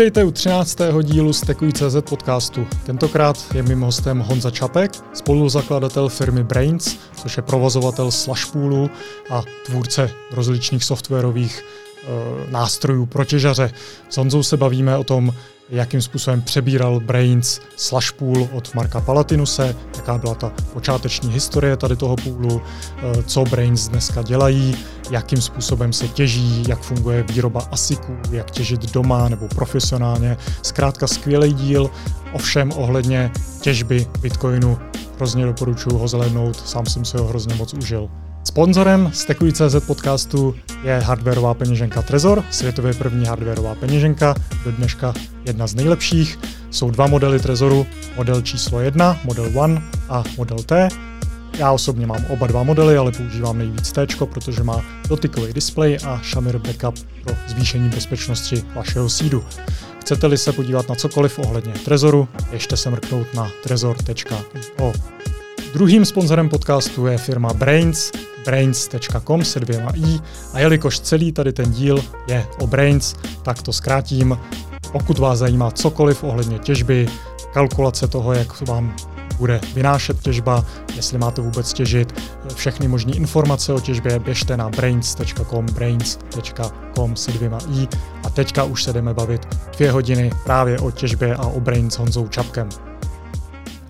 Vítejte u 13. dílu Stekuj.cz podcastu. Tentokrát je mým hostem Honza Čapek, spoluzakladatel firmy Brains, což je provozovatel Slashpoolu a tvůrce rozličných softwarových e, nástrojů pro těžaře. S Honzou se bavíme o tom, jakým způsobem přebíral Brains slash pool od Marka Palatinuse, jaká byla ta počáteční historie tady toho půlu, eh, co Brains dneska dělají, jakým způsobem se těží, jak funguje výroba ASICů, jak těžit doma nebo profesionálně. Zkrátka skvělý díl, ovšem ohledně těžby Bitcoinu hrozně doporučuji ho zhlédnout, sám jsem si ho hrozně moc užil. Sponzorem Stekuj.cz podcastu je hardwareová peněženka Trezor, světově první hardwareová peněženka, do dneška jedna z nejlepších. Jsou dva modely Trezoru, model číslo 1, model One a model T. Já osobně mám oba dva modely, ale používám nejvíc T, protože má dotykový displej a Shamir backup pro zvýšení bezpečnosti vašeho sídu. Chcete-li se podívat na cokoliv ohledně Trezoru, ještě se mrknout na trezor.io. Druhým sponzorem podcastu je firma Brains, brains.com se dvěma i a jelikož celý tady ten díl je o Brains, tak to zkrátím. Pokud vás zajímá cokoliv ohledně těžby, kalkulace toho, jak vám bude vynášet těžba, jestli máte vůbec těžit, všechny možné informace o těžbě běžte na brains.com, brains.com se dvěma i a teďka už se jdeme bavit dvě hodiny právě o těžbě a o Brains Honzou Čapkem.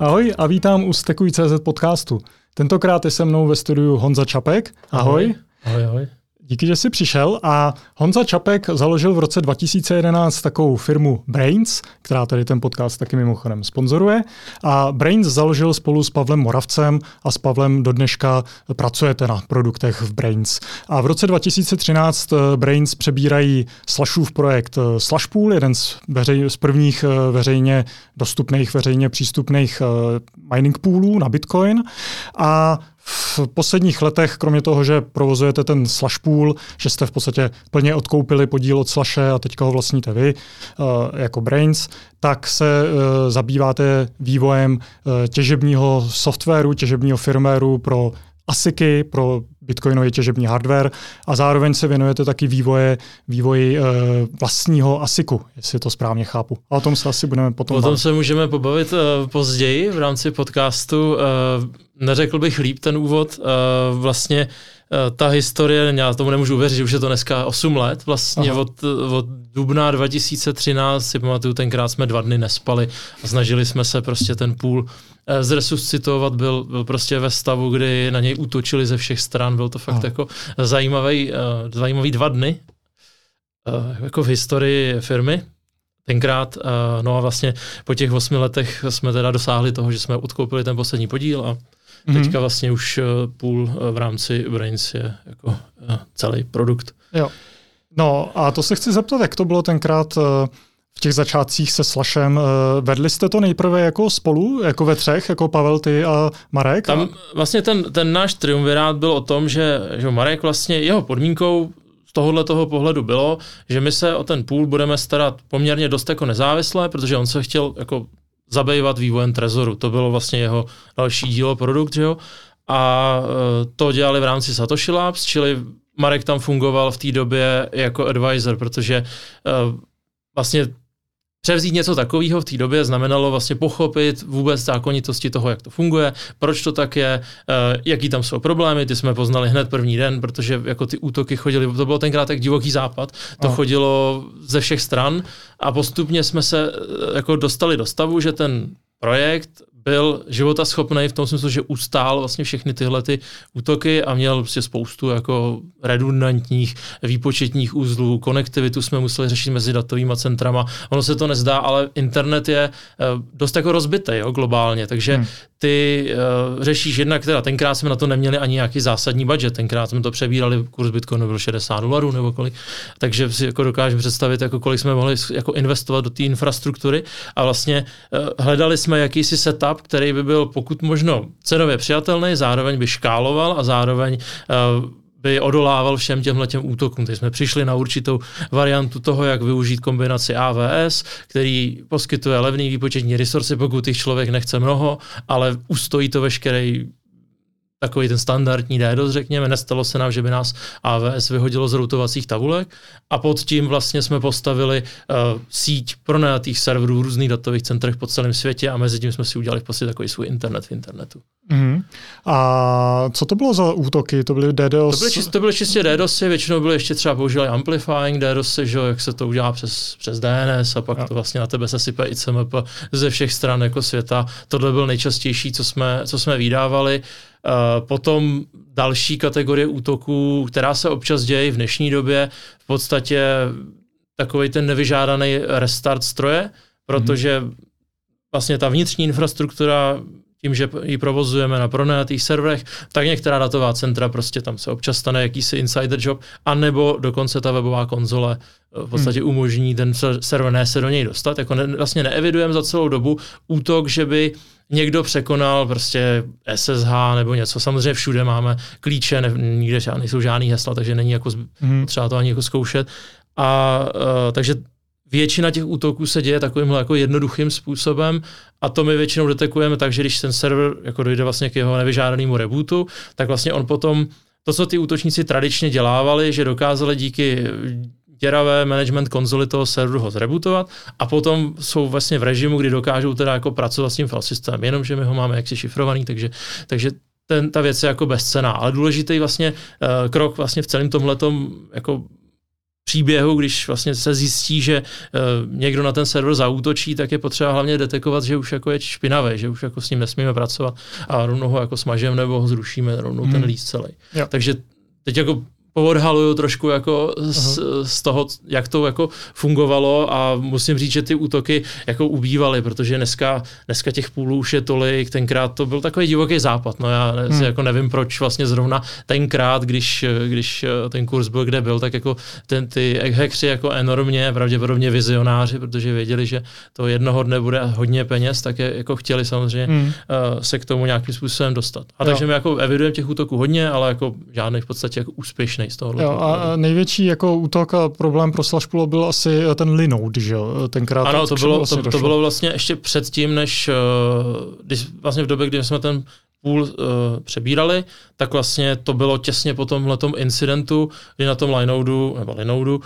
Ahoj a vítám u Stekuj.cz podcastu. Tentokrát je se mnou ve studiu Honza Čapek. Ahoj. Ahoj, ahoj. Díky, že jsi přišel a Honza Čapek založil v roce 2011 takovou firmu Brains, která tady ten podcast taky mimochodem sponzoruje. A Brains založil spolu s Pavlem Moravcem a s Pavlem do dneška pracujete na produktech v Brains. A v roce 2013 eh, Brains přebírají Slashův projekt eh, Slashpool, jeden z, veřej, z prvních eh, veřejně dostupných, veřejně přístupných mining poolů na Bitcoin. A v posledních letech, kromě toho, že provozujete ten slash pool, že jste v podstatě plně odkoupili podíl od slashe a teďka ho vlastníte vy uh, jako Brains, tak se uh, zabýváte vývojem uh, těžebního softwaru, těžebního firmwareu pro ASICy, pro bitcoinový těžební hardware a zároveň se věnujete taky vývoje, vývoji e, vlastního ASICu, jestli to správně chápu. A o tom se asi budeme potom O tom se můžeme pobavit e, později v rámci podcastu. E, neřekl bych líp ten úvod. E, vlastně ta historie, já tomu nemůžu uvěřit, že už je to dneska 8 let, vlastně od, od dubna 2013, si pamatuju, tenkrát jsme dva dny nespali a snažili jsme se prostě ten půl Eh, zresuscitovat, byl, byl prostě ve stavu, kdy na něj útočili ze všech stran, byl to fakt Aha. jako zajímavý, uh, zajímavý dva dny jako v historii firmy. Tenkrát, no a vlastně po těch osmi letech jsme teda dosáhli toho, že jsme odkoupili ten poslední podíl a mm-hmm. teďka vlastně už uh, půl uh, v rámci Brains je jako uh, celý produkt. Jo. No a to se chci zeptat, jak to bylo tenkrát v těch začátcích se Slashem. Eh, vedli jste to nejprve jako spolu, jako ve třech, jako Pavel, ty a Marek? Tam vlastně ten, ten náš triumvirát byl o tom, že, že Marek vlastně, jeho podmínkou z tohohle toho pohledu bylo, že my se o ten půl budeme starat poměrně dost jako nezávisle, protože on se chtěl jako zabývat vývojem Trezoru. To bylo vlastně jeho další dílo, produkt, že jo? A eh, to dělali v rámci Satoshi Labs, čili Marek tam fungoval v té době jako advisor, protože uh, vlastně Převzít něco takového v té době znamenalo vlastně pochopit vůbec zákonitosti toho, jak to funguje, proč to tak je, uh, jaký tam jsou problémy, ty jsme poznali hned první den, protože jako ty útoky chodily, to bylo tenkrát tak divoký západ, to oh. chodilo ze všech stran a postupně jsme se uh, jako dostali do stavu, že ten projekt byl života schopný v tom smyslu, že ustál vlastně všechny tyhle ty útoky a měl prostě spoustu jako redundantních výpočetních úzlů, konektivitu jsme museli řešit mezi datovými centrama. Ono se to nezdá, ale internet je eh, dost jako rozbitý jo, globálně, takže hmm. Ty uh, řešíš jednak, teda tenkrát jsme na to neměli ani nějaký zásadní budget, tenkrát jsme to přebírali, kurz Bitcoinu byl 60 dolarů nebo kolik, takže si jako dokážeme představit, jako kolik jsme mohli jako investovat do té infrastruktury a vlastně uh, hledali jsme jakýsi setup, setup, který by byl pokud možno cenově přijatelný, zároveň by škáloval a zároveň uh, by odolával všem těmhle těm útokům. Teď jsme přišli na určitou variantu toho, jak využít kombinaci AVS, který poskytuje levný výpočetní resursy, pokud těch člověk nechce mnoho, ale ustojí to veškerý takový ten standardní DDoS, řekněme, nestalo se nám, že by nás AWS vyhodilo z routovacích tabulek a pod tím vlastně jsme postavili uh, síť pronajatých serverů v různých datových centrech po celém světě a mezi tím jsme si udělali v podstatě takový svůj internet v internetu. Mm. A co to bylo za útoky? To byly DDoS? To byly, čist, to byly čistě DDoSy, většinou byly ještě třeba používali amplifying DDoSy, že jak se to udělá přes, přes DNS a pak ja. to vlastně na tebe se sype i CMP ze všech stran jako světa. Tohle byl nejčastější, co jsme, co jsme vydávali. Uh, potom další kategorie útoků, která se občas děje v dnešní době, v podstatě takový ten nevyžádaný restart stroje, protože vlastně ta vnitřní infrastruktura tím, že ji provozujeme na pronajatých serverech, tak některá datová centra prostě tam se občas stane jakýsi insider job, anebo dokonce ta webová konzole eh, v podstatě hmm. umožní ten server ne se do něj dostat. Jako ne, vlastně neevidujeme za celou dobu útok, že by někdo překonal prostě SSH nebo něco. Samozřejmě všude máme klíče, ne, nikde žádný, nejsou žádný hesla, takže není jako hmm. třeba to ani jako zkoušet. A uh, takže většina těch útoků se děje takovýmhle jako jednoduchým způsobem a to my většinou detekujeme tak, že když ten server jako dojde vlastně k jeho nevyžádanému rebootu, tak vlastně on potom to, co ty útočníci tradičně dělávali, že dokázali díky děravé management konzoli toho serveru ho zrebootovat a potom jsou vlastně v režimu, kdy dokážou teda jako pracovat s tím file systémem, jenomže my ho máme jaksi šifrovaný, takže, takže ten, ta věc je jako bezcená. Ale důležitý vlastně uh, krok vlastně v celém tomhletom jako příběhu, když vlastně se zjistí, že uh, někdo na ten server zaútočí, tak je potřeba hlavně detekovat, že už jako je špinavé, že už jako s ním nesmíme pracovat a rovnou ho jako smažeme nebo ho zrušíme, rovnou hmm. ten líst celý. Jo. Takže teď jako poodhaluju trošku jako z, z toho, jak to jako fungovalo a musím říct, že ty útoky jako ubývaly, protože dneska, dneska těch půlů už je tolik, tenkrát to byl takový divoký západ, no já hmm. jako nevím, proč vlastně zrovna tenkrát, když, když ten kurz byl, kde byl, tak jako ten, ty hackři jako enormně, pravděpodobně vizionáři, protože věděli, že to jednoho dne bude hodně peněz, tak je, jako chtěli samozřejmě hmm. uh, se k tomu nějakým způsobem dostat. A jo. takže my jako evidujeme těch útoků hodně, ale jako žádný v podstatě jako úspěšný z tohohle. Jo, a největší jako útok a problém pro Slashpool byl asi ten Linode, že jo? Tenkrát ano, to bylo, vlastně to, to bylo vlastně ještě předtím, než uh, když, vlastně v době, kdy jsme ten půl uh, přebírali, tak vlastně to bylo těsně po tomhle incidentu, kdy na tom Linode, nebo Linode, uh,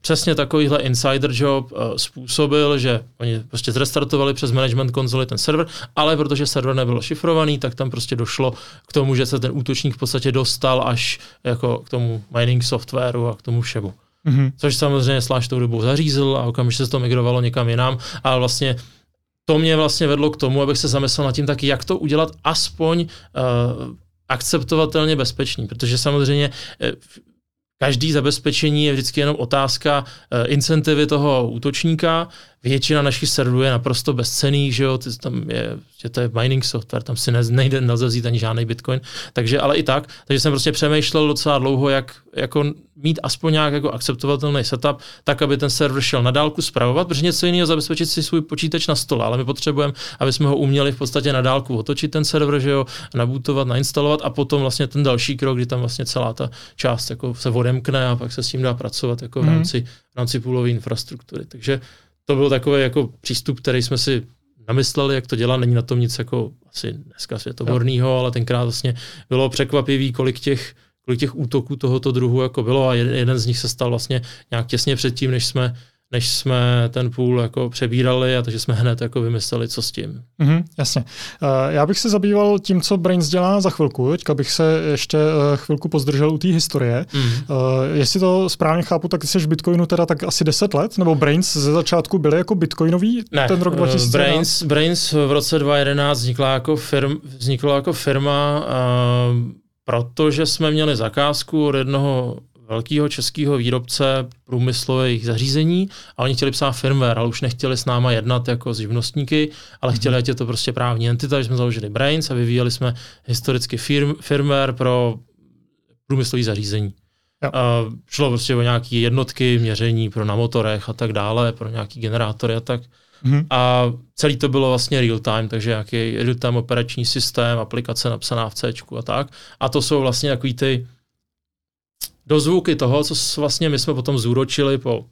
přesně takovýhle insider job uh, způsobil, že oni prostě zrestartovali přes management konzoli ten server, ale protože server nebyl šifrovaný, tak tam prostě došlo k tomu, že se ten útočník v podstatě dostal až jako k tomu mining softwaru a k tomu všemu. Mm-hmm. Což samozřejmě Slash tou dobou zařízl a okamžitě se to migrovalo někam jinam, ale vlastně to mě vlastně vedlo k tomu, abych se zamyslel nad tím taky, jak to udělat aspoň uh, akceptovatelně bezpečný, protože samozřejmě uh, každý zabezpečení je vždycky jenom otázka uh, incentivy toho útočníka, většina našich serverů je naprosto bezcený, že jo, tam je, že to je mining software, tam si ne, nejde, nelze vzít ani žádný bitcoin, takže ale i tak, takže jsem prostě přemýšlel docela dlouho, jak jako mít aspoň nějak jako akceptovatelný setup, tak, aby ten server šel na dálku zpravovat, protože něco jiného zabezpečit si svůj počítač na stole, ale my potřebujeme, aby jsme ho uměli v podstatě na dálku otočit ten server, že jo, nabootovat, nainstalovat a potom vlastně ten další krok, kdy tam vlastně celá ta část jako se odemkne a pak se s tím dá pracovat jako v mhm. rámci, v rámci půlové infrastruktury. Takže to byl takový jako přístup, který jsme si namysleli, jak to dělá, není na tom nic jako asi dneska světoborného, ale tenkrát vlastně bylo překvapivý, kolik těch, kolik těch útoků tohoto druhu jako bylo a jeden z nich se stal vlastně nějak těsně předtím, než jsme než jsme ten půl jako přebírali a takže jsme hned jako vymysleli, co s tím. Mm-hmm, jasně. Uh, já bych se zabýval tím, co Brains dělá za chvilku. Teďka bych se ještě uh, chvilku pozdržel u té historie. Mm. Uh, jestli to správně chápu, tak ty jsi v Bitcoinu teda tak asi 10 let, nebo Brains ze začátku byly jako bitcoinový ne, ten rok 2011? Brains, Brains v roce 2011 vznikla jako, firm, vznikla jako firma, protože jsme měli zakázku od jednoho velkého českého výrobce průmyslových zařízení a oni chtěli psát firmware, ale už nechtěli s náma jednat jako s živnostníky, ale chtěli, ať je to prostě právní entita, že jsme založili Brains a vyvíjeli jsme historicky firm, firmware pro průmyslové zařízení. Jo. A šlo prostě o nějaké jednotky měření pro na motorech a tak dále, pro nějaký generátory a tak. Mm-hmm. A celý to bylo vlastně real time, takže nějaký real time operační systém, aplikace napsaná v C a tak. A to jsou vlastně takový ty dozvuky toho, co vlastně my jsme potom zúročili po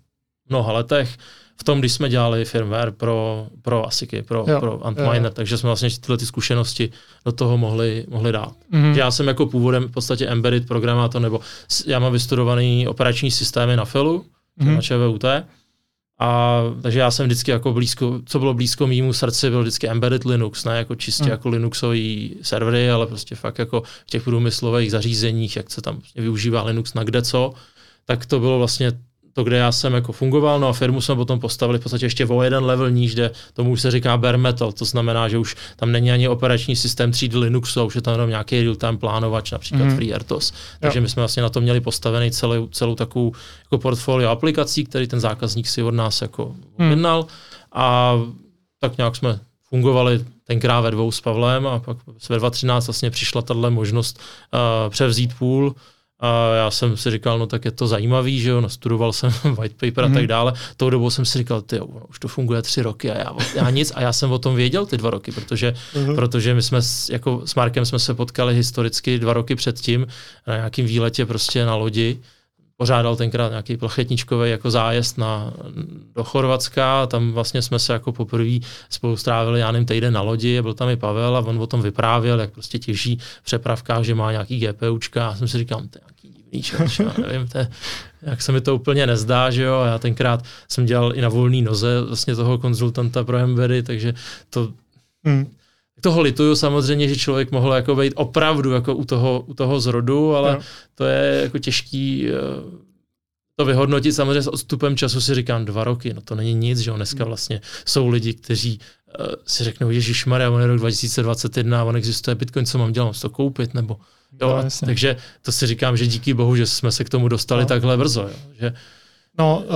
mnoha letech v tom, když jsme dělali firmware pro, pro ASICy, pro, jo, pro Antminer, jo. takže jsme vlastně tyhle ty zkušenosti do toho mohli, mohli dát. Mm-hmm. Já jsem jako původem v podstatě embedded programátor, nebo já mám vystudovaný operační systémy na FELu, mm-hmm. na ČVUT, a takže já jsem vždycky jako blízko, co bylo blízko mýmu srdci, byl vždycky embedded Linux, ne jako čistě mm. jako Linuxový servery, ale prostě fakt jako v těch průmyslových zařízeních, jak se tam vlastně využívá Linux na kde co, tak to bylo vlastně to, kde já jsem jako fungoval, no a firmu jsme potom postavili v podstatě ještě o jeden level níž, kde tomu už se říká bare metal, to znamená, že už tam není ani operační systém 3D Linuxu, už je tam jenom nějaký real-time plánovač, například mm. FreeRTOS. Takže jo. my jsme vlastně na to měli postavený celou, celou takovou jako portfolio aplikací, který ten zákazník si od nás jako mm. objednal a tak nějak jsme fungovali tenkrát ve dvou s Pavlem a pak ve 2013 vlastně přišla tahle možnost uh, převzít půl a já jsem si říkal, no tak je to zajímavý, že jo, nastudoval jsem white paper a tak mhm. dále. Tou dobou jsem si říkal, ty už to funguje tři roky a já, já nic a já jsem o tom věděl ty dva roky, protože, mm-hmm. protože my jsme jako s Markem jsme se potkali historicky dva roky předtím na nějakým výletě prostě na lodi. Pořádal tenkrát nějaký plachetničkový jako zájezd na, do Chorvatska, tam vlastně jsme se jako poprvé spolu strávili, já nevím, týden na lodi, byl tam i Pavel a on o tom vyprávěl, jak prostě těží v přepravkách, že má nějaký GPUčka a jsem si říkal, to je nějaký divný čas, nevím, to je, jak se mi to úplně nezdá, že jo, já tenkrát jsem dělal i na volný noze vlastně toho konzultanta pro Embedy, takže to, hmm. Toho lituju samozřejmě, že člověk mohl jako být opravdu jako u toho, u toho zrodu, ale no. to je jako těžký eh, to vyhodnotit. Samozřejmě s odstupem času si říkám dva roky, no to není nic, že jo, dneska hmm. vlastně jsou lidi, kteří uh, si řeknou, Ježíš Maria, on je rok 2021 a on existuje Bitcoin, co mám dělat, to koupit, nebo jo, no, takže to si říkám, že díky bohu, že jsme se k tomu dostali no. takhle brzo, jo, že No uh,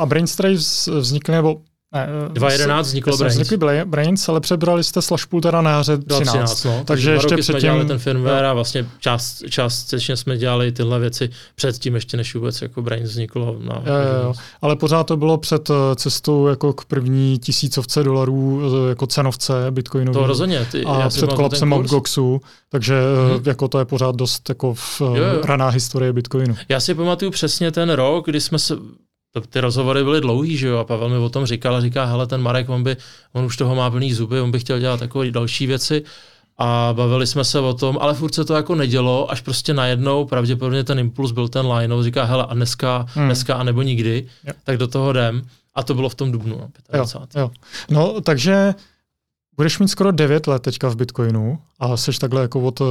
a Brainstrays vznikly, nebo ne, 2011 vzniklo Brains. Vznikly Brains, ale přebrali jste Slashpool teda na jaře 13. 13 no. Takže ještě předtím... jsme dělali ten firmware no. a vlastně část, částečně jsme dělali tyhle věci předtím, ještě než vůbec jako Brains vzniklo. Na, jo, jo, ale pořád to bylo před eh, cestou jako k první tisícovce dolarů eh, jako cenovce bitcoinový. To rozhodně. Ty, a před kolapsem Mt. Goxu, takže hmm. jako to je pořád dost jako v jo, jo. raná historie bitcoinu. Já si pamatuju přesně ten rok, kdy jsme se to, ty rozhovory byly dlouhý, že jo, a Pavel mi o tom říkal a říká, hele, ten Marek, on, by, on už toho má plný zuby, on by chtěl dělat takové další věci a bavili jsme se o tom, ale furt se to jako nedělo, až prostě najednou pravděpodobně ten impuls byl ten line, říká, hele, a dneska, hmm. dneska a nebo nikdy, jo. tak do toho jdem. A to bylo v tom dubnu, no, 25. Jo, jo. No, takže budeš mít skoro 9 let teďka v Bitcoinu a jsi takhle jako od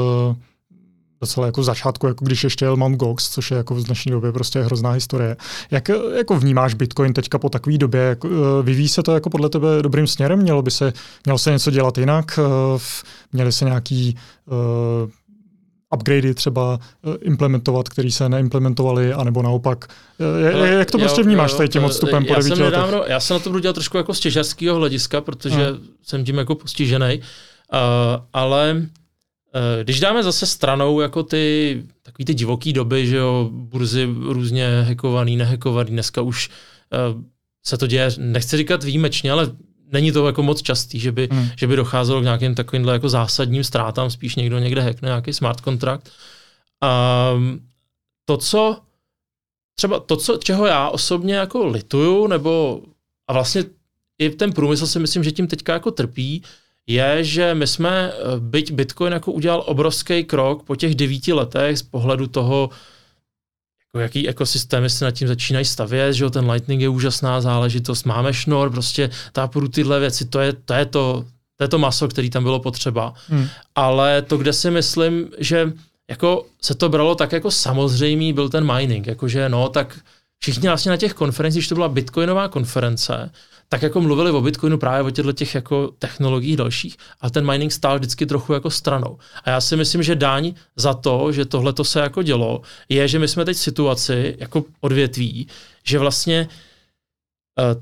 docela jako začátku, jako když ještě jel Mt. Gox, což je jako v dnešní době prostě hrozná historie. Jak jako vnímáš Bitcoin teďka po takové době? Jak, eh, vyvíjí se to jako podle tebe dobrým směrem? Mělo by se, mělo se něco dělat jinak? Eh, měly se nějaký uh, upgradey třeba implementovat, který se neimplementovaly, anebo naopak. Jak to prostě vnímáš jo, tady tím odstupem po devíti letech? Já se na to budu dělat trošku jako z těžařského hlediska, protože hmm. jsem tím jako postižený, uh, ale když dáme zase stranou jako ty takový ty divoký doby, že jo, burzy různě hekovaný, nehekovaný, dneska už uh, se to děje, nechci říkat výjimečně, ale není to jako moc častý, že by, hmm. že by docházelo k nějakým takovýmhle jako zásadním ztrátám, spíš někdo někde hackne nějaký smart kontrakt. A to, co třeba to, co, čeho já osobně jako lituju, nebo a vlastně i ten průmysl si myslím, že tím teďka jako trpí, je, že my jsme, eh, byť Bitcoin jako udělal obrovský krok po těch devíti letech z pohledu toho, jako jaký ekosystémy se nad tím začínají stavět, že jo, ten Lightning je úžasná záležitost, máme šnor, prostě tápuru tyhle věci, to je, to je to, to je to maso, který tam bylo potřeba. Hmm. Ale to, kde si myslím, že jako se to bralo tak jako samozřejmý, byl ten mining, jakože no, tak všichni vlastně na těch konferencích, když to byla bitcoinová konference, tak jako mluvili o Bitcoinu právě o těchto těch jako technologiích dalších a ten mining stál vždycky trochu jako stranou. A já si myslím, že dáň za to, že tohle to se jako dělo, je, že my jsme teď v situaci jako odvětví, že vlastně uh,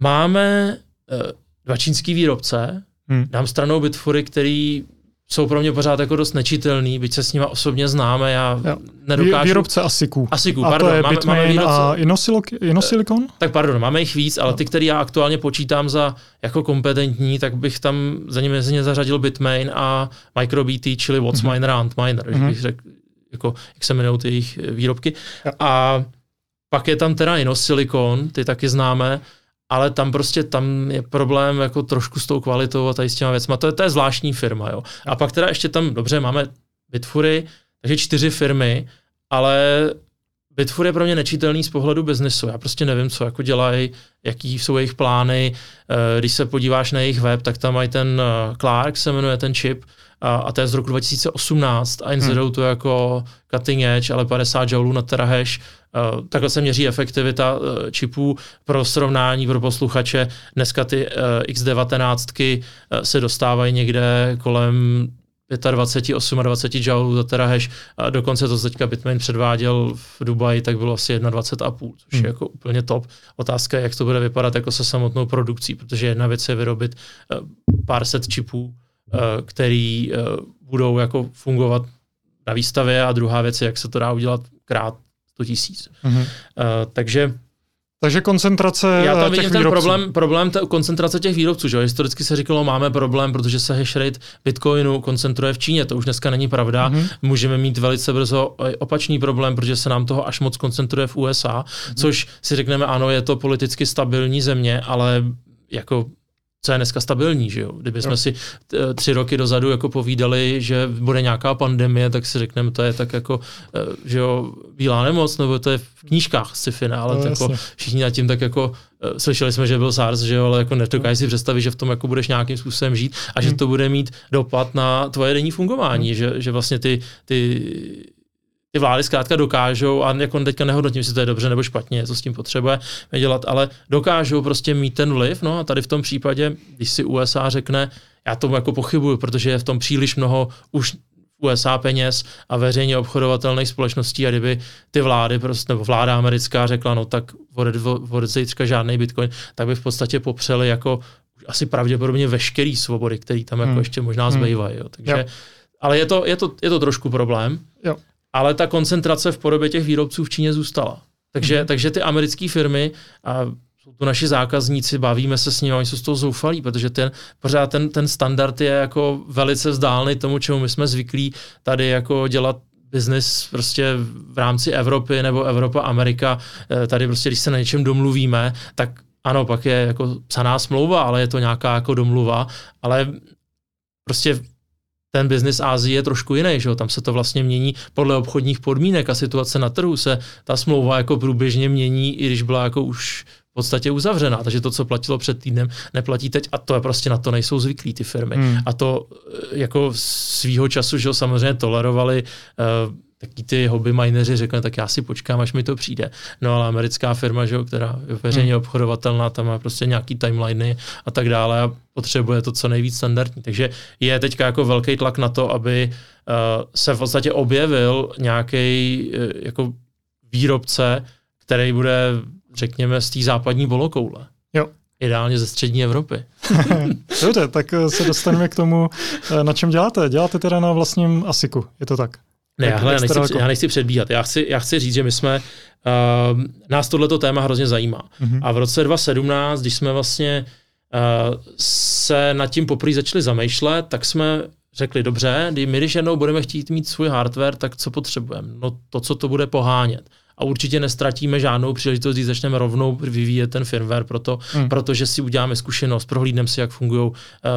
máme uh, dva čínský výrobce, hmm. dám stranou Bitfury, který jsou pro mě pořád jako dost nečitelný, byť se s nimi osobně známe, já jo. nedokážu... Výrobce ASICů. ASICů, a pardon. to je máme, Bitmain máme výrobce... a Inosilicon? Tak pardon, máme jich víc, ale ty, který já aktuálně počítám za jako kompetentní, tak bych tam za nimi mezi ně zařadil Bitmain a MicroBT, čili WhatsMiner mm-hmm. a Antminer, mm-hmm. bych řekl, jako, jak se jmenují ty jejich výrobky. Jo. A Pak je tam teda Inosilicon, ty taky známe, ale tam prostě tam je problém jako trošku s tou kvalitou a tady s těma věcma. To je, to je zvláštní firma, jo. A pak teda ještě tam, dobře, máme Bitfury, takže čtyři firmy, ale Bitfur je pro mě nečitelný z pohledu biznesu. Já prostě nevím, co jako dělají, jaký jsou jejich plány. Eh, když se podíváš na jejich web, tak tam mají ten eh, Clark, se jmenuje ten čip, a to je z roku 2018 a inzerují hmm. to jako cutting edge, ale 50 joulů na terahash. Uh, takhle se měří efektivita uh, čipů pro srovnání pro posluchače. Dneska ty uh, X19 uh, se dostávají někde kolem 25, 28 joulů za terahash. A dokonce to teďka Bitmain předváděl v Dubaji, tak bylo asi 21,5, což hmm. je jako úplně top. Otázka je, jak to bude vypadat jako se samotnou produkcí, protože jedna věc je vyrobit pár set čipů, Eh, který eh, budou jako fungovat na výstavě a druhá věc je, jak se to dá udělat krát 100 tisíc. Mm-hmm. Takže takže koncentrace Já tam těch vidím ten problém, problém té koncentrace těch výrobců. Že? Historicky se říkalo, máme problém, protože se hash rate Bitcoinu koncentruje v Číně. To už dneska není pravda. Mm-hmm. Můžeme mít velice brzo opačný problém, protože se nám toho až moc koncentruje v USA, mm-hmm. což si řekneme, ano, je to politicky stabilní země, ale jako co je dneska stabilní, že jo? Kdyby jsme si tři roky dozadu jako povídali, že bude nějaká pandemie, tak si řekneme, to je tak jako, eh, že jo, bílá nemoc, nebo to je v knížkách sci-fi, ne? ale no, jako všichni nad tím tak jako eh, slyšeli jsme, že byl SARS, že jo, ale jako nedokážeš si představit, že v tom jako budeš nějakým způsobem žít a že hmm. to bude mít dopad na tvoje denní fungování, hmm. že, že vlastně ty, ty ty vlády zkrátka dokážou, a jako teďka nehodnotím, jestli to je dobře nebo špatně, co s tím potřebuje dělat, ale dokážou prostě mít ten vliv. No a tady v tom případě, když si USA řekne, já tomu jako pochybuju, protože je v tom příliš mnoho už USA peněz a veřejně obchodovatelných společností a kdyby ty vlády, prostě, nebo vláda americká řekla, no tak ode zítřka žádný bitcoin, tak by v podstatě popřeli jako asi pravděpodobně veškerý svobody, které tam jako hmm. ještě možná hmm. zbývají. Jo. Takže, jo. Ale je to, je, to, je to trošku problém. Jo ale ta koncentrace v podobě těch výrobců v Číně zůstala. Takže, mm. takže ty americké firmy a jsou to naši zákazníci, bavíme se s nimi, oni jsou z toho zoufalí, protože ten, pořád ten, ten standard je jako velice vzdálný tomu, čemu my jsme zvyklí tady jako dělat biznis prostě v rámci Evropy nebo Evropa, Amerika, eh, tady prostě, když se na něčem domluvíme, tak ano, pak je jako psaná smlouva, ale je to nějaká jako domluva, ale prostě ten biznis Ázie je trošku jiný, že jo? tam se to vlastně mění podle obchodních podmínek a situace na trhu se ta smlouva jako průběžně mění, i když byla jako už v podstatě uzavřená, takže to, co platilo před týdnem, neplatí teď a to je prostě na to nejsou zvyklí ty firmy. Hmm. A to eh, jako svýho času, že jo, samozřejmě tolerovali uh, taky ty hobby mineři řekne, tak já si počkám, až mi to přijde. No ale americká firma, že jo, která je veřejně hmm. obchodovatelná, tam má prostě nějaký timeliny a tak dále a potřebuje to co nejvíc standardní. Takže je teďka jako velký tlak na to, aby uh, se v podstatě objevil nějaký uh, jako výrobce, který bude, řekněme, z té západní bolokoule. Jo. Ideálně ze střední Evropy. Dobře, tak eh, se dostaneme k tomu, na čem děláte. Děláte teda na vlastním ASICu, je to tak? Ne, já, hele, já, nechci, jako... já nechci předbíhat. Já chci, já chci říct, že my jsme, uh, nás tohleto téma hrozně zajímá. Mm-hmm. A v roce 2017, když jsme vlastně uh, se nad tím poprvé začali zamýšlet, tak jsme řekli, dobře, my když jednou budeme chtít mít svůj hardware, tak co potřebujeme? No to, co to bude pohánět a určitě nestratíme žádnou příležitost, když začneme rovnou vyvíjet ten firmware, proto, hmm. protože si uděláme zkušenost, prohlídneme si, jak fungují uh,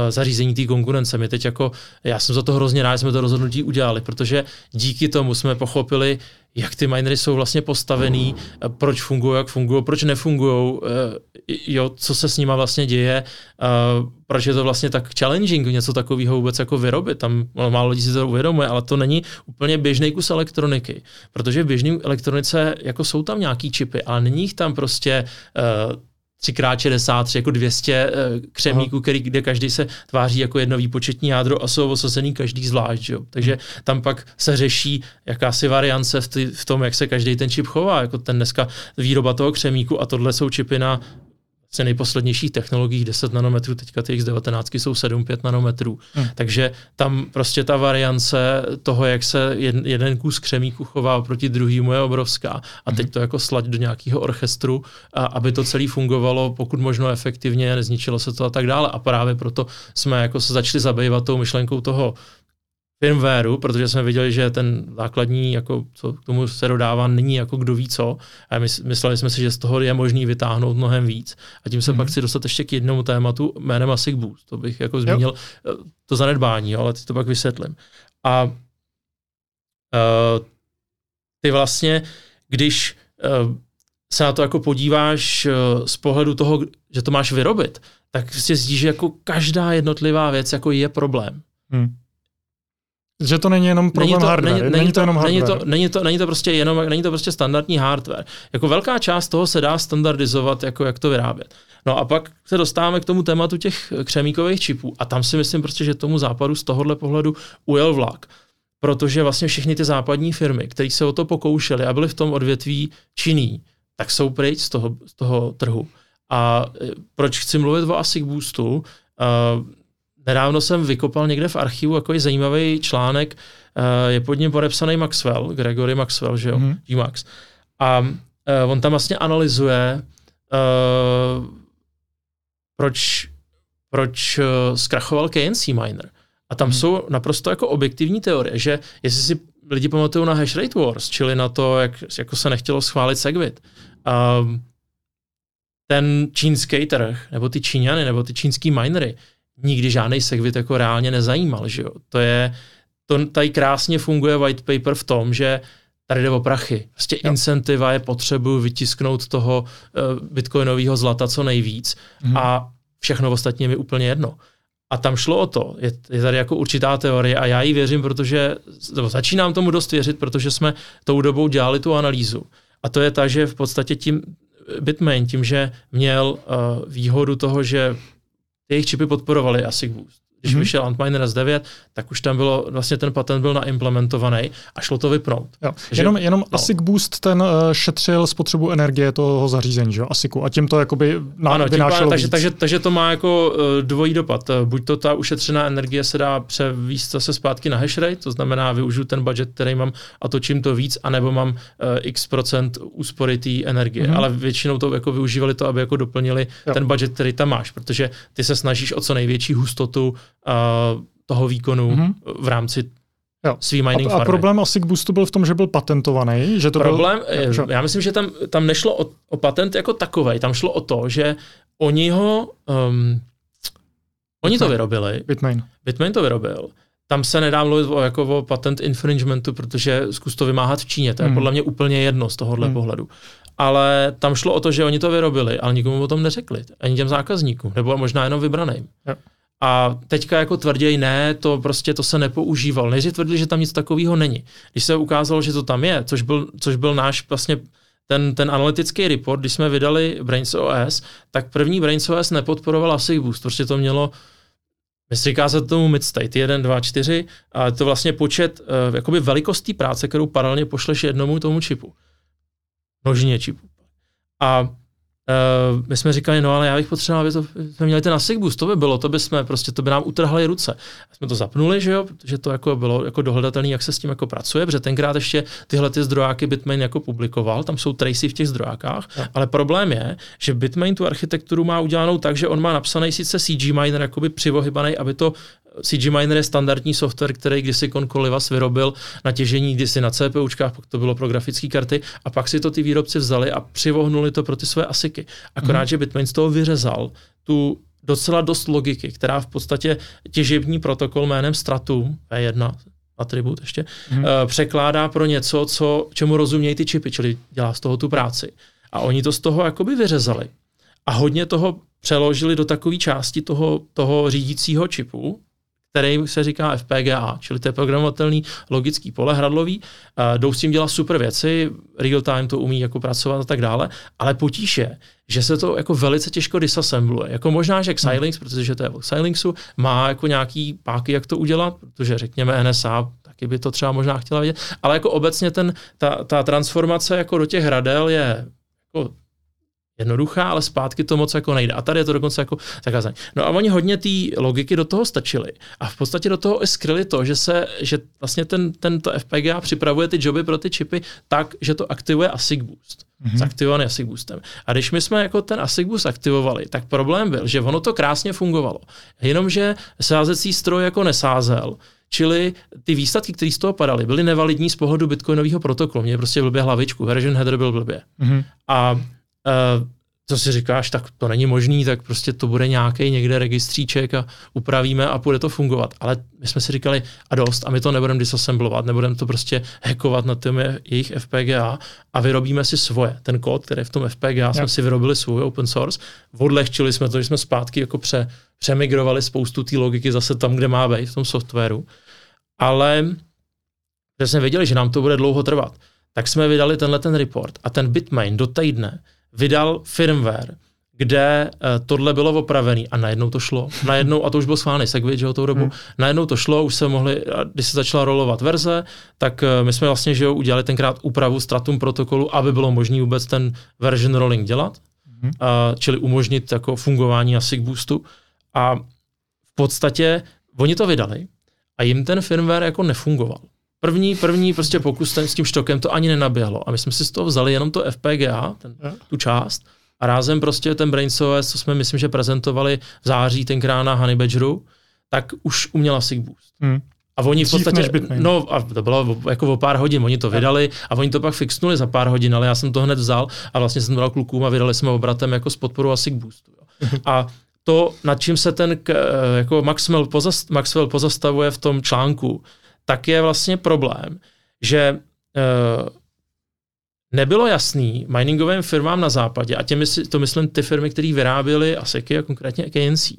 zařízení té konkurence. My teď jako, já jsem za to hrozně rád, že jsme to rozhodnutí udělali, protože díky tomu jsme pochopili, jak ty minery jsou vlastně postavený, proč fungují, jak fungují, proč nefungují, eh, jo, co se s nima vlastně děje, eh, proč je to vlastně tak challenging něco takového vůbec jako vyrobit. Tam málo lidí si to uvědomuje, ale to není úplně běžný kus elektroniky, protože v běžné elektronice jako jsou tam nějaký čipy, ale není jich tam prostě uh, 3x63, jako 200 uh, křemíků, který, kde každý se tváří jako jedno výpočetní jádro a jsou osazený každý zvlášť. Jo. Takže tam pak se řeší jakási variance v, ty, v tom, jak se každý ten čip chová. Jako ten dneska výroba toho křemíku a tohle jsou čipy na se nejposlednějších technologiích 10 nanometrů, teďka ty X19 jsou 7-5 nanometrů. Hmm. Takže tam prostě ta variance toho, jak se jeden kus křemíku chová proti druhému je obrovská. A teď hmm. to jako slať do nějakého orchestru, a aby to celé fungovalo pokud možno efektivně, nezničilo se to a tak dále. A právě proto jsme jako se začali zabývat tou myšlenkou toho firmwareu, protože jsme viděli, že ten základní, jako, co k tomu se dodává, není jako kdo ví co. A my, mysleli jsme si, že z toho je možný vytáhnout mnohem víc. A tím se mm-hmm. pak chci dostat ještě k jednomu tématu jménem ASIC Boost. To bych jako zmínil jo. Eh, to zanedbání, ale ty to pak vysvětlím. A uh, ty vlastně, když uh, se na to jako podíváš uh, z pohledu toho, že to máš vyrobit, tak si zjistíš, že jako každá jednotlivá věc jako je problém. Hmm. Že to není jenom problém není to, hardware. Není, není, to, to jenom hardware. Není to, není to, není to prostě jenom, není to prostě standardní hardware. Jako velká část toho se dá standardizovat, jako jak to vyrábět. No a pak se dostáváme k tomu tématu těch křemíkových čipů a tam si myslím prostě, že tomu západu z tohohle pohledu ujel vlak. Protože vlastně všechny ty západní firmy, které se o to pokoušely a byly v tom odvětví činný, tak jsou pryč z toho, z toho trhu. A e, proč chci mluvit o ASIC Boostu? Uh, nedávno jsem vykopal někde v archivu jako zajímavý článek, uh, je pod ním podepsaný Maxwell, Gregory Maxwell, že jo, mm-hmm. G-Max. A uh, on tam vlastně analyzuje, uh, proč, proč zkrachoval KNC Miner. A tam mm-hmm. jsou naprosto jako objektivní teorie, že jestli si lidi pamatují na Hash Rate Wars, čili na to, jak jako se nechtělo schválit Segwit, um, ten čínský trh, nebo ty Číňany, nebo ty čínský minery, nikdy žádný segwit jako reálně nezajímal, že jo. To je, to tady krásně funguje white paper v tom, že tady jde o prachy. Prostě jo. incentiva je potřebuji vytisknout toho uh, bitcoinového zlata co nejvíc mm. a všechno ostatní je mi úplně jedno. A tam šlo o to, je, je tady jako určitá teorie a já jí věřím, protože, nebo začínám tomu dost věřit, protože jsme tou dobou dělali tu analýzu. A to je ta, že v podstatě tím Bitmain, tím, že měl uh, výhodu toho, že jejich čipy podporovaly ASIC Boost, když mm-hmm. vyšel Antminer S9, tak už tam bylo, vlastně ten patent byl naimplementovaný a šlo to vypnout. Jo. Jenom jenom no. ASIC Boost ten uh, šetřil spotřebu energie toho zařízení, že jo, ASICu, a tím to jakoby na, ano, vynášelo takže, takže, takže, to má jako uh, dvojí dopad. Buď to ta ušetřená energie se dá převíst zase zpátky na hash rate, to znamená využiju ten budget, který mám a točím to víc, anebo mám uh, x procent úspory té energie. Mm-hmm. Ale většinou to jako využívali to, aby jako doplnili jo. ten budget, který tam máš, protože ty se snažíš o co největší hustotu uh, toho výkonu mm-hmm. v rámci Jo. svý mining a, a problém ASIC Boostu byl v tom, že byl patentovaný? Že to problém, byl, že? já myslím, že tam, tam nešlo o, o patent jako takový, tam šlo o to, že oni ho, um, oni to vyrobili. Bitmain. Bitmain to vyrobil. Tam se nedá mluvit o, jako o patent infringementu, protože zkus to vymáhat v Číně. To je hmm. podle mě úplně jedno z tohohle hmm. pohledu. Ale tam šlo o to, že oni to vyrobili, ale nikomu o tom neřekli. Ani těm zákazníkům, nebo možná jenom vybraným. Jo. A teďka jako tvrději ne, to prostě to se nepoužíval. Nejdřív tvrdili, že tam nic takového není. Když se ukázalo, že to tam je, což byl, což byl náš vlastně ten, ten analytický report, když jsme vydali Brains OS, tak první Brains OS nepodporoval asi Boost, protože to mělo říká se tomu mid state 1, 2, 4 a to vlastně počet uh, jakoby velikostí práce, kterou paralelně pošleš jednomu tomu čipu. Množině čipu. A Uh, my jsme říkali, no ale já bych potřeboval, aby to, jsme měli ten ASIC boost, to by bylo, to by jsme, prostě to by nám utrhali ruce. A jsme to zapnuli, že jo, protože to jako bylo jako dohledatelné, jak se s tím jako pracuje, protože tenkrát ještě tyhle ty zdrojáky Bitmain jako publikoval, tam jsou tracy v těch zdrojákách, no. ale problém je, že Bitmain tu architekturu má udělanou tak, že on má napsaný sice CG miner jakoby přivohybaný, aby to CG Miner je standardní software, který kdysi Concoliva vyrobil na těžení kdysi na CPUčkách, pak to bylo pro grafické karty a pak si to ty výrobci vzali a přivohnuli to pro ty své ASICy. Akorát, mm. že Bitmain z toho vyřezal tu docela dost logiky, která v podstatě těžební protokol jménem Stratum V1, atribut ještě, mm. uh, překládá pro něco, co, čemu rozumějí ty čipy, čili dělá z toho tu práci. A oni to z toho jakoby vyřezali. A hodně toho přeložili do takové části toho, toho řídícího čipu, který se říká FPGA, čili to je programovatelný logický pole hradlový. Uh, jdou s tím dělat super věci, real time to umí jako pracovat a tak dále, ale potíž je, že se to jako velice těžko disassembluje. Jako možná, že Xilinx, hmm. protože to je o Xilinxu, má jako nějaký páky, jak to udělat, protože řekněme NSA taky by to třeba možná chtěla vidět, ale jako obecně ten, ta, ta transformace jako do těch hradel je jako jednoduchá, ale zpátky to moc jako nejde. A tady je to dokonce jako zakázané. No a oni hodně té logiky do toho stačili. A v podstatě do toho i skryli to, že se, že vlastně ten, tento FPGA připravuje ty joby pro ty čipy tak, že to aktivuje ASIC Boost. Mm-hmm. Zaktivovaný ASIC Boostem. A když my jsme jako ten ASIC Boost aktivovali, tak problém byl, že ono to krásně fungovalo. Jenomže sázecí stroj jako nesázel, čili ty výsledky, které z toho padaly, byly nevalidní z pohledu bitcoinového protokolu. Mě prostě blbě hlavičku, version header byl blbě. Mm-hmm. A uh, co si říkáš, tak to není možný, tak prostě to bude nějaký někde registříček a upravíme a bude to fungovat. Ale my jsme si říkali, a dost, a my to nebudeme disassemblovat, nebudeme to prostě hackovat na tím jejich FPGA a vyrobíme si svoje. Ten kód, který v tom FPGA yeah. jsme si vyrobili svůj open source, odlehčili jsme to, že jsme zpátky jako pře, přemigrovali spoustu té logiky zase tam, kde má být v tom softwaru. Ale že jsme věděli, že nám to bude dlouho trvat, tak jsme vydali tenhle ten report a ten Bitmain do týdne vydal firmware, kde uh, tohle bylo opravený a najednou to šlo. Najednou, a to už byl schválený segwit, že jo, tou dobu, hmm. najednou to šlo, už se mohli, když se začala rolovat verze, tak uh, my jsme vlastně, že jo, udělali tenkrát úpravu Stratum protokolu, aby bylo možné vůbec ten version rolling dělat, hmm. uh, čili umožnit jako fungování ASIC boostu. A v podstatě oni to vydali a jim ten firmware jako nefungoval. První, první prostě pokus ten s tím štokem to ani nenaběhlo. A my jsme si z toho vzali jenom to FPGA, ten, tu část, a rázem prostě ten BrainsOS, co jsme myslím, že prezentovali v září tenkrát na Honey Badgeru, tak už uměla SIG Boost. Hmm. A oni v podstatě, no a to bylo jako o pár hodin, oni to vydali a oni to pak fixnuli za pár hodin, ale já jsem to hned vzal a vlastně jsem dal klukům a vydali jsme obratem jako s podporou a SIG Boostu. Jo. A to, nad čím se ten jako Maxwell, pozast, Maxwell pozastavuje v tom článku, tak je vlastně problém, že uh, nebylo jasný miningovým firmám na západě, a těmi to myslím ty firmy, které vyráběly ASECy a konkrétně KNC,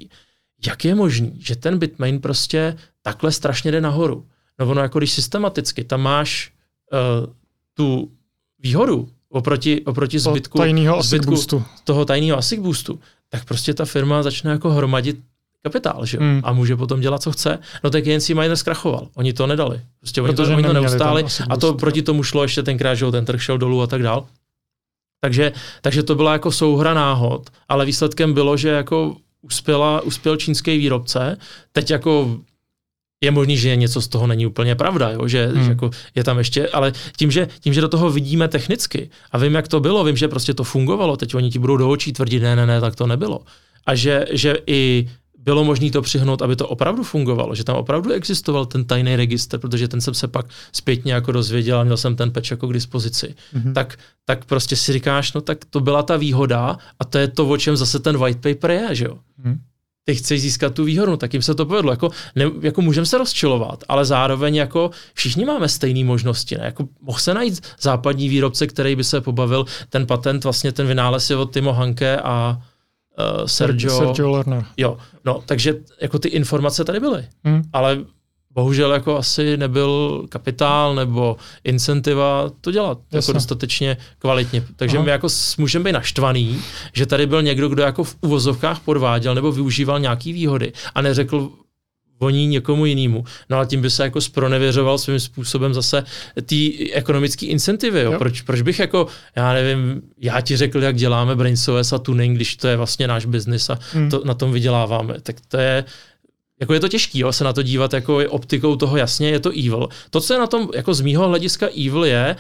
jak je možný, že ten Bitmain prostě takhle strašně jde nahoru. No ono jako když systematicky tam máš uh, tu výhodu oproti, oproti zbytku, tajného zbytku toho tajného ASIC boostu, tak prostě ta firma začne jako hromadit kapitál, že Hmm. A může potom dělat, co chce. No tak jen si Miner zkrachoval. Oni to nedali. Prostě oni Protože to, oni to neustáli a to proti tomu šlo ještě tenkrát, že ten trh šel dolů a tak dál. Takže, takže to byla jako souhra náhod, ale výsledkem bylo, že jako uspěla, uspěl čínský výrobce. Teď jako je možný, že něco z toho není úplně pravda, jo? Že, hmm. že jako je tam ještě, ale tím že, tím, že do toho vidíme technicky a vím, jak to bylo, vím, že prostě to fungovalo, teď oni ti budou do očí tvrdit, ne, ne, ne, tak to nebylo. A že, že i bylo možné to přihnout, aby to opravdu fungovalo, že tam opravdu existoval ten tajný registr, protože ten jsem se pak zpětně jako dozvěděl a měl jsem ten peč jako k dispozici. Mm-hmm. Tak, tak prostě si říkáš, no tak to byla ta výhoda a to je to, o čem zase ten white paper je, že jo. Mm-hmm. Ty chceš získat tu výhodu, no tak jim se to povedlo. Jako, ne, jako můžeme se rozčilovat, ale zároveň jako všichni máme stejné možnosti. Ne? Jako mohl se najít západní výrobce, který by se pobavil. Ten patent, vlastně ten vynález je od Timo Hanke a uh, Sergio, Sergio Lerner. Jo, no, takže jako ty informace tady byly, hmm. ale bohužel jako asi nebyl kapitál nebo incentiva to dělat jako Jasne. jako dostatečně kvalitně. Takže Aha. my jako můžeme být naštvaný, že tady byl někdo, kdo jako v uvozovkách podváděl nebo využíval nějaký výhody a neřekl voní někomu jinému. No a tím by se jako spronevěřoval svým způsobem zase ty ekonomické incentivy. Jo? Jo. Proč, proč bych jako, já nevím, já ti řekl, jak děláme BrainsOS a tuning, když to je vlastně náš biznis a hmm. to, na tom vyděláváme. Tak to je, jako je to těžký, jo, se na to dívat jako optikou toho jasně, je to evil. To, co je na tom jako z mýho hlediska evil je,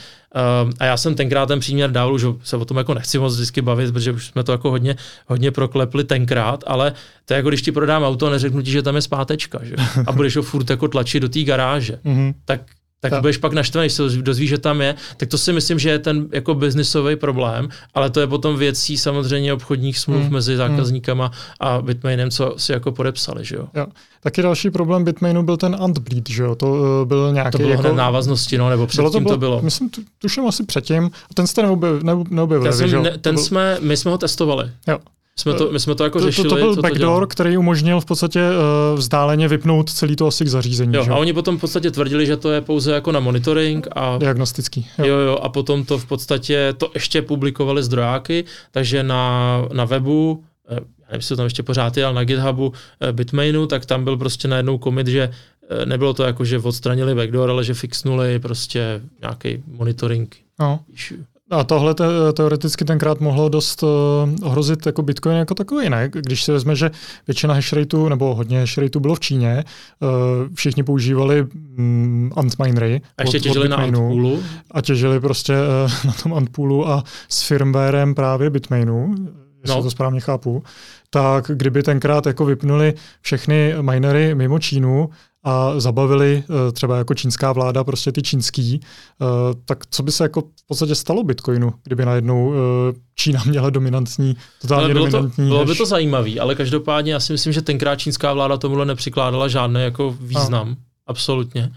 um, a já jsem tenkrát ten příměr dával, že se o tom jako nechci moc vždycky bavit, protože už jsme to jako hodně, hodně proklepli tenkrát, ale to je jako když ti prodám auto a neřeknu ti, že tam je zpátečka, že? a budeš ho furt jako tlačit do té garáže, mm-hmm. tak tak tak budeš pak naštvaný, když se dozvíš, že tam je, tak to si myslím, že je ten jako biznisový problém, ale to je potom věcí samozřejmě obchodních smluv hmm. mezi hmm. zákazníkama hmm. a Bitmainem, co si jako podepsali, že jo. jo. Taky další problém Bitmainu byl ten Antbleed, že jo, to uh, byl nějaký... To bylo jako... hned návaznosti, no, nebo předtím bylo to, bylo, to bylo. Myslím, tu, tuším asi předtím, a ten jste neobjevili, neobjevili, ten, jsem, ne, ten byl... jsme, my jsme ho testovali. Jo. Jsme to, my jsme to jako to, řešili. To, to byl backdoor, to který umožnil v podstatě uh, vzdáleně vypnout celý to ASIC zařízení. Jo, že? a oni potom v podstatě tvrdili, že to je pouze jako na monitoring. A, Diagnostický. Jo. jo, jo, a potom to v podstatě to ještě publikovali zdrojáky, takže na, na webu, eh, já nevím, jestli to tam ještě pořád je, ale na GitHubu eh, Bitmainu, tak tam byl prostě najednou komit, že nebylo to jako, že odstranili backdoor, ale že fixnuli prostě nějaký monitoring no. issue. A tohle te, teoreticky tenkrát mohlo dost uh, ohrozit jako Bitcoin jako takový, ne? Když si vezme, že většina hashrateu nebo hodně hashrateu bylo v Číně, uh, všichni používali um, Antminery. A ještě od, těžili od na Antpoolu. A těžili prostě uh, na tom Antpoolu a s firmwarem právě Bitmainu, jestli no. to správně chápu, tak kdyby tenkrát jako vypnuli všechny minery mimo Čínu a zabavili eh, třeba jako čínská vláda prostě ty čínský, eh, tak co by se jako v podstatě stalo Bitcoinu, kdyby najednou Čína měla dominantní, totálně ale bylo dominantní. To, bylo by to zajímavý, ale každopádně já si myslím, že tenkrát čínská vláda tomuhle nepřikládala žádný jako význam. A. Absolutně.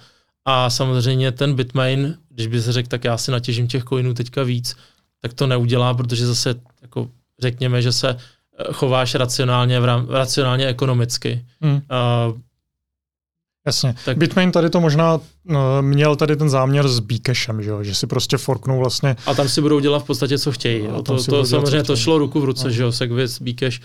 A samozřejmě ten Bitmain, když by se řekl, tak já si natěžím těch coinů teďka víc, tak to neudělá, protože zase jako řekněme, že se chováš racionálně, racionálně ekonomicky. Hmm. Uh, Jasně. Tak... Bitmain tady to možná no, měl tady ten záměr s Bcashem, že, že si prostě forknou vlastně. A tam si budou dělat v podstatě, co chtějí. Jo. To, to samozřejmě to šlo ruku v ruce, no. že jo, Segwit, Bcash,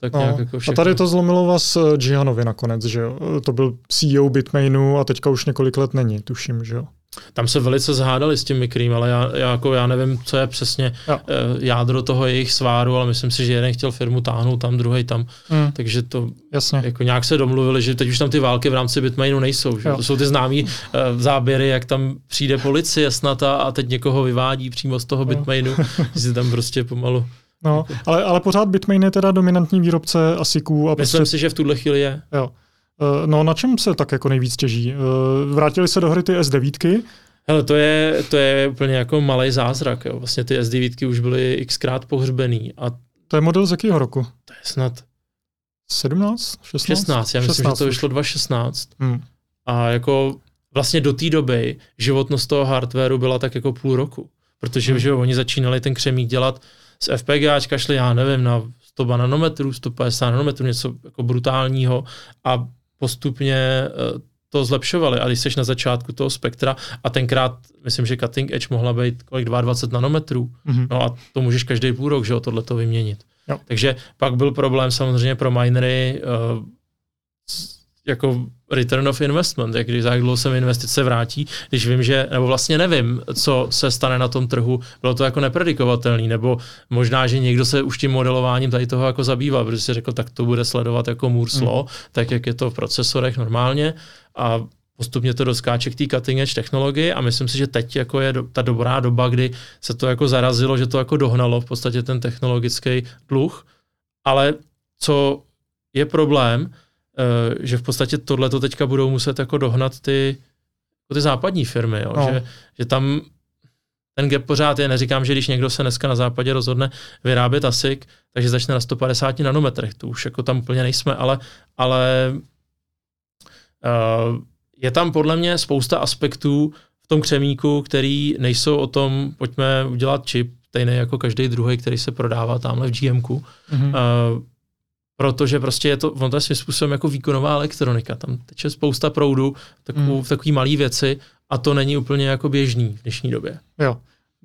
tak no. nějak jako A tady to zlomilo vás Jihanovi nakonec, že jo. To byl CEO Bitmainu a teďka už několik let není, tuším, že jo. Tam se velice zhádali s tím mikrým, ale já, já, jako, já nevím, co je přesně jo. Eh, jádro toho jejich sváru, ale myslím si, že jeden chtěl firmu táhnout tam, druhý tam. Mm. Takže to Jasně. jako nějak se domluvili, že teď už tam ty války v rámci Bitmainu nejsou. Že? To jsou ty známý uh, záběry, jak tam přijde policie snad a, a teď někoho vyvádí přímo z toho jo. Bitmainu, že si tam prostě pomalu No, ale, ale pořád Bitmain je teda dominantní výrobce ASICů. A Myslím prostě... si, že v tuhle chvíli je. Jo. Eh, no na čem se tak jako nejvíc těží? Eh, vrátili se do hry ty S9? Hele, to je, to je úplně jako malý zázrak. Jo. Vlastně ty S9 už byly xkrát pohřbený. A to je model z jakého roku? To je snad 17? 16? 16, já myslím, 16 že to vyšlo 2016. Hmm. A jako vlastně do té doby životnost toho hardwareu byla tak jako půl roku. Protože hmm. že oni začínali ten křemík dělat z FPGAčka, šli já nevím, na 100 nanometrů, 150 nanometrů, něco jako brutálního a postupně eh, to zlepšovali. A když jsi na začátku toho spektra a tenkrát, myslím, že cutting edge mohla být kolik 22 nanometrů, mm-hmm. no a to můžeš každý půl rok, že o tohle to vyměnit. Jo. Takže pak byl problém samozřejmě pro minery uh, jako return of investment, jak když za jak dlouho se mi investice vrátí, když vím, že, nebo vlastně nevím, co se stane na tom trhu, bylo to jako nepredikovatelný, nebo možná, že někdo se už tím modelováním tady toho jako zabýval, protože si řekl, tak to bude sledovat jako Moore's mm. law, tak jak je to v procesorech normálně a postupně to doskáče k té cutting edge technologii a myslím si, že teď jako je do, ta dobrá doba, kdy se to jako zarazilo, že to jako dohnalo v podstatě ten technologický dluh, ale co je problém, že v podstatě tohle to teďka budou muset jako dohnat ty, jako ty západní firmy, jo? No. Že, že tam ten gap pořád je, neříkám, že když někdo se dneska na západě rozhodne vyrábět ASIC, takže začne na 150 nanometrech, to už jako tam úplně nejsme, ale, ale uh, je tam podle mě spousta aspektů v tom křemíku, který nejsou o tom, pojďme udělat čip, stejný jako každý druhý, který se prodává tamhle v GMku. Mm-hmm. Uh, protože prostě je to, on to je svým způsobem jako výkonová elektronika, tam teče spousta proudu takovou, mm. v takové malé věci a to není úplně jako běžný v dnešní době. Jo.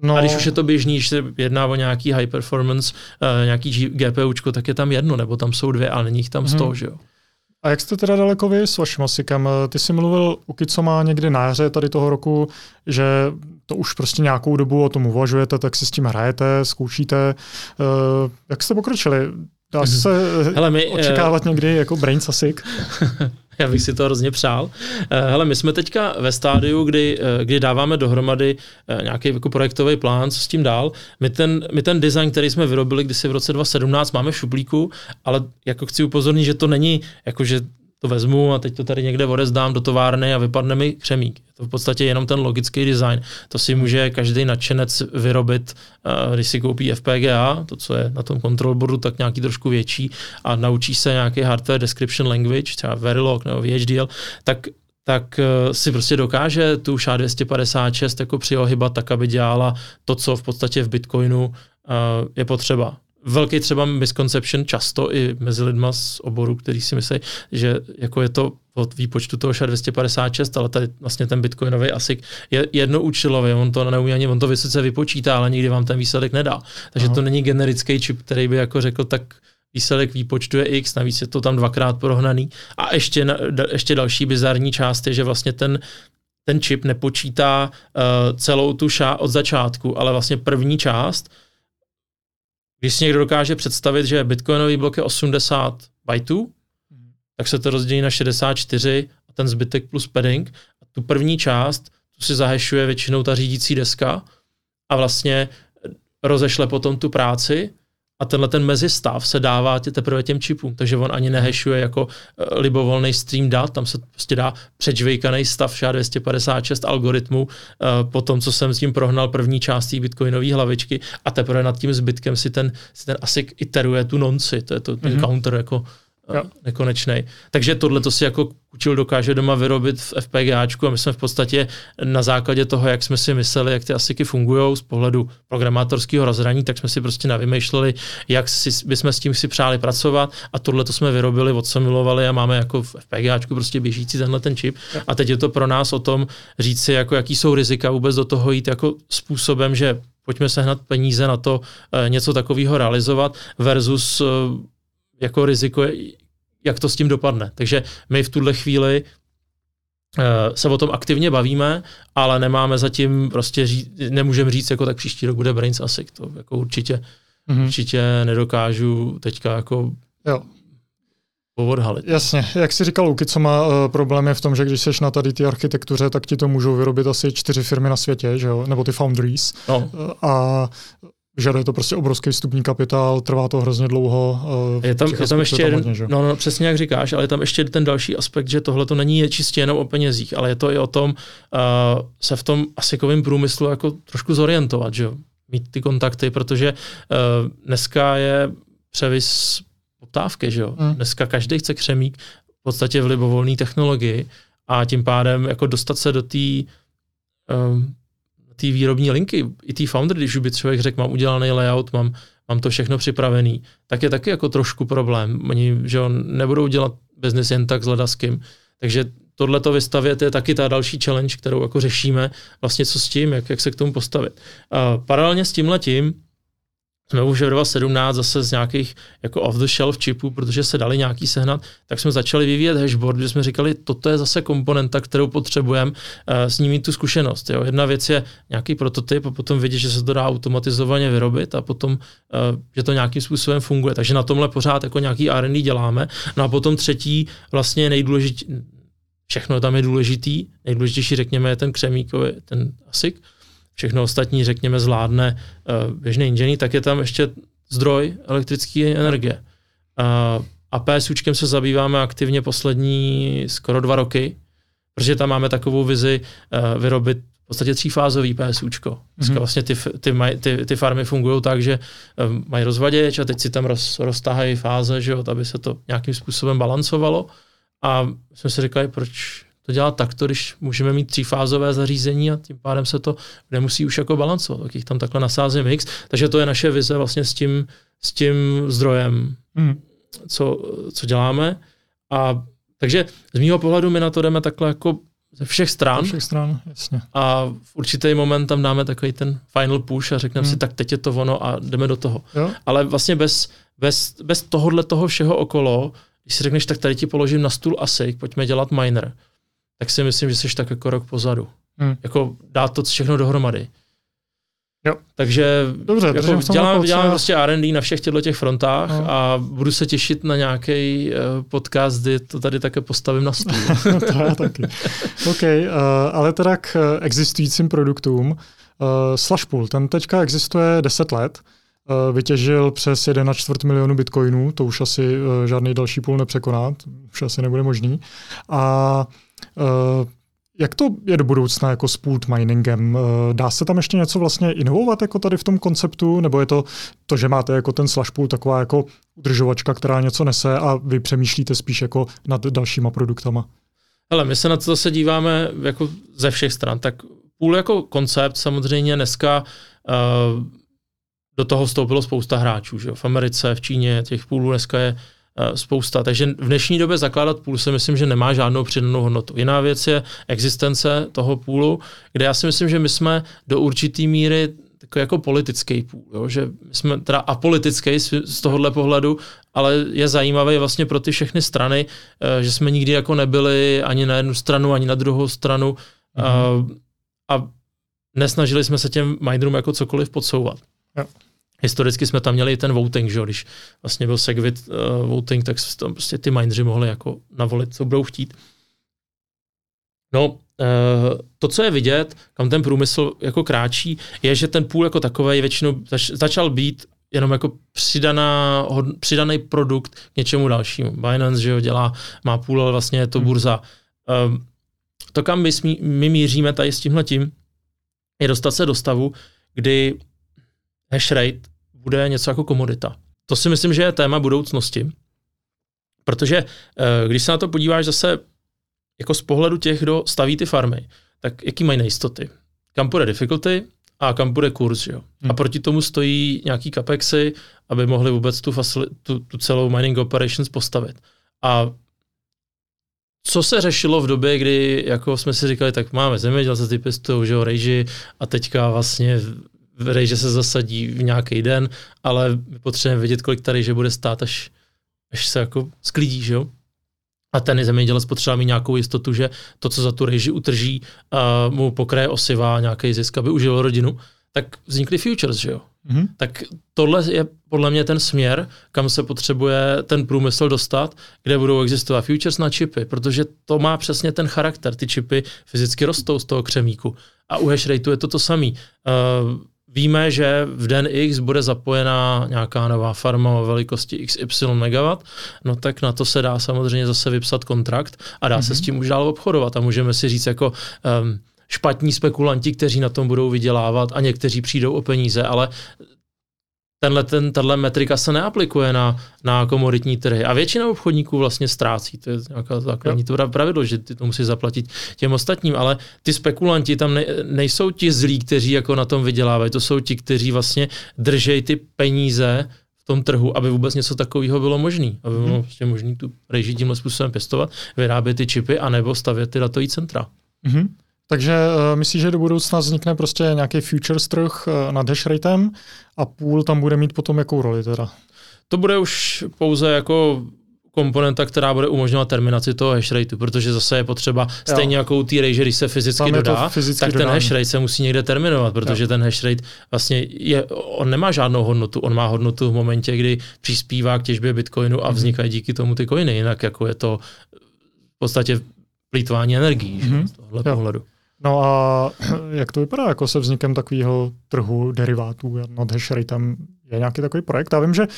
No. A když už je to běžný, když se jedná o nějaký high performance, uh, nějaký GPUčko, tak je tam jedno, nebo tam jsou dvě, ale není jich tam sto, mm. že jo. A jak jste teda daleko vy s vaším asikem? Ty jsi mluvil u Kicoma někdy na jaře tady toho roku, že to už prostě nějakou dobu o tom uvažujete, tak si s tím hrajete, zkoušíte. Uh, jak jste pokročili? Dá se Hele, my, očekávat uh, někdy jako brain sasik? Já bych si to hrozně přál. Eh, hele, my jsme teďka ve stádiu, kdy, eh, kdy dáváme dohromady nějaký jako projektový plán, co s tím dál. My ten, my ten design, který jsme vyrobili kdysi v roce 2017, máme v šuplíku, ale jako chci upozornit, že to není jako, že to vezmu a teď to tady někde odezdám do továrny a vypadne mi křemík. Je to v podstatě jenom ten logický design. To si může každý nadšenec vyrobit, uh, když si koupí FPGA, to, co je na tom control boardu, tak nějaký trošku větší a naučí se nějaký hardware description language, třeba Verilog nebo VHDL, tak tak uh, si prostě dokáže tu SHA-256 jako přiohybat tak, aby dělala to, co v podstatě v Bitcoinu uh, je potřeba velký třeba misconception často i mezi lidma z oboru, který si myslí, že jako je to od výpočtu toho SHA 256, ale tady vlastně ten bitcoinový ASIC je jednoúčelový, on to neumí ani, on to vysoce vypočítá, ale nikdy vám ten výsledek nedá. Takže Aha. to není generický čip, který by jako řekl, tak výsledek výpočtu je X, navíc je to tam dvakrát prohnaný. A ještě, ještě další bizarní část je, že vlastně ten, ten čip nepočítá uh, celou tu ša od začátku, ale vlastně první část když si někdo dokáže představit, že bitcoinový blok je 80 bajtů, mm. tak se to rozdělí na 64 a ten zbytek plus padding. A tu první část tu si zahešuje většinou ta řídící deska a vlastně rozešle potom tu práci a tenhle ten mezistav se dává tě teprve těm čipům, takže on ani nehešuje jako uh, libovolný stream dat, tam se prostě dá předžvejkaný stav SHA-256 algoritmu uh, po tom, co jsem s tím prohnal první částí bitcoinové hlavičky a teprve nad tím zbytkem si ten, si ten ASIC iteruje tu nonci, to je to, ten mm-hmm. counter jako jo. nekonečný. Takže tohle to si jako Kučil dokáže doma vyrobit v FPGAčku a my jsme v podstatě na základě toho, jak jsme si mysleli, jak ty ASICy fungují z pohledu programátorského rozhraní, tak jsme si prostě navymýšleli, jak si, bychom s tím si přáli pracovat a tohle to jsme vyrobili, odsamilovali a máme jako v FPGAčku prostě běžící tenhle ten čip. A teď je to pro nás o tom říct si, jako jaký jsou rizika vůbec do toho jít jako způsobem, že pojďme sehnat peníze na to e, něco takového realizovat versus e, jako riziko jak to s tím dopadne. Takže my v tuhle chvíli uh, se o tom aktivně bavíme, ale nemáme zatím prostě ří, nemůžeme říct, jako tak příští rok bude Brains ASIC. To jako určitě, mm-hmm. určitě nedokážu teďka jako jo. Odhalit. Jasně, jak si říkal Luky, co má uh, problém je v tom, že když seš na tady ty architektuře, tak ti to můžou vyrobit asi čtyři firmy na světě, že jo? nebo ty foundries. No. Uh, a Žaduje to prostě obrovský vstupní kapitál, trvá to hrozně dlouho. Uh, je tam, je tam ještě jeden, hodně, no, no, přesně jak říkáš, ale je tam ještě ten další aspekt, že tohle to není čistě jenom o penězích, ale je to i o tom uh, se v tom asikovém průmyslu jako trošku zorientovat, že jo? mít ty kontakty, protože uh, dneska je převis poptávky, že jo? Hmm. Dneska každý chce křemík v podstatě v libovolné technologii a tím pádem jako dostat se do té um, té výrobní linky, i té founder, když by člověk řekl, mám udělaný layout, mám, mám to všechno připravený, tak je taky jako trošku problém. Oni že on, nebudou dělat business jen tak s ledaským. Takže tohle to vystavět je taky ta další challenge, kterou jako řešíme, vlastně co s tím, jak, jak se k tomu postavit. A paralelně s tím letím, jsme už v 2017 zase z nějakých jako off-the-shelf čipů, protože se dali nějaký sehnat, tak jsme začali vyvíjet hashboard, kde jsme říkali, toto je zase komponenta, kterou potřebujeme uh, s ní mít tu zkušenost. Jo. Jedna věc je nějaký prototyp a potom vidět, že se to dá automatizovaně vyrobit a potom, uh, že to nějakým způsobem funguje. Takže na tomhle pořád jako nějaký R&D děláme. No a potom třetí vlastně nejdůležitější, všechno tam je důležitý, nejdůležitější řekněme je ten křemíkový, ten ASIC, všechno ostatní, řekněme, zvládne uh, běžný inženýr, tak je tam ještě zdroj elektrické energie. Uh, a PSUčkem se zabýváme aktivně poslední skoro dva roky, protože tam máme takovou vizi uh, vyrobit v podstatě třífázový PSUčko. Dneska mm-hmm. vlastně ty, ty, maj, ty, ty farmy fungují tak, že mají rozvaděč a teď si tam roz, roztahají fáze, že jo, aby se to nějakým způsobem balancovalo. A jsme si říkali, proč to dělat takto, když můžeme mít třífázové zařízení a tím pádem se to nemusí už jako balancovat, tak jich tam takhle nasázím mix. Takže to je naše vize vlastně s tím, s tím zdrojem, mm. co, co děláme. A takže z mého pohledu my na to jdeme takhle jako ze všech stran. Ze všech stran, jasně. A v určitý moment tam dáme takový ten final push a řekneme hmm. si, tak teď je to ono a jdeme do toho. Jo? Ale vlastně bez, bez, bez tohohle toho všeho okolo, když si řekneš, tak tady ti položím na stůl ASIC, pojďme dělat miner, tak si myslím, že jsi tak jako rok pozadu. Hmm. Jako dát to všechno dohromady. Jo. Takže Dobře, jako dělám, dělám prostě R&D na všech těchto těch frontách no. a budu se těšit na nějaký uh, podcast, kdy to tady také postavím na stůl. to já taky. OK, uh, ale teda k uh, existujícím produktům. Uh, Slashpool, ten teďka existuje 10 let. Uh, vytěžil přes 1,4 milionu bitcoinů, to už asi uh, žádný další půl nepřekoná, už asi nebude možný. A Uh, jak to je do budoucna jako s pooled miningem? Uh, dá se tam ještě něco vlastně inovovat jako tady v tom konceptu, nebo je to to, že máte jako ten slash pool taková jako udržovačka, která něco nese a vy přemýšlíte spíš jako nad dalšíma produktama? Ale my se na to zase díváme jako ze všech stran. Tak půl jako koncept samozřejmě dneska uh, do toho vstoupilo spousta hráčů. Že? V Americe, v Číně těch půlů dneska je Eh, spousta. Takže v dnešní době zakládat půl si myslím, že nemá žádnou přidanou hodnotu. Jiná věc je existence toho půlu, kde já si myslím, že my jsme do určitý míry takový jako politický půl, jo? že jsme teda apolitický z, z tohohle pohledu, ale je zajímavý vlastně pro ty všechny strany, eh, že jsme nikdy jako nebyli ani na jednu stranu, ani na druhou stranu mm-hmm. a, a nesnažili jsme se těm minerům jako cokoliv podsouvat. Jo. Historicky jsme tam měli ten voting, že když vlastně byl segwit uh, voting, tak tam prostě ty mindři mohli jako navolit, co budou chtít. No, uh, to, co je vidět, kam ten průmysl jako kráčí, je, že ten půl jako takový většinou zač, začal být jenom jako přidaná, přidaný produkt k něčemu dalšímu. Binance, že jo, dělá, má půl, ale vlastně je to hmm. burza. Um, to, kam my, smí, my míříme tady s tímhle tím, je dostat se do stavu, kdy hash rate bude něco jako komodita. To si myslím, že je téma budoucnosti, protože uh, když se na to podíváš zase jako z pohledu těch, kdo staví ty farmy, tak jaký mají nejistoty? Kam půjde difficulty, a kam bude kurz. Jo? Hmm. A proti tomu stojí nějaký capexy, aby mohli vůbec tu, facil, tu, tu celou mining operations postavit. A co se řešilo v době, kdy jako jsme si říkali, tak máme zemědělce, ty pěstují, že jo, rejži a teďka vlastně rejže se zasadí v nějaký den, ale my potřebujeme vědět, kolik ta rejže bude stát, až, až se jako sklidí, že jo a ten zemědělec potřeba mít nějakou jistotu, že to, co za tu reži utrží, uh, mu pokraje osiva nějaký zisk, aby užil rodinu, tak vznikly futures, že jo? Mm-hmm. Tak tohle je podle mě ten směr, kam se potřebuje ten průmysl dostat, kde budou existovat futures na čipy, protože to má přesně ten charakter. Ty čipy fyzicky rostou z toho křemíku. A u hash rateu je to to samý. Uh, Víme, že v den X bude zapojená nějaká nová farma o velikosti XY MW, no tak na to se dá samozřejmě zase vypsat kontrakt a dá mm-hmm. se s mhm. tím už dál obchodovat a můžeme si říct jako um, špatní spekulanti, kteří na tom budou vydělávat a někteří přijdou o peníze, ale tenhle, ten, tato metrika se neaplikuje na, na komoditní trhy. A většina obchodníků vlastně ztrácí. To je nějaká základní to pravidlo, že ty to musí zaplatit těm ostatním. Ale ty spekulanti tam ne, nejsou ti zlí, kteří jako na tom vydělávají. To jsou ti, kteří vlastně držejí ty peníze v tom trhu, aby vůbec něco takového bylo možné. Aby bylo hmm. vlastně možné tu režii tímhle způsobem pěstovat, vyrábět ty čipy, anebo stavět ty datové centra. Hmm. Takže uh, myslíš, že do budoucna vznikne prostě nějaký futures trh uh, nad hash ratem a půl tam bude mít potom jakou roli teda? To bude už pouze jako komponenta, která bude umožňovat terminaci toho hash rateu, protože zase je potřeba, stejně jo. jako u té rage, když se fyzicky dodá, fyzicky tak dodání. ten hash rate se musí někde terminovat, protože jo. ten hash rate vlastně je, on nemá žádnou hodnotu, on má hodnotu v momentě, kdy přispívá k těžbě bitcoinu a mhm. vznikají díky tomu ty coiny, jinak jako je to v podstatě plýtvání energií, mm-hmm. z tohohle jo. pohledu. No a jak to vypadá jako se vznikem takového trhu derivátů nad hashratem? Je nějaký takový projekt? Já vím, že uh,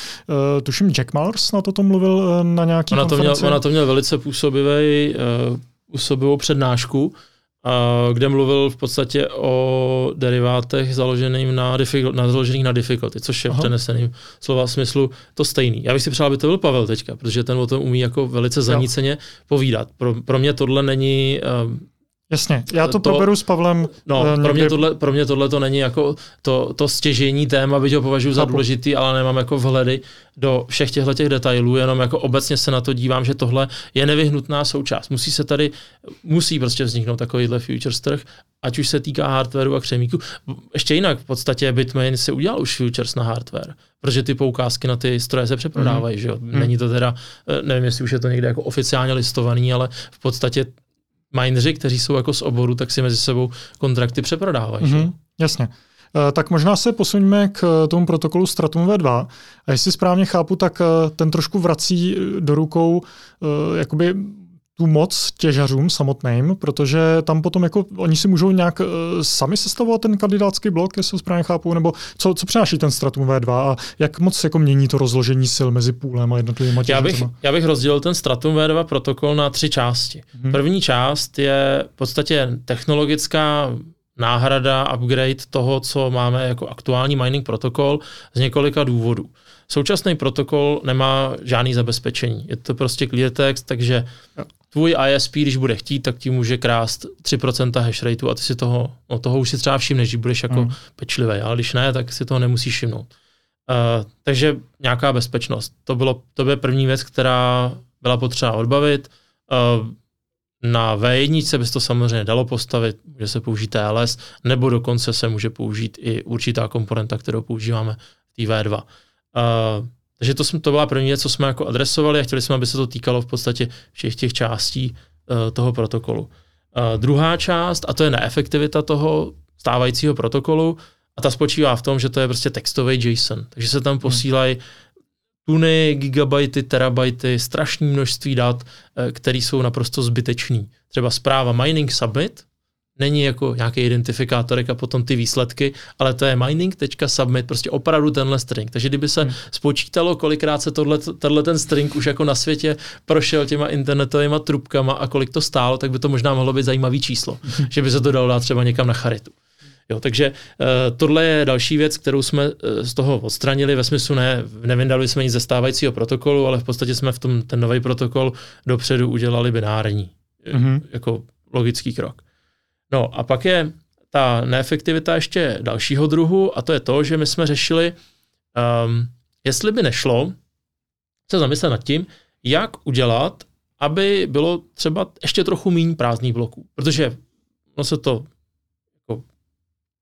tuším Jack Mallers na toto mluvil uh, na nějaký ona to, měl, ona to měl velice působivý, uh, působivou přednášku, uh, kde mluvil v podstatě o derivátech založených na, difficult, na, založených na difficulty, což je Aha. v přeneseným slova smyslu to stejný. Já bych si přál, aby to byl Pavel teďka, protože ten o tom umí jako velice zaníceně povídat. Pro, pro mě tohle není uh, Jasně, já to, to proberu s Pavlem. No, někde... pro, mě tohle, pro mě tohle to není jako to, to stěžení téma, byť ho považuji za důležitý, ale nemám jako vhledy do všech těchto těch detailů, jenom jako obecně se na to dívám, že tohle je nevyhnutná součást. Musí se tady, musí prostě vzniknout takovýhle futures trh, ať už se týká hardwareu a křemíku. Ještě jinak, v podstatě Bitmain si udělal už futures na hardware, protože ty poukázky na ty stroje se přeprodávají, mm. že jo. Není to teda, eh, nevím, jestli už je to někde jako oficiálně listovaný, ale v podstatě mineři, kteří jsou jako z oboru, tak si mezi sebou kontrakty přeprodávají. Mm-hmm, jasně. Eh, tak možná se posuňme k eh, tomu protokolu Stratum V2. A jestli správně chápu, tak eh, ten trošku vrací do rukou jakoby tu moc těžařům samotným, protože tam potom jako oni si můžou nějak uh, sami sestavovat ten kandidátský blok, jestli to správně chápu, nebo co, co přináší ten Stratum V2 a jak moc jako mění to rozložení sil mezi půlem a jednotlivými já bych, já bych rozdělil ten Stratum V2 protokol na tři části. Hmm. První část je v podstatě technologická náhrada, upgrade toho, co máme jako aktuální mining protokol z několika důvodů. Současný protokol nemá žádný zabezpečení. Je to prostě clear text, takže tvůj ISP, když bude chtít, tak ti může krást 3% hash rateu a ty si toho, no toho už si třeba všimneš, že budeš jako mm. pečlivý, ale když ne, tak si toho nemusíš všimnout. Uh, takže nějaká bezpečnost. To, bylo, to byla první věc, která byla potřeba odbavit. Uh, na V1 by se to samozřejmě dalo postavit, může se použít TLS, nebo dokonce se může použít i určitá komponenta, kterou používáme v té V2. Uh, takže to, jsme, to byla první věc, co jsme jako adresovali a chtěli jsme, aby se to týkalo v podstatě všech těch částí uh, toho protokolu. Uh, druhá část, a to je neefektivita toho stávajícího protokolu, a ta spočívá v tom, že to je prostě textový JSON. Takže se tam hmm. posílají tuny, gigabajty, terabajty, strašné množství dat, které jsou naprosto zbytečný. Třeba zpráva mining submit, není jako nějaký identifikátorek a potom ty výsledky, ale to je mining.submit, prostě opravdu tenhle string. Takže kdyby se hmm. spočítalo, kolikrát se tohle, tenhle ten string už jako na světě prošel těma internetovými trubkama a kolik to stálo, tak by to možná mohlo být zajímavý číslo, hmm. že by se to dalo dát třeba někam na charitu. Jo, takže uh, tohle je další věc, kterou jsme uh, z toho odstranili, ve smyslu ne, nevydali jsme nic ze stávajícího protokolu, ale v podstatě jsme v tom ten nový protokol dopředu udělali binární, mm-hmm. jako logický krok. No a pak je ta neefektivita ještě dalšího druhu a to je to, že my jsme řešili, um, jestli by nešlo se zamyslet nad tím, jak udělat, aby bylo třeba ještě trochu méně prázdných bloků. Protože no se to jako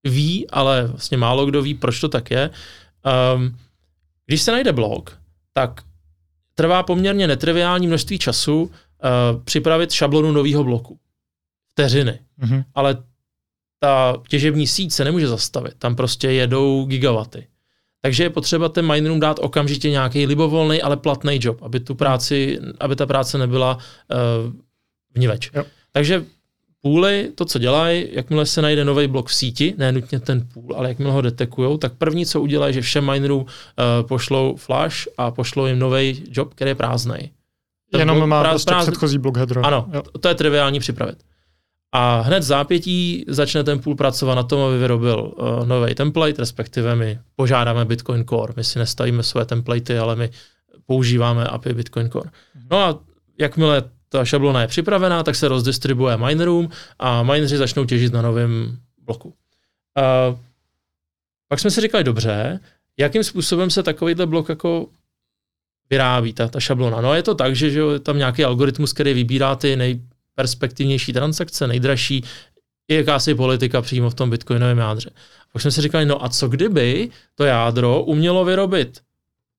ví, ale vlastně málo kdo ví, proč to tak je. Um, když se najde blok, tak trvá poměrně netriviální množství času uh, připravit šablonu nového bloku vteřiny. Mm-hmm. Ale ta těžební síť se nemůže zastavit. Tam prostě jedou gigawaty. Takže je potřeba ten minerům dát okamžitě nějaký libovolný, ale platný job, aby tu práci, aby ta práce nebyla uh, vniveč. Jo. Takže půly, to, co dělají, jakmile se najde nový blok v síti, ne nutně ten půl, ale jakmile ho detekujou, tak první, co udělají, že všem minerům uh, pošlou flash a pošlou jim nový job, který je prázdný. Jenom má práz, prostě prázdný, předchozí blok header. Ano, jo. to je triviální připravit. A hned v zápětí začne ten půl pracovat na tom, aby vyrobil uh, nový template, respektive my požádáme Bitcoin Core. My si nestavíme své templatey, ale my používáme API Bitcoin Core. No a jakmile ta šablona je připravená, tak se rozdistribuje minerům a mineři začnou těžit na novém bloku. Uh, pak jsme si říkali, dobře, jakým způsobem se takovýhle blok jako vyrábí, ta, ta šablona. No je to tak, že, že je tam nějaký algoritmus, který vybírá ty nej, perspektivnější transakce, nejdražší, je jakási politika přímo v tom bitcoinovém jádře. Pak jsme si říkali, no a co kdyby to jádro umělo vyrobit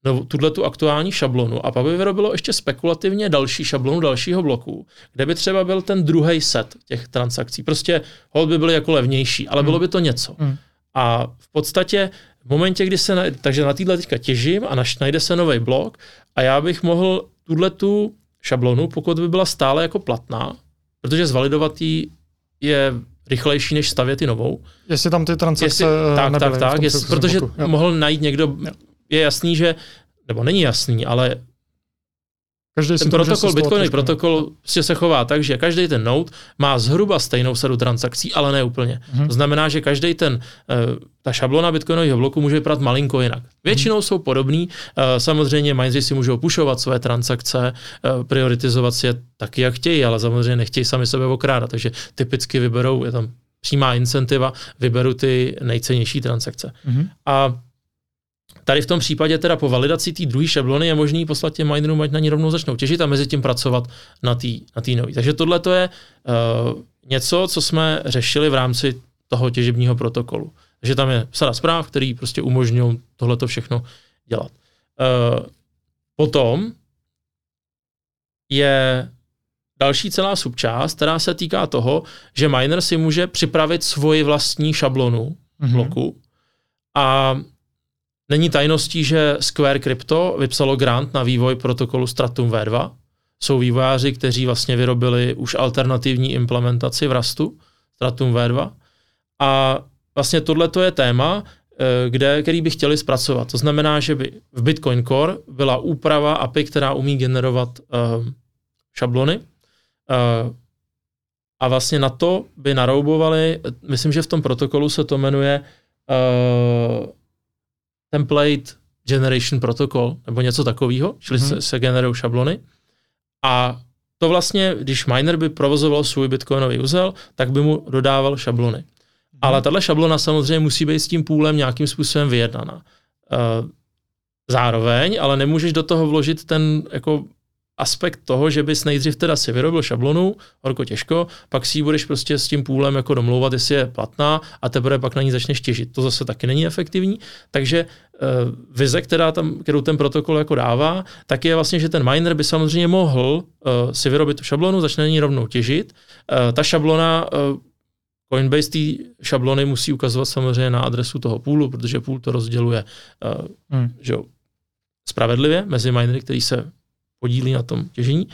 no, tuhle tu aktuální šablonu a pak by vyrobilo ještě spekulativně další šablonu dalšího bloku, kde by třeba byl ten druhý set těch transakcí. Prostě hold by byly jako levnější, ale hmm. bylo by to něco. Hmm. A v podstatě v momentě, kdy se, takže na téhle teďka těžím a naš, najde se nový blok a já bych mohl tuhle tu šablonu, pokud by byla stále jako platná, protože zvalidovat ji je rychlejší, než stavět i novou. Jestli tam ty transakce jestli, Tak, tak, tak, jestli, protože bloku. mohl najít někdo, jo. je jasný, že, nebo není jasný, ale Každý ten protokol, Bitcoinový protokol prostě se chová tak, že každý ten node má zhruba stejnou sadu transakcí, ale ne úplně. Hmm. To znamená, že každý ten, eh, ta šablona Bitcoinového bloku může vypadat malinko jinak. Většinou hmm. jsou podobný, eh, samozřejmě mineři si můžou pušovat své transakce, eh, prioritizovat si je taky, jak chtějí, ale samozřejmě nechtějí sami sebe okrádat, takže typicky vyberou, je tam přímá incentiva, vyberu ty nejcennější transakce. Hmm. A Tady v tom případě teda po validaci té druhé šablony je možný poslat těm minerům, ať na ní rovnou začnou těžit a mezi tím pracovat na té na tý nový. Takže tohle to je uh, něco, co jsme řešili v rámci toho těžebního protokolu. Takže tam je sada zpráv, který prostě umožňují tohleto všechno dělat. Uh, potom je další celá subčást, která se týká toho, že miner si může připravit svoji vlastní šablonu mm-hmm. bloku a Není tajností, že Square Crypto vypsalo grant na vývoj protokolu Stratum V2. Jsou vývojáři, kteří vlastně vyrobili už alternativní implementaci v Rastu, Stratum V2. A vlastně tohle je téma, eh, kde, který by chtěli zpracovat. To znamená, že by v Bitcoin Core byla úprava API, která umí generovat uh, šablony. Uh, a vlastně na to by naroubovali, myslím, že v tom protokolu se to jmenuje uh, template generation protocol nebo něco takového, čili hmm. se, se generují šablony. A to vlastně, když miner by provozoval svůj bitcoinový úzel, tak by mu dodával šablony. Hmm. Ale tahle šablona samozřejmě musí být s tím půlem nějakým způsobem vyjednaná. Uh, zároveň, ale nemůžeš do toho vložit ten jako aspekt toho, že bys nejdřív teda si vyrobil šablonu, horko těžko, pak si ji budeš prostě s tím půlem jako domlouvat, jestli je platná a teprve pak na ní začneš těžit. To zase taky není efektivní. Takže uh, vize, která tam, kterou ten protokol jako dává, tak je vlastně, že ten miner by samozřejmě mohl uh, si vyrobit tu šablonu, začne na ní rovnou těžit. Uh, ta šablona uh, Coinbase té šablony musí ukazovat samozřejmě na adresu toho půlu, protože půl to rozděluje uh, hmm. že spravedlivě mezi minery, který se podílí na tom těžení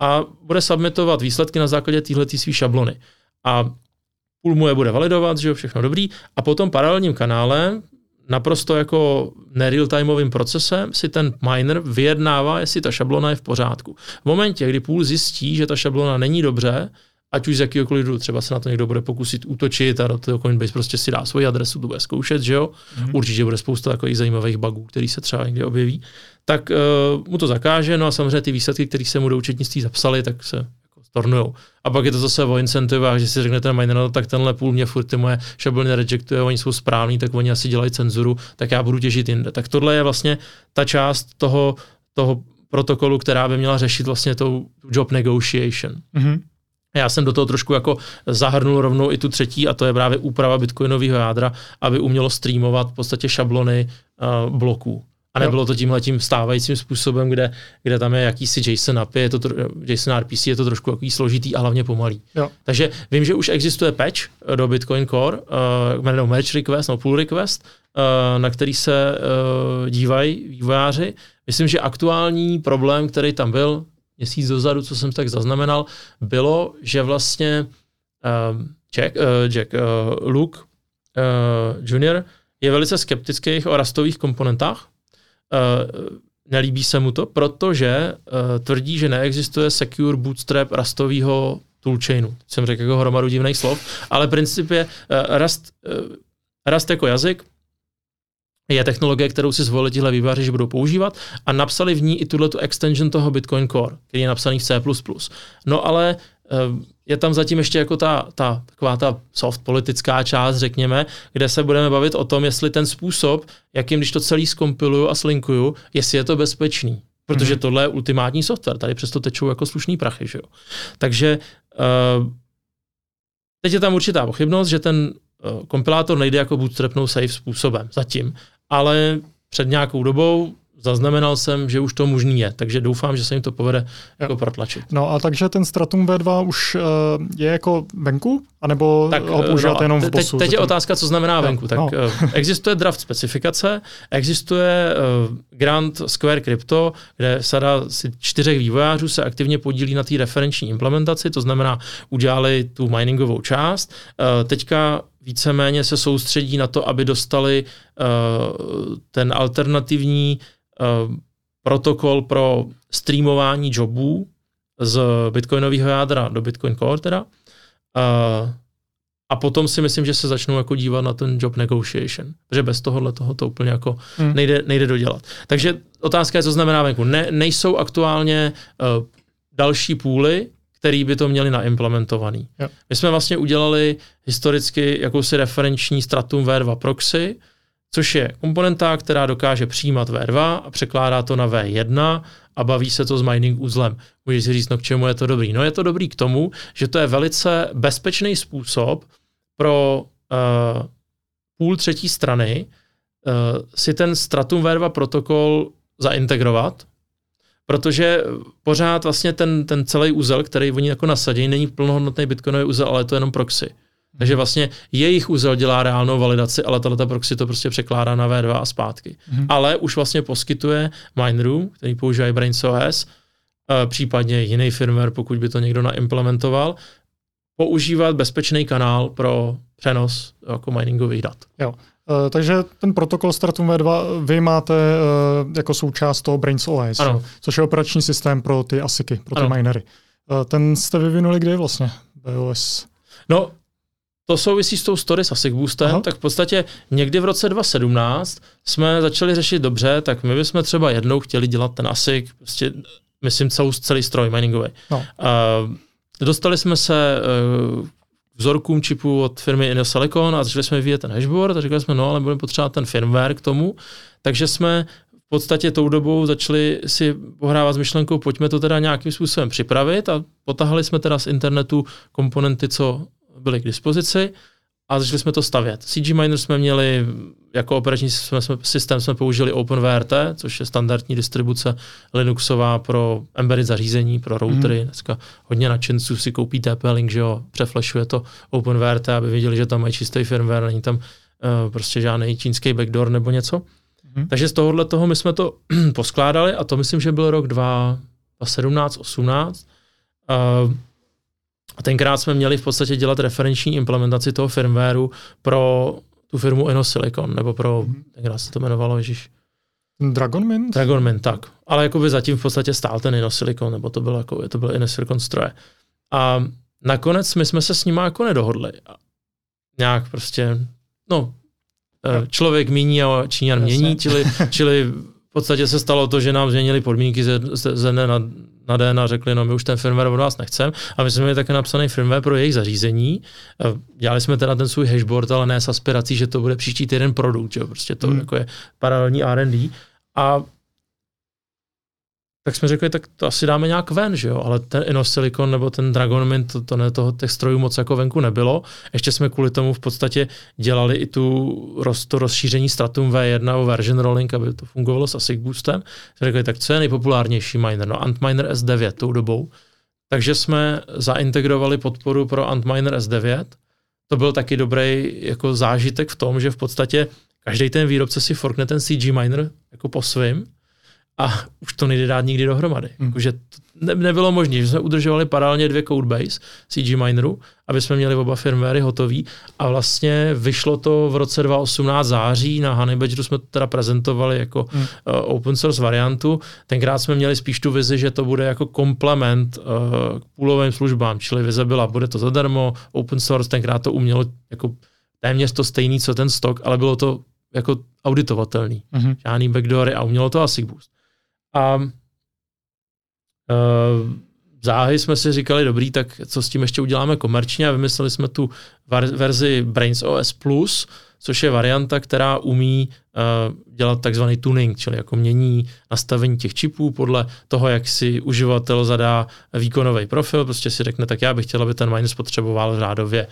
a bude submitovat výsledky na základě téhle své šablony. A půl mu je bude validovat, že jo, všechno dobrý, a potom paralelním kanálem naprosto jako nereal-timeovým procesem si ten miner vyjednává, jestli ta šablona je v pořádku. V momentě, kdy půl zjistí, že ta šablona není dobře, ať už z jakýkoliv důvodu, třeba se na to někdo bude pokusit útočit a do toho Coinbase prostě si dá svoji adresu, to bude zkoušet, že jo. Mm-hmm. Určitě bude spousta takových zajímavých bugů, který se třeba někdy objeví. Tak uh, mu to zakáže, no a samozřejmě ty výsledky, které se mu do účetnictví zapsali, tak se jako stornujou. A pak je to zase o incentivách, že si řekne ten miner, no, tak tenhle půl mě furt ty moje šablony rejectuje, oni jsou správní, tak oni asi dělají cenzuru, tak já budu těžit jinde. Tak tohle je vlastně ta část toho, toho protokolu, která by měla řešit vlastně tou job negotiation. Mm-hmm. Já jsem do toho trošku jako zahrnul rovnou i tu třetí, a to je právě úprava bitcoinového jádra, aby umělo streamovat v podstatě šablony uh, bloků. A nebylo to tímhle tím stávajícím způsobem, kde, kde tam je jakýsi JSON API, je to JSON RPC, je to trošku takový složitý a hlavně pomalý. Jo. Takže vím, že už existuje patch do Bitcoin Core, uh, jmenuje Match Request, no pull request, uh, na který se uh, dívají vývojáři. Myslím, že aktuální problém, který tam byl, měsíc dozadu, co jsem tak zaznamenal, bylo, že vlastně uh, Jack, uh, Jack uh, Luke uh, Junior je velice skeptický o rastových komponentách. Uh, nelíbí se mu to, protože uh, tvrdí, že neexistuje secure bootstrap rastového toolchainu. Jsem řekl jako hromadu divných slov, ale princip je Rust, uh, Rust jako jazyk je technologie, kterou si zvolili tihle výváři, že budou používat a napsali v ní i tuhle extension toho Bitcoin Core, který je napsaný v C++. No ale eh, je tam zatím ještě jako ta, ta taková ta soft politická část, řekněme, kde se budeme bavit o tom, jestli ten způsob, jakým když to celý skompiluju a slinkuju, jestli je to bezpečný. Protože mm-hmm. tohle je ultimátní software, tady přesto tečou jako slušný prachy, že jo. Takže uh, teď je tam určitá pochybnost, že ten uh, kompilátor nejde jako bootstrapnou safe způsobem zatím ale před nějakou dobou zaznamenal jsem, že už to možný je, takže doufám, že se jim to povede jako protlačit. No a takže ten Stratum V2 už uh, je jako venku, anebo tak, ho používáte no, jenom v bosu? Teď, teď je otázka, co znamená venku. Tak no. uh, existuje draft specifikace, existuje uh, grant Square Crypto, kde sada si čtyřech vývojářů se aktivně podílí na té referenční implementaci, to znamená, udělali tu miningovou část. Uh, teďka víceméně se soustředí na to, aby dostali uh, ten alternativní uh, protokol pro streamování jobů z bitcoinového jádra do Bitcoin Core teda. Uh, a potom si myslím, že se začnou jako dívat na ten job negotiation, protože bez tohohle toho to úplně jako hmm. nejde, nejde dodělat. Takže otázka je, co znamená venku. Ne, nejsou aktuálně uh, další půly, který by to měli naimplementovaný. Jo. My jsme vlastně udělali historicky jakousi referenční stratum V2 proxy, což je komponenta, která dokáže přijímat V2 a překládá to na V1 a baví se to s mining uzlem. Můžeš si říct, no k čemu je to dobrý? No je to dobrý k tomu, že to je velice bezpečný způsob pro uh, půl třetí strany uh, si ten Stratum V2 protokol zaintegrovat, protože pořád vlastně ten, ten celý úzel, který oni jako nasadí, není plnohodnotný bitcoinový úzel, ale je to jenom proxy. Takže vlastně jejich úzel dělá reálnou validaci, ale tato proxy to prostě překládá na V2 a zpátky. Mm-hmm. Ale už vlastně poskytuje minerům, který používají Brains OS, eh, případně jiný firmware, pokud by to někdo naimplementoval, používat bezpečný kanál pro přenos jako miningových dat. Jo. Uh, takže ten protokol Stratum V2 vy máte uh, jako součást toho Brains OS, ano. což je operační systém pro ty ASICy, pro ty ano. minery. Uh, ten jste vyvinuli kdy vlastně, BOS? No, to souvisí s tou story s ASIC Boostem, Aha. tak v podstatě někdy v roce 2017 jsme začali řešit dobře, tak my bychom třeba jednou chtěli dělat ten ASIC, prostě myslím celou, celý stroj miningový. No. Uh, dostali jsme se uh, vzorkům čipu od firmy Inno Silicon a začali jsme vyvíjet ten hashboard a říkali jsme, no ale budeme potřebovat ten firmware k tomu, takže jsme v podstatě tou dobou začali si pohrávat s myšlenkou, pojďme to teda nějakým způsobem připravit a potahali jsme teda z internetu komponenty, co byly k dispozici a začali jsme to stavět. CG Miner jsme měli jako operační systém jsme použili OpenVRT, což je standardní distribuce Linuxová pro embedded zařízení, pro routery. Mm. Dneska hodně nadšenců si koupí TP-Link, že jo, přeflešuje to OpenVRT, aby věděli, že tam mají čistý firmware, není tam uh, prostě žádný čínský backdoor nebo něco. Mm. Takže z tohohle toho my jsme to poskládali a to myslím, že byl rok 2017, 18. Uh, tenkrát jsme měli v podstatě dělat referenční implementaci toho firmwareu pro tu firmu InnoSilicon, nebo pro, mm-hmm. tenkrát se to jmenovalo, ježiš. Dragonmint? Dragonmint, tak. Ale jakoby zatím v podstatě stál ten InnoSilicon, nebo to byl, jako, to byl InnoSilicon stroje. A nakonec my jsme se s nimi jako nedohodli. Nějak prostě, no, eh, člověk míní a Číňan mění, čili, čili v podstatě se stalo to, že nám změnili podmínky ze, ze, ze dne na, na den a řekli, no my už ten firmware od vás nechcem. A my jsme měli také napsaný firmware pro jejich zařízení. Dělali jsme teda ten svůj hashboard, ale ne s aspirací, že to bude příští týden produkt, že prostě to hmm. jako je paralelní R&D. A tak jsme řekli, tak to asi dáme nějak ven, že jo, ale ten InnoSilicon nebo ten Dragonmint, to, to ne, toho, těch strojů moc jako venku nebylo. Ještě jsme kvůli tomu v podstatě dělali i tu, roz, to rozšíření Stratum V1 o version rolling, aby to fungovalo s ASIC boostem. Jsme řekli, tak co je nejpopulárnější miner? No Antminer S9 tou dobou. Takže jsme zaintegrovali podporu pro Antminer S9. To byl taky dobrý jako zážitek v tom, že v podstatě každý ten výrobce si forkne ten CG miner jako po svým a už to nejde dát nikdy dohromady. Hmm. Že to ne, nebylo možné, že jsme udržovali paralelně dvě codebase CG Mineru, aby jsme měli oba firmwary hotový a vlastně vyšlo to v roce 2018 září, na Honey Badgeru jsme to teda prezentovali jako hmm. uh, open source variantu. Tenkrát jsme měli spíš tu vizi, že to bude jako komplement uh, k půlovým službám, čili vize byla, bude to zadarmo, open source, tenkrát to umělo jako téměř to stejný, co ten stok, ale bylo to jako auditovatelný. Mm-hmm. Žádný backdoory a umělo to ASIC Boost. A uh, záhy jsme si říkali, dobrý, tak co s tím ještě uděláme komerčně a vymysleli jsme tu verzi Brains OS Plus, což je varianta, která umí uh, dělat takzvaný tuning, čili jako mění nastavení těch čipů podle toho, jak si uživatel zadá výkonový profil, prostě si řekne, tak já bych chtěl, aby ten miner spotřeboval řádově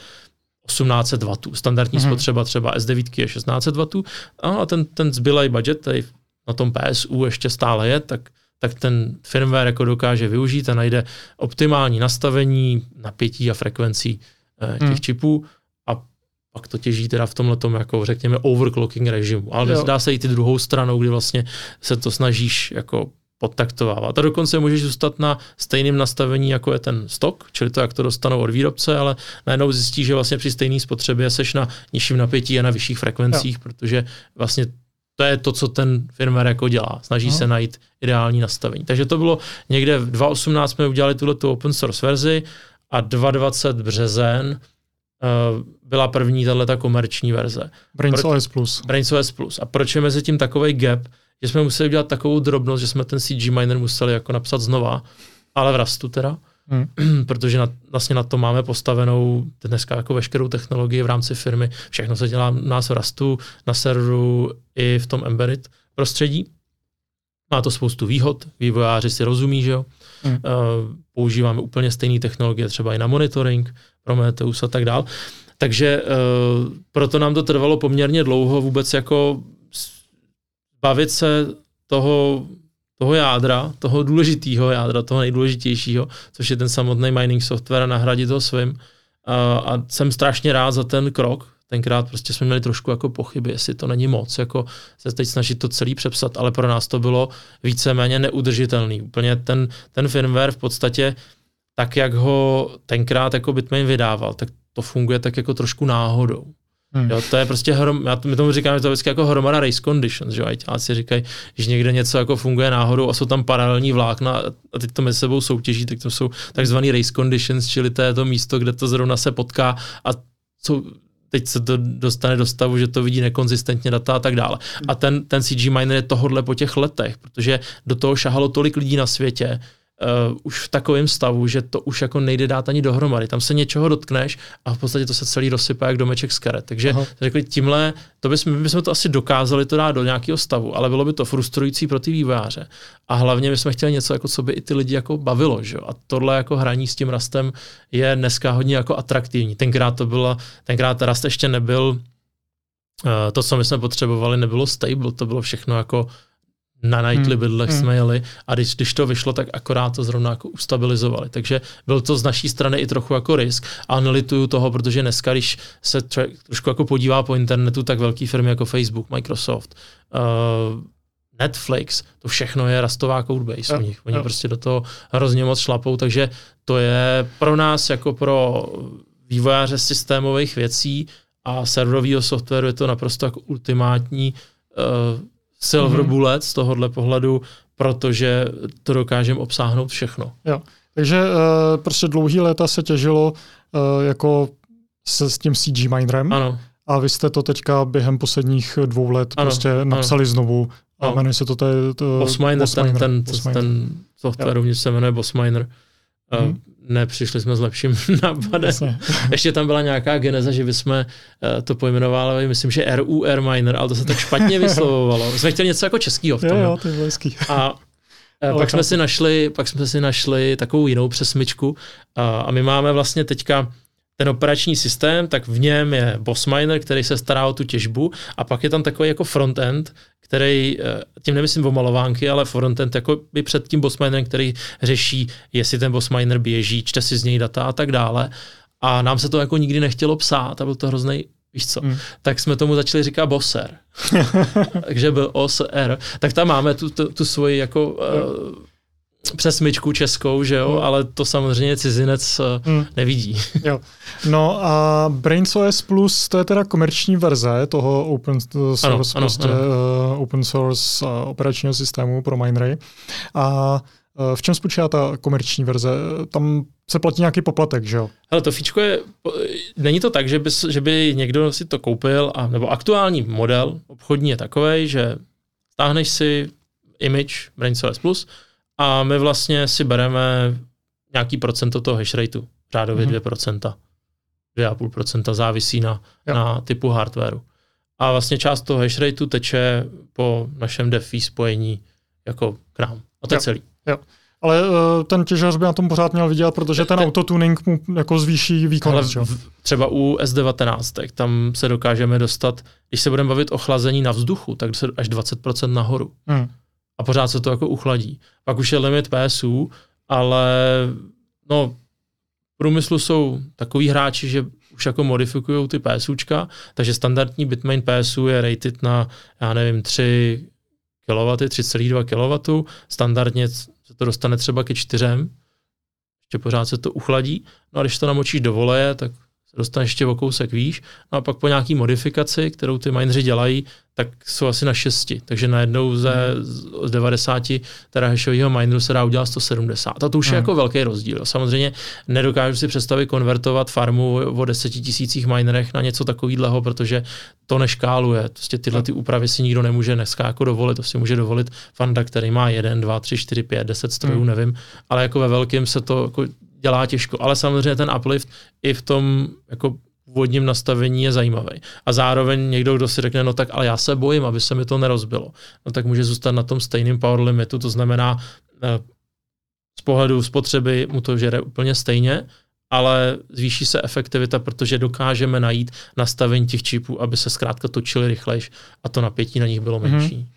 1800 W. Standardní mm-hmm. spotřeba třeba S9 je 1600 W a ten, ten zbylej budget, tady na tom PSU ještě stále je, tak, tak ten firmware jako dokáže využít a najde optimální nastavení napětí a frekvencí eh, těch hmm. čipů a pak to těží teda v tomhle jako řekněme overclocking režimu. Ale jo. dá se i ty druhou stranou, kdy vlastně se to snažíš jako podtaktovávat. A dokonce můžeš zůstat na stejném nastavení, jako je ten stok, čili to, jak to dostanou od výrobce, ale najednou zjistíš, že vlastně při stejné spotřebě seš na nižším napětí a na vyšších frekvencích, jo. protože vlastně to je to, co ten firmware jako dělá. Snaží no. se najít ideální nastavení. Takže to bylo někde v 2018 jsme udělali tuhle tu open source verzi a 2020 březen uh, byla první tahle komerční verze. Brains OS Plus. Brains OS Plus. A proč je mezi tím takový gap, že jsme museli udělat takovou drobnost, že jsme ten CG miner museli jako napsat znova, ale v Rastu teda, Hmm. protože na, vlastně na to máme postavenou dneska jako veškerou technologii v rámci firmy. Všechno se dělá u nás v Rastu, na serveru i v tom embedded prostředí. Má to spoustu výhod, vývojáři si rozumí, že jo. Hmm. Uh, používáme úplně stejné technologie třeba i na monitoring, Prometheus a tak dál. Takže uh, proto nám to trvalo poměrně dlouho vůbec jako bavit se toho toho jádra, toho důležitého jádra, toho nejdůležitějšího, což je ten samotný mining software a nahradit ho svým. A, a jsem strašně rád za ten krok. Tenkrát prostě jsme měli trošku jako pochyby, jestli to není moc, jako se teď snažit to celý přepsat, ale pro nás to bylo víceméně neudržitelný. Úplně ten, ten firmware v podstatě tak, jak ho tenkrát jako Bitmain vydával, tak to funguje tak jako trošku náhodou. Hmm. Jo, to je prostě, hrom, já, my tomu říkáme, to vždycky jako hromada race conditions, že si říkají, že někde něco jako funguje náhodou a jsou tam paralelní vlákna a teď to mezi sebou soutěží, tak to jsou takzvaný race conditions, čili to je to místo, kde to zrovna se potká a jsou, teď se to dostane do stavu, že to vidí nekonzistentně data a tak dále. A ten, ten CG miner je tohodle po těch letech, protože do toho šahalo tolik lidí na světě, uh, už v takovém stavu, že to už jako nejde dát ani dohromady. Tam se něčeho dotkneš a v podstatě to se celý rozsypá jak domeček z karet. Takže Aha. řekli, tímhle, to bychom, my bychom to asi dokázali to dát do nějakého stavu, ale bylo by to frustrující pro ty vývojáře. A hlavně my jsme chtěli něco, jako co by i ty lidi jako bavilo. Že? A tohle jako hraní s tím rastem je dneska hodně jako atraktivní. Tenkrát to bylo, tenkrát rast ještě nebyl, uh, to, co my jsme potřebovali, nebylo stable, to bylo všechno jako na nightly hmm. bydlech hmm. jsme jeli a když, když to vyšlo, tak akorát to zrovna jako ustabilizovali. Takže byl to z naší strany i trochu jako risk a nelituju toho, protože dneska, když se tře- trošku jako podívá po internetu, tak velké firmy jako Facebook, Microsoft, uh, Netflix, to všechno je rastová codebase u nich. Oni jo. prostě do toho hrozně moc šlapou, takže to je pro nás jako pro vývojáře systémových věcí a serverového softwaru je to naprosto jako ultimátní uh, silver Mhm. bullet z tohohle pohledu, protože to dokážeme obsáhnout všechno. Takže uh, prostě dlouhý léta se těžilo uh, jako se s tím CG Minerem Ano, a vy jste to teďka během posledních dvou let Ano, prostě napsali znovu a No. jmenuje se to, to, to Boss Miner, ten, ten, Boss ten, software rovněž se jmenuje Boss Miner. Nepřišli jsme s lepším nápadem. Jasně. Ještě tam byla nějaká geneza, že bychom uh, to pojmenovali, myslím, že RUR Miner, ale to se tak špatně vyslovovalo. Jsme chtěli něco jako českýho v tom. Jo, jo, to je. A eh, Ale pak jsme, si našli, pak jsme si našli takovou jinou přesmičku a, a my máme vlastně teďka ten operační systém, tak v něm je boss miner, který se stará o tu těžbu a pak je tam takový jako frontend, který, eh, tím nemyslím o malovánky, ale frontend jako by před tím boss minerem, který řeší, jestli ten boss miner běží, čte si z něj data a tak dále. A nám se to jako nikdy nechtělo psát a byl to hrozný Víš co? Hmm. Tak jsme tomu začali říkat bosser. Takže byl OSR. Tak tam máme tu, tu, tu svoji jako uh, přesmičku českou, že jo, Hmm. ale to samozřejmě cizinec uh, Hmm. nevidí. Jo. No a Brains OS Plus, to je teda komerční verze toho open source, Ano, ano, prostě, ano. Uh, open source uh, operačního systému pro minery. A uh, v čem spočívá ta komerční verze? Tam se platí nějaký poplatek, že jo? Ale to fíčko je, není to tak, že by, že by někdo si to koupil, a, nebo aktuální model obchodní je takový, že stáhneš si image BrainSOS Plus a my vlastně si bereme nějaký procento toho hash rateu, řádově Mhm. 2%, 2,5% závisí na, Jo. na typu hardwareu. A vlastně část toho hash rateu teče po našem DeFi spojení jako k nám. A to je Jo. celý. Ale uh, ten těžař by na tom pořád měl vydělat, protože ten Ten- autotuning mu jako zvýší Ale výkonnost, že jo? v, třeba u S19, tam se dokážeme dostat, když se budeme bavit o chlazení na vzduchu, tak až 20% nahoru. Hmm. A pořád se to jako uchladí. Pak už je limit PSU, ale no, v průmyslu jsou takový hráči, že už jako modifikují ty PSUčka, takže standardní Bitmain PSU je rated na, já nevím, 3 kW, 3,2 kW, standardně se to dostane třeba ke 4, ještě pořád se to uchladí, no a když to namočíš do voleje, tak se dostane ještě o kousek výš, no a pak po nějaký modifikaci, kterou ty mineři dělají, tak jsou asi na 6, takže najednou ze, z 90 terahashového mineru se dá udělat 170. A to už je Hmm. jako velký rozdíl. Samozřejmě nedokážu si představit konvertovat farmu o 10 tisících minerech na něco takového, protože to neškáluje. Prostě tyhle ty úpravy si nikdo nemůže dneska jako dovolit. To si může dovolit fanda, který má 1, 2, 3, 4, 5, 10 strojů, Hmm. nevím. Ale jako ve velkém se to jako dělá těžko. Ale samozřejmě ten uplift i v tom jako původním nastavení je zajímavý. A zároveň někdo, kdo si řekne, no tak ale já se bojím, aby se mi to nerozbilo. No tak může zůstat na tom stejným power limitu, to znamená eh, z pohledu spotřeby mu to žere úplně stejně, ale zvýší se efektivita, protože dokážeme najít nastavení těch čipů, aby se zkrátka točily rychlejš a to napětí na nich bylo Mhm. menší.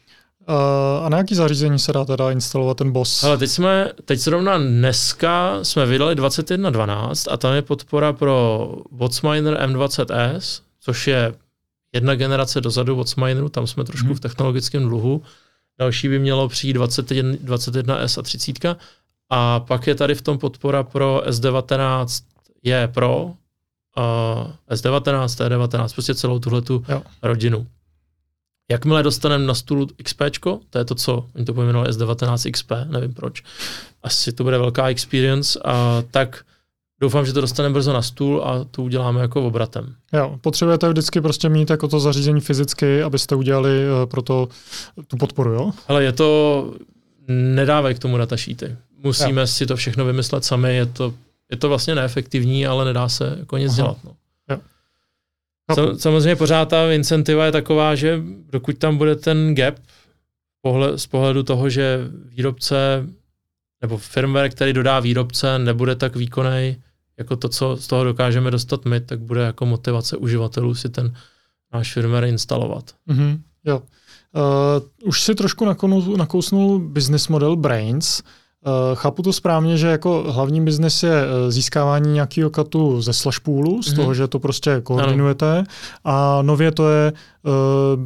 Uh, a na jaký zařízení se dá teda instalovat ten boss? Hele, teď jsme, teď zrovna dneska jsme vydali 21.12 a tam je podpora pro WatchMiner M20S, což je jedna generace dozadu WatchMineru, tam jsme trošku Mhm. v technologickém dluhu. Další by mělo přijít 21, 21S a 30. A pak je tady v tom podpora pro S19 je pro uh, S19, T19, prostě celou tuhletu Jo. rodinu. Jakmile dostaneme na stůl XP, to je to, co oni to pojmenovali S19 XP, nevím proč, asi to bude velká experience, a tak doufám, že to dostaneme brzo na stůl a to uděláme jako obratem. Jo, potřebujete vždycky prostě mít jako to zařízení fyzicky, abyste udělali uh, pro to tu podporu, jo? Ale je to, nedávej k tomu datasheety. Musíme Jo. si to všechno vymyslet sami, je to, je to vlastně neefektivní, ale nedá se jako nic Aha. dělat. No. Sam- Samozřejmě pořád ta incentiva je taková, že dokud tam bude ten gap pohled, z pohledu toho, že výrobce nebo firmware, který dodá výrobce, nebude tak výkonný jako to, co z toho dokážeme dostat my, tak bude jako motivace uživatelů si ten náš firmware instalovat. Mhm, jo. Uh, už si trošku nakousnul business model Brains. Uh, chápu to správně, že jako hlavní biznes je uh, získávání nějakého katu ze slash poolu, z Mhm. toho, že to prostě koordinujete. A nově to je uh,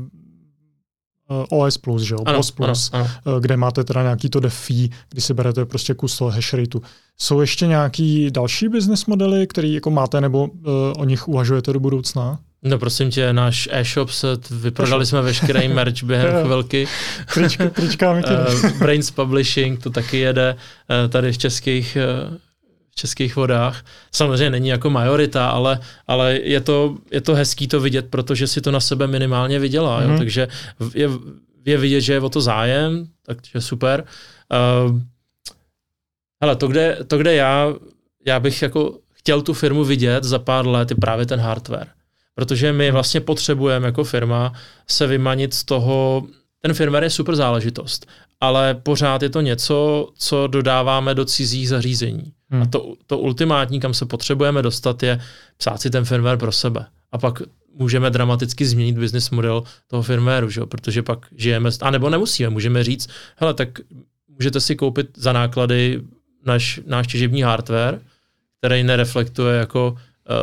OS Plus, že jo, ano, POS Plus, ano, ano. kde máte teda nějaký to DeFi, kdy si berete prostě kus toho hash rateu. Jsou ještě nějaký další business modely, který jako máte, nebo uh, o nich uvažujete do budoucna? No prosím tě, náš e-shop se, vyprodali jsme veškerý merch během chvilky. Trička, trička uh, Brains Publishing to taky jede uh, tady v českých uh, českých vodách. Samozřejmě není jako majorita, ale, ale je, to, je to hezký to vidět, protože si to na sebe minimálně vydělá. Mm-hmm. Jo? Mhm. Takže je, je vidět, že je o to zájem, takže super. Uh, hele, to kde, to, kde já, já bych jako chtěl tu firmu vidět za pár let, je právě ten hardware. Protože my vlastně potřebujeme jako firma se vymanit z toho, ten firmware je super záležitost, ale pořád je to něco, co dodáváme do cizích zařízení. Hmm. A to, to ultimátní, kam se potřebujeme dostat, je psát si ten firmware pro sebe. A pak můžeme dramaticky změnit business model toho firmwareu, že? protože pak žijeme, a nebo nemusíme, můžeme říct, hele, tak můžete si koupit za náklady náš, náš těžební hardware, který nereflektuje jako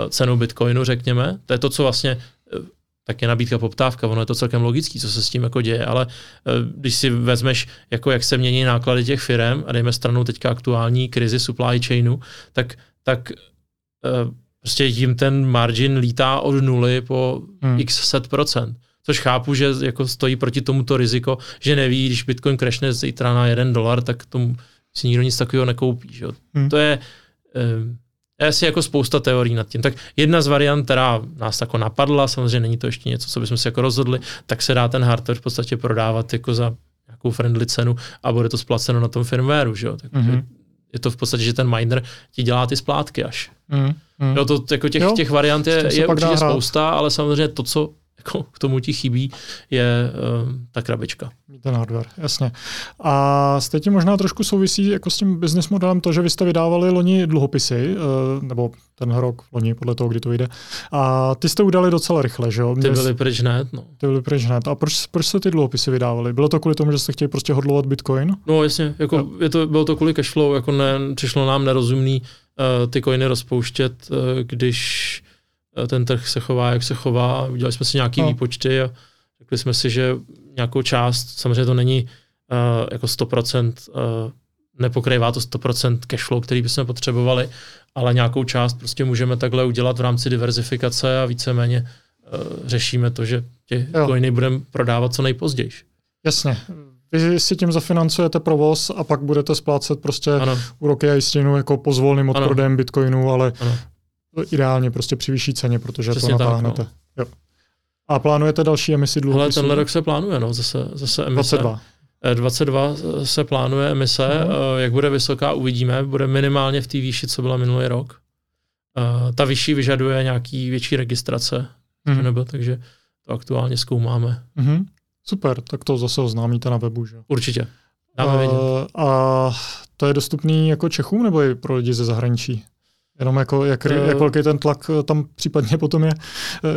cenu bitcoinu, řekněme. To je to, co vlastně tak je nabídka poptávka, ono je to celkem logický, co se s tím jako děje, ale eh, když si vezmeš, jako jak se mění náklady těch firm a dejme stranou teďka aktuální krizi supply chainu, tak, tak eh, prostě jim ten margin lítá od nuly po hmm. x set procent. Což chápu, že jako stojí proti tomuto riziko, že neví, když Bitcoin crashne zítra na jeden dolar, tak tomu si nikdo nic takového nekoupí. Že? Hmm. To je, eh, je asi jako spousta teorií nad tím. Tak jedna z variant, která nás jako napadla, samozřejmě není to ještě něco, co bychom si jako rozhodli, tak se dá ten hardware v podstatě prodávat jako za nějakou friendly cenu a bude to splaceno na tom firmwareu, že jo. Takže mm-hmm. je to v podstatě, že ten miner ti dělá ty splátky až. Mm-hmm. Jo, to jako těch, jo, těch variant je, je určitě spousta, ale samozřejmě to, co jako k tomu ti chybí, je uh, ta krabička. Ten hardware, jasně. A s tím možná trošku souvisí jako s tím business modelem to, že vy jste vydávali loni dluhopisy, uh, nebo ten rok loni, podle toho, kdy to vyjde. A ty jste udali docela rychle, že jo? Ty byly pryč hned, no. Ty byly pryč hned. A proč, proč jste ty dluhopisy vydávali? Bylo to kvůli tomu, že jste chtěli prostě hodlovat Bitcoin? No jasně, jako je to, bylo to kvůli cashflow, jako ne, přišlo nám nerozumný uh, ty coiny rozpouštět, uh, když ten trh se chová, jak se chová. Udělali jsme si nějaký no. výpočty a řekli jsme si, že nějakou část, samozřejmě to není uh, jako 100%, uh, nepokrývá to 100% cashflow, který bychom potřebovali, ale nějakou část prostě můžeme takhle udělat v rámci diverzifikace a víceméně uh, řešíme to, že ty coiny budeme prodávat co nejpozději. Jasně. Vy si tím zafinancujete provoz a pak budete splácet prostě ano. úroky a jistinu jako pozvolným odprodem bitcoinu, ale ano ideálně prostě při vyšší ceně, protože Přesně to natáhnete. Tak, no. jo. A plánujete další emisi dluhopisů? Ale tenhle rok se plánuje, no, zase, zase emise. 22. 22 eh, se plánuje emise, uh-huh. jak bude vysoká, uvidíme, bude minimálně v té výši, co byla minulý rok. Eh, ta vyšší vyžaduje nějaký větší registrace, uh-huh. nebo, takže to aktuálně zkoumáme. Uh-huh. Super, tak to zase oznámíte na webu, že? Určitě. Dáme uh, a to je dostupný jako Čechům nebo i pro lidi ze zahraničí? Jenom jako, jak, uh, jak velký ten tlak eh, tam případně potom je. Eh,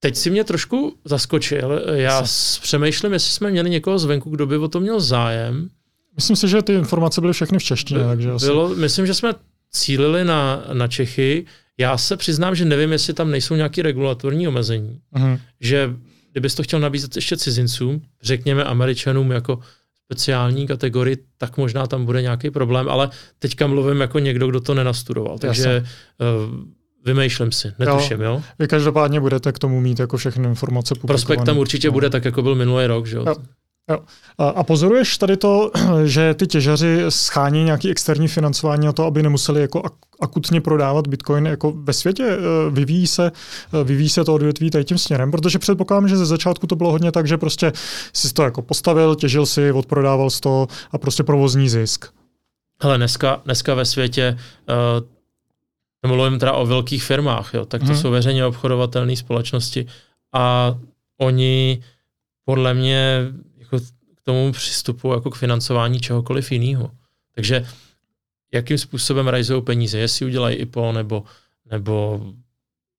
teď si mě trošku zaskočil. Já přemýšlím, jestli jsme měli někoho zvenku, kdo by o to měl zájem. Myslím si, že ty informace byly všechny v češtině. By, takže bylo, asi... Myslím, že jsme cílili na, na Čechy. Já se přiznám, že nevím, jestli tam nejsou nějaké regulatorní omezení. Uh-huh. Že kdybys to chtěl nabízet ještě cizincům, řekněme Američanům jako speciální kategorii, tak možná tam bude nějaký problém, ale teďka mluvím jako někdo, kdo to nenastudoval, takže uh, vymýšlím si, netuším, jo. jo. Vy každopádně budete k tomu mít jako všechny informace publikované. Prospekt tam určitě no. bude tak, jako byl minulý rok, že jo. jo. Jo. A pozoruješ tady to, že ty těžaři schání nějaký externí financování na to, aby nemuseli jako akutně prodávat bitcoin jako ve světě? E, vyvíjí se, e, vyvíjí se to odvětví tady tím směrem? Protože předpokládám, že ze začátku to bylo hodně tak, že prostě si to jako postavil, těžil si, odprodával z toho a prostě provozní zisk. Hele, dneska, dneska ve světě uh, mluvím teda o velkých firmách, jo, tak to hmm. jsou veřejně obchodovatelné společnosti a oni podle mě tomu přistupu jako k financování čehokoliv jiného. Takže jakým způsobem rajzují peníze, jestli udělají IPO nebo, nebo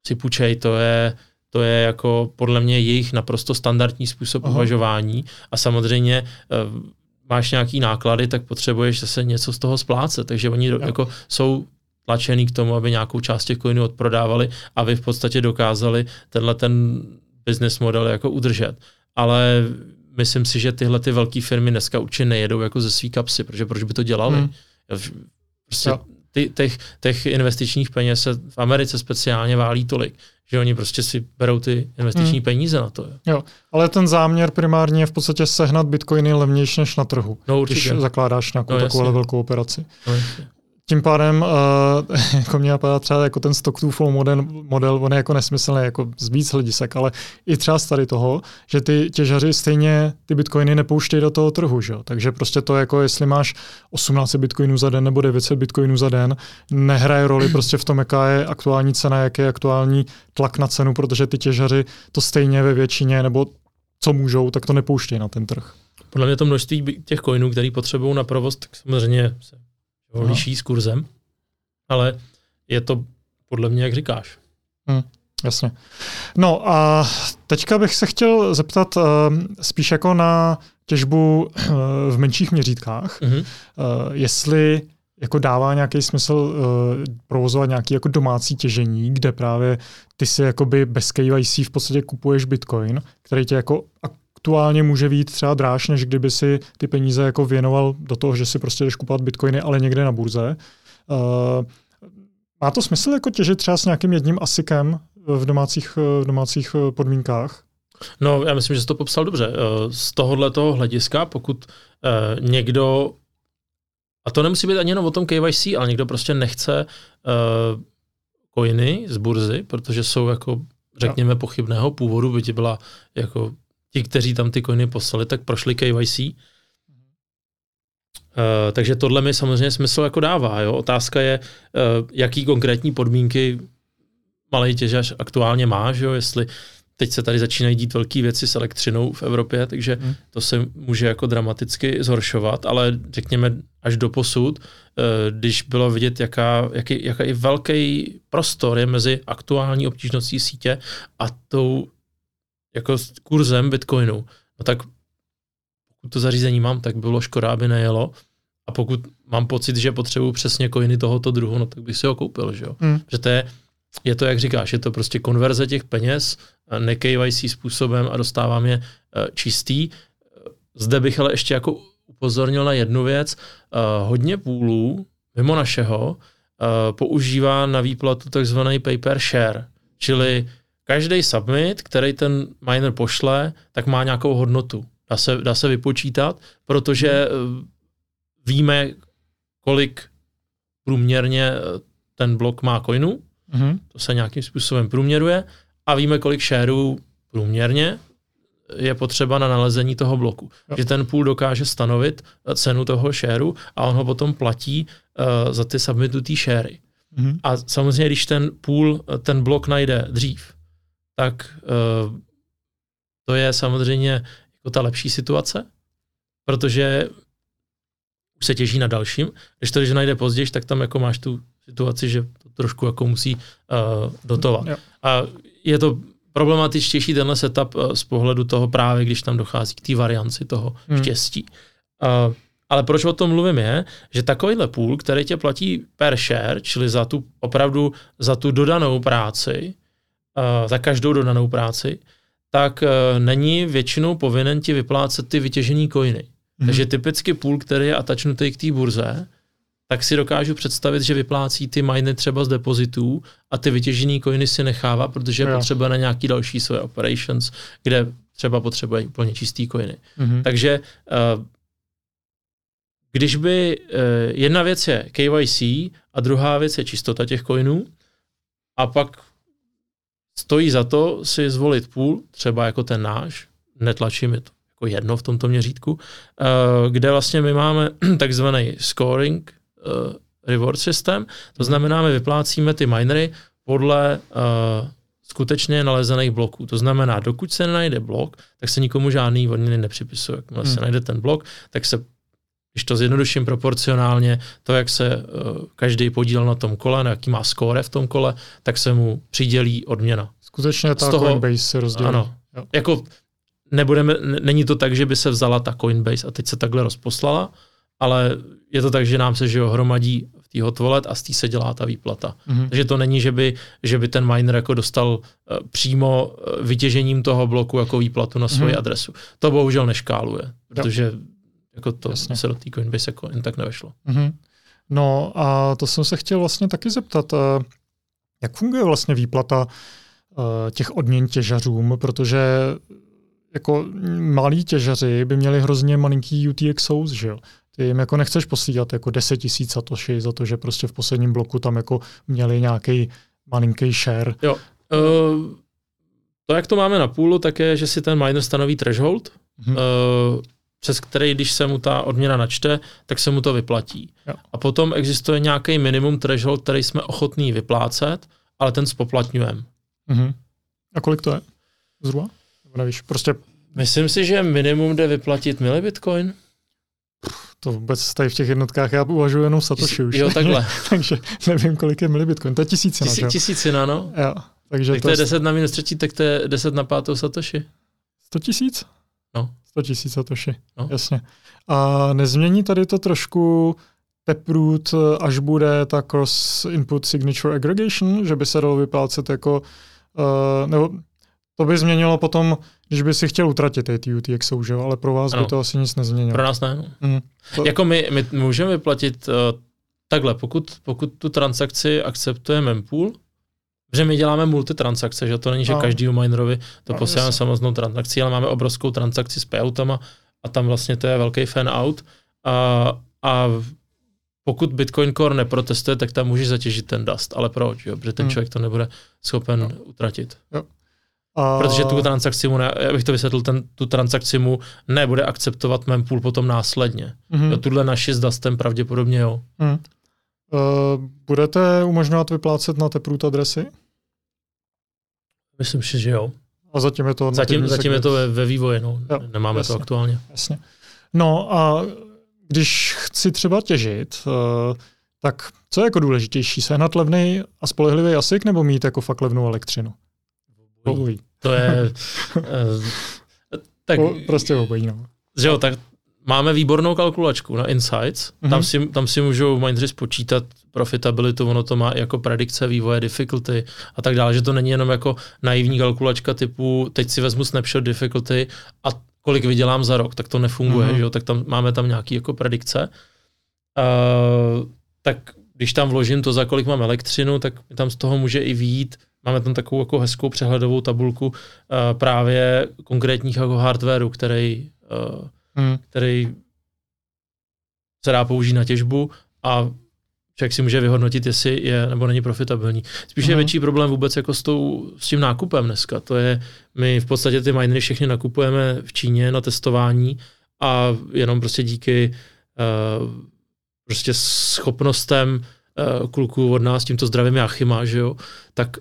si půjčej, to je, to je jako podle mě jejich naprosto standardní způsob Aha. uvažování a samozřejmě uh, máš nějaký náklady, tak potřebuješ zase něco z toho splácet, takže oni do, jako jsou tlačený k tomu, aby nějakou část těch coinů odprodávali a vy v podstatě dokázali tenhle ten business model jako udržet. Ale myslím si, že tyhle ty velké firmy dneska určitě nejedou jako ze svý kapsy, protože proč by to dělali? Hmm. Prostě ty, těch, těch investičních peněz se v Americe speciálně válí tolik, že oni prostě si berou ty investiční hmm. peníze na to. Jo. jo, ale ten záměr primárně je v podstatě sehnat bitcoiny levnější než na trhu, no, určitě. když zakládáš nějakou no, takovou velkou operaci. No, tím pádem uh, jako mě napadá třeba jako ten stock to flow model, model, on je jako nesmyslný jako z víc hledisek, ale i třeba z tady toho, že ty těžaři stejně ty bitcoiny nepouštějí do toho trhu, že? takže prostě to jako jestli máš 18 bitcoinů za den nebo 900 bitcoinů za den, nehraje roli prostě v tom, jaká je aktuální cena, jaký je aktuální tlak na cenu, protože ty těžaři to stejně ve většině nebo co můžou, tak to nepouštějí na ten trh. Podle mě to množství těch coinů, který potřebují na provoz, tak samozřejmě se jo, liší s kurzem, ale je to podle mě, jak říkáš. Hmm, jasně. No a teďka bych se chtěl zeptat uh, spíš jako na těžbu uh, v menších měřítkách, mm-hmm. uh, jestli jako dává nějaký smysl uh, provozovat nějaký jako domácí těžení, kde právě ty si jakoby bez KYC v podstatě kupuješ bitcoin, který tě jako aktuálně může být třeba dráž, než kdyby si ty peníze jako věnoval do toho, že si prostě jdeš kupovat bitcoiny, ale někde na burze. Uh, má to smysl jako těžit třeba s nějakým jedním asikem v domácích, v domácích podmínkách? No, já myslím, že jsi to popsal dobře. Eh, z tohohle toho hlediska, pokud někdo, a to nemusí být ani jenom o tom KYC, ale někdo prostě nechce coiny z burzy, protože jsou jako, řekněme, pochybného původu, by ti byla jako ti, kteří tam ty coiny poslali, tak prošli KYC. Uh, eh, takže tohle mi samozřejmě smysl jako dává. Jo? Otázka je, uh, jaký konkrétní podmínky malý těžař aktuálně má, že jo? jestli teď se tady začínají dít velké věci s elektřinou v Evropě, takže hmm. to se může jako dramaticky zhoršovat, ale řekněme až do posud, eh, když bylo vidět, jaká, jaký, jaká i velký prostor je mezi aktuální obtížností sítě a tou jako s kurzem Bitcoinu, no tak pokud to zařízení mám, tak bylo škoda, aby nejelo. A pokud mám pocit, že potřebuji přesně coiny tohoto druhu, no tak bych si ho koupil, že jo. Hmm. Že to je, je to, jak říkáš, je to prostě konverze těch peněz, ne KYC způsobem a dostávám je uh, čistý. Zde bych ale ještě jako upozornil na jednu věc. Uh, hodně půlů, mimo našeho, uh, používá na výplatu takzvaný paper share, čili každý submit, který ten miner pošle, tak má nějakou hodnotu. Dá se, dá se vypočítat, protože hmm. víme, kolik průměrně eh, ten blok má coinů, mm-hmm. to se nějakým způsobem průměruje, a víme, kolik shareů průměrně je potřeba na nalezení toho bloku. Jo. Že ten půl dokáže stanovit eh, cenu toho shareu a on ho potom platí uh, za ty submitutý sharey. Mm-hmm. A samozřejmě, když ten půl, ten blok najde dřív, tak uh, to je samozřejmě jako ta lepší situace, protože už se těží na dalším. Když to, když najde později, tak tam jako máš tu situaci, že to trošku jako musí uh, dotovat. Jo. A je to problematičtější tenhle setup uh, z pohledu toho právě, když tam dochází k té varianci toho hmm. štěstí. Uh, ale proč o tom mluvím je, že takovýhle půl, který tě platí per share, čili za tu opravdu za tu dodanou práci, za každou dodanou práci, tak uh, není většinou povinen ti vyplácet ty vytěžené coiny. Mm-hmm. Takže typicky půl, který je atačnutý k té burze, tak si dokážu představit, že vyplácí ty miny třeba z depozitů a ty vytěžené coiny si nechává, protože je potřeba na nějaký další své operations, kde třeba potřebuje úplně čistý coiny. Mm-hmm. Takže uh, když by jedna věc je KYC a druhá věc je čistota těch coinů a pak stojí za to si zvolit půl, třeba jako ten náš, netlačí mi to jako jedno v tomto měřítku, eh, kde vlastně my máme takzvaný scoring eh, reward system, to znamená, my vyplácíme ty minery podle uh, skutečně nalezených bloků. To znamená, dokud se najde blok, tak se nikomu žádný odměny nepřipisuje. Jakmile hmm. se najde ten blok, tak se, když to zjednoduším proporcionálně, to, jak se uh, každý podílel na tom kole, na jaký má skóre v tom kole, tak se mu přidělí odměna. Skutečně ta toho, Coinbase se rozdělí. Ano. Jo. Jako nebudeme, není to tak, že by se vzala ta Coinbase a teď se takhle rozposlala, ale je to tak, že nám se že jo, hromadí v té hot wallet a z té se dělá ta výplata. Mhm. Takže to není, že by, že by ten miner jako dostal eh, přímo eh, vytěžením toho bloku jako výplatu na svoji Mhm. adresu. To bohužel neškáluje, protože jako to Jasně. se do té Coinbase jako jen tak nevešlo. Mhm. No a to jsem se chtěl vlastně taky zeptat, eh, jak funguje vlastně výplata eh, těch odměn těžařům, protože jako malí těžaři by měli hrozně malinký UTXOs, že jo? Ty jim jako nechceš posílat jako 10 tisíc satoshi za to, že prostě v posledním bloku tam jako měli nějaký malinký share. Jo. Uh, to, jak to máme na půlu, tak je, že si ten miner stanoví threshold, Mhm. uh, přes který, když se mu ta odměna načte, tak se mu to vyplatí. Jo. A potom existuje nějaký minimum threshold, který jsme ochotní vyplácet, ale ten spoplatňujeme. Mhm. A kolik to je? Zhruba? Nebo nevíš, prostě Myslím si, že minimum jde vyplatit mili bitcoin. to vůbec tady v těch jednotkách já uvažuji jenom Satoshi už. Jo, takhle. takže nevím, kolik je milibitcoin. To je tisícina? Tisí, tisícina, no. Jo, takže Tak to je 10 na minus třetí, tak to je 10 na pátou satoshi. 100 tisíc? No. 100 tisíc Satoshi, No. jasně. A nezmění tady to trošku Taproot, až bude ta cross input signature aggregation, že by se dalo vyplácet jako, uh, nebo to by změnilo potom, když by si chtěl utratit ty UTXO, že jo, ale pro vás Ano. by to asi nic nezměnilo. Pro nás ne. Mhm. To- Jako my, my můžeme vyplatit uh, takhle, pokud, pokud tu transakci akceptuje mempool, že my děláme multitransakce, že to není, že No. každýmu minerovi to No, posíláme jasně. samostatnou transakci, ale máme obrovskou transakci s payoutama a tam vlastně to je velký fan out. A, a pokud Bitcoin Core neprotestuje, tak tam můžeš zatěžit ten dust. Ale proč? Jo? Protože ten Hmm. člověk to nebude schopen No. utratit. A, Protože tu transakci mu, ne, abych to vysvětlil, ten, tu transakci mu nebude akceptovat mempool potom následně. Mhm. Jo, tuhle naši s Dustem pravděpodobně jo. Mhm. Uh, budete umožňovat vyplácet na Taproot adresy? Myslím si, že jo. A zatím je to Zatím, zatím je to ve, ve vývoji, no. Jo, Nemáme jasně. to aktuálně. Jasně. No a když chci třeba těžit, uh, tak co je jako důležitější? Sehnat levný a spolehlivý ASIC nebo mít jako fakt levnou elektřinu? Obojí. To je... eh, tak, O, prostě obojí, no. že jo, tak máme výbornou kalkulačku na Insights. Mhm. Tam, si, tam si můžou mineři spočítat profitabilitu, ono to má jako predikce vývoje, difficulty a tak dále, že to není jenom jako naivní kalkulačka typu teď si vezmu snapshot difficulty a kolik vydělám za rok, tak to nefunguje, Mhm. že jo, tak tam máme tam nějaký jako predikce. Uh, tak když tam vložím to, za kolik mám elektřinu, tak tam z toho může i výjít, máme tam takovou jako hezkou přehledovou tabulku uh, právě konkrétních jako hardwareu, který, uh, Hmm. který se dá použít na těžbu a člověk si může vyhodnotit, jestli je nebo není profitabilní. Spíš je Mhm. větší problém vůbec jako s, tou, s tím nákupem dneska. To je, my v podstatě ty minery všechny nakupujeme v Číně na testování a jenom prostě díky uh, prostě schopnostem uh, kluků od nás, tímto zdravím Jachima, že jo, tak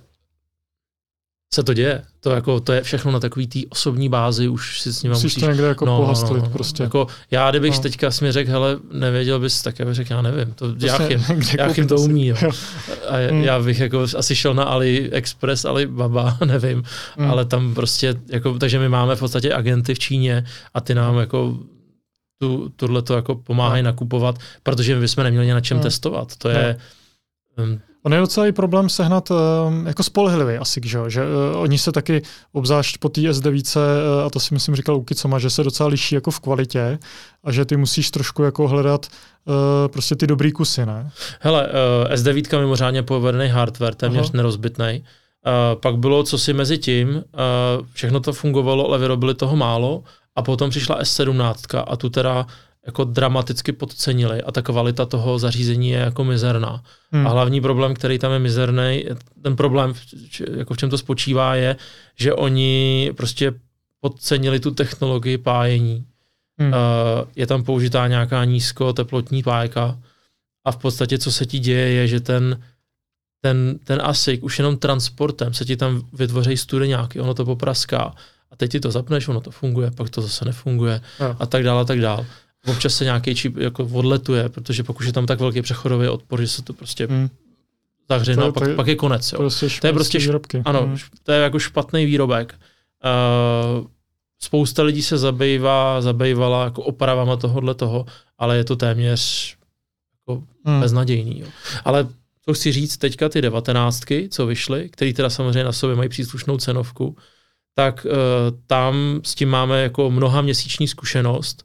se to děje. To, jako, to je všechno na takový té osobní bázi, už si s nimi Musíš musíš... to někde jako no, pohastlit no, prostě. Jako, já kdybych No. no. teďka jsi mi řekl, hele, nevěděl bys, tak já bych řekl, já nevím, to Prostě Jáchym, Jáchym to umí. Jo. Jo. A já, Hmm. já bych jako asi šel na AliExpress, Alibaba, nevím, Hmm. ale tam prostě, jako, takže my máme v podstatě agenty v Číně a ty nám jako tu, tohle to jako pomáhají nakupovat, protože my bychom neměli na čem Hmm. testovat. To je, um, On je docela i problém sehnat um, jako spolehlivý ASIC, že, jo? že uh, oni se taky, obzvlášť po té S9, uh, a to si myslím říkal Ukicoma, že se docela liší jako v kvalitě a že ty musíš trošku jako hledat uh, prostě ty dobrý kusy, ne? Hele, uh, S9 mimořádně povedený hardware, téměř Aha. nerozbitný. Uh, pak bylo co si mezi tím, uh, všechno to fungovalo, ale vyrobili toho málo a potom přišla S17 a tu teda jako dramaticky podcenili a ta kvalita toho zařízení je jako mizerná. Hmm. A hlavní problém, který tam je mizerný, ten problém, jako v čem to spočívá, je, že oni prostě podcenili tu technologii pájení. Hmm. Uh, je tam použitá nějaká nízkoteplotní pájka a v podstatě, co se ti děje, je, že ten, ten, ten ASIC už jenom transportem se ti tam vytvoří studeňáky, ono to popraská a teď ti to zapneš, ono to funguje, pak to zase nefunguje Jo. a tak dále, a tak dále. Občas se nějaký čip jako odletuje, protože pokud je tam tak velký přechodový odpor, že se to prostě Hmm. zahře, no pak, je- pak je konec. Jo. Prostě To je prostě výrobky. Ano, Hmm. to je jako špatný výrobek. Uh, spousta lidí se zabývá, zabývala jako opravama tohohle toho, ale je to téměř jako hmm. beznadějný. Jo. Ale to chci říct, teďka ty devatenáctky, co vyšly, které teda samozřejmě na sobě mají příslušnou cenovku, tak uh, tam s tím máme jako mnoha měsíční zkušenost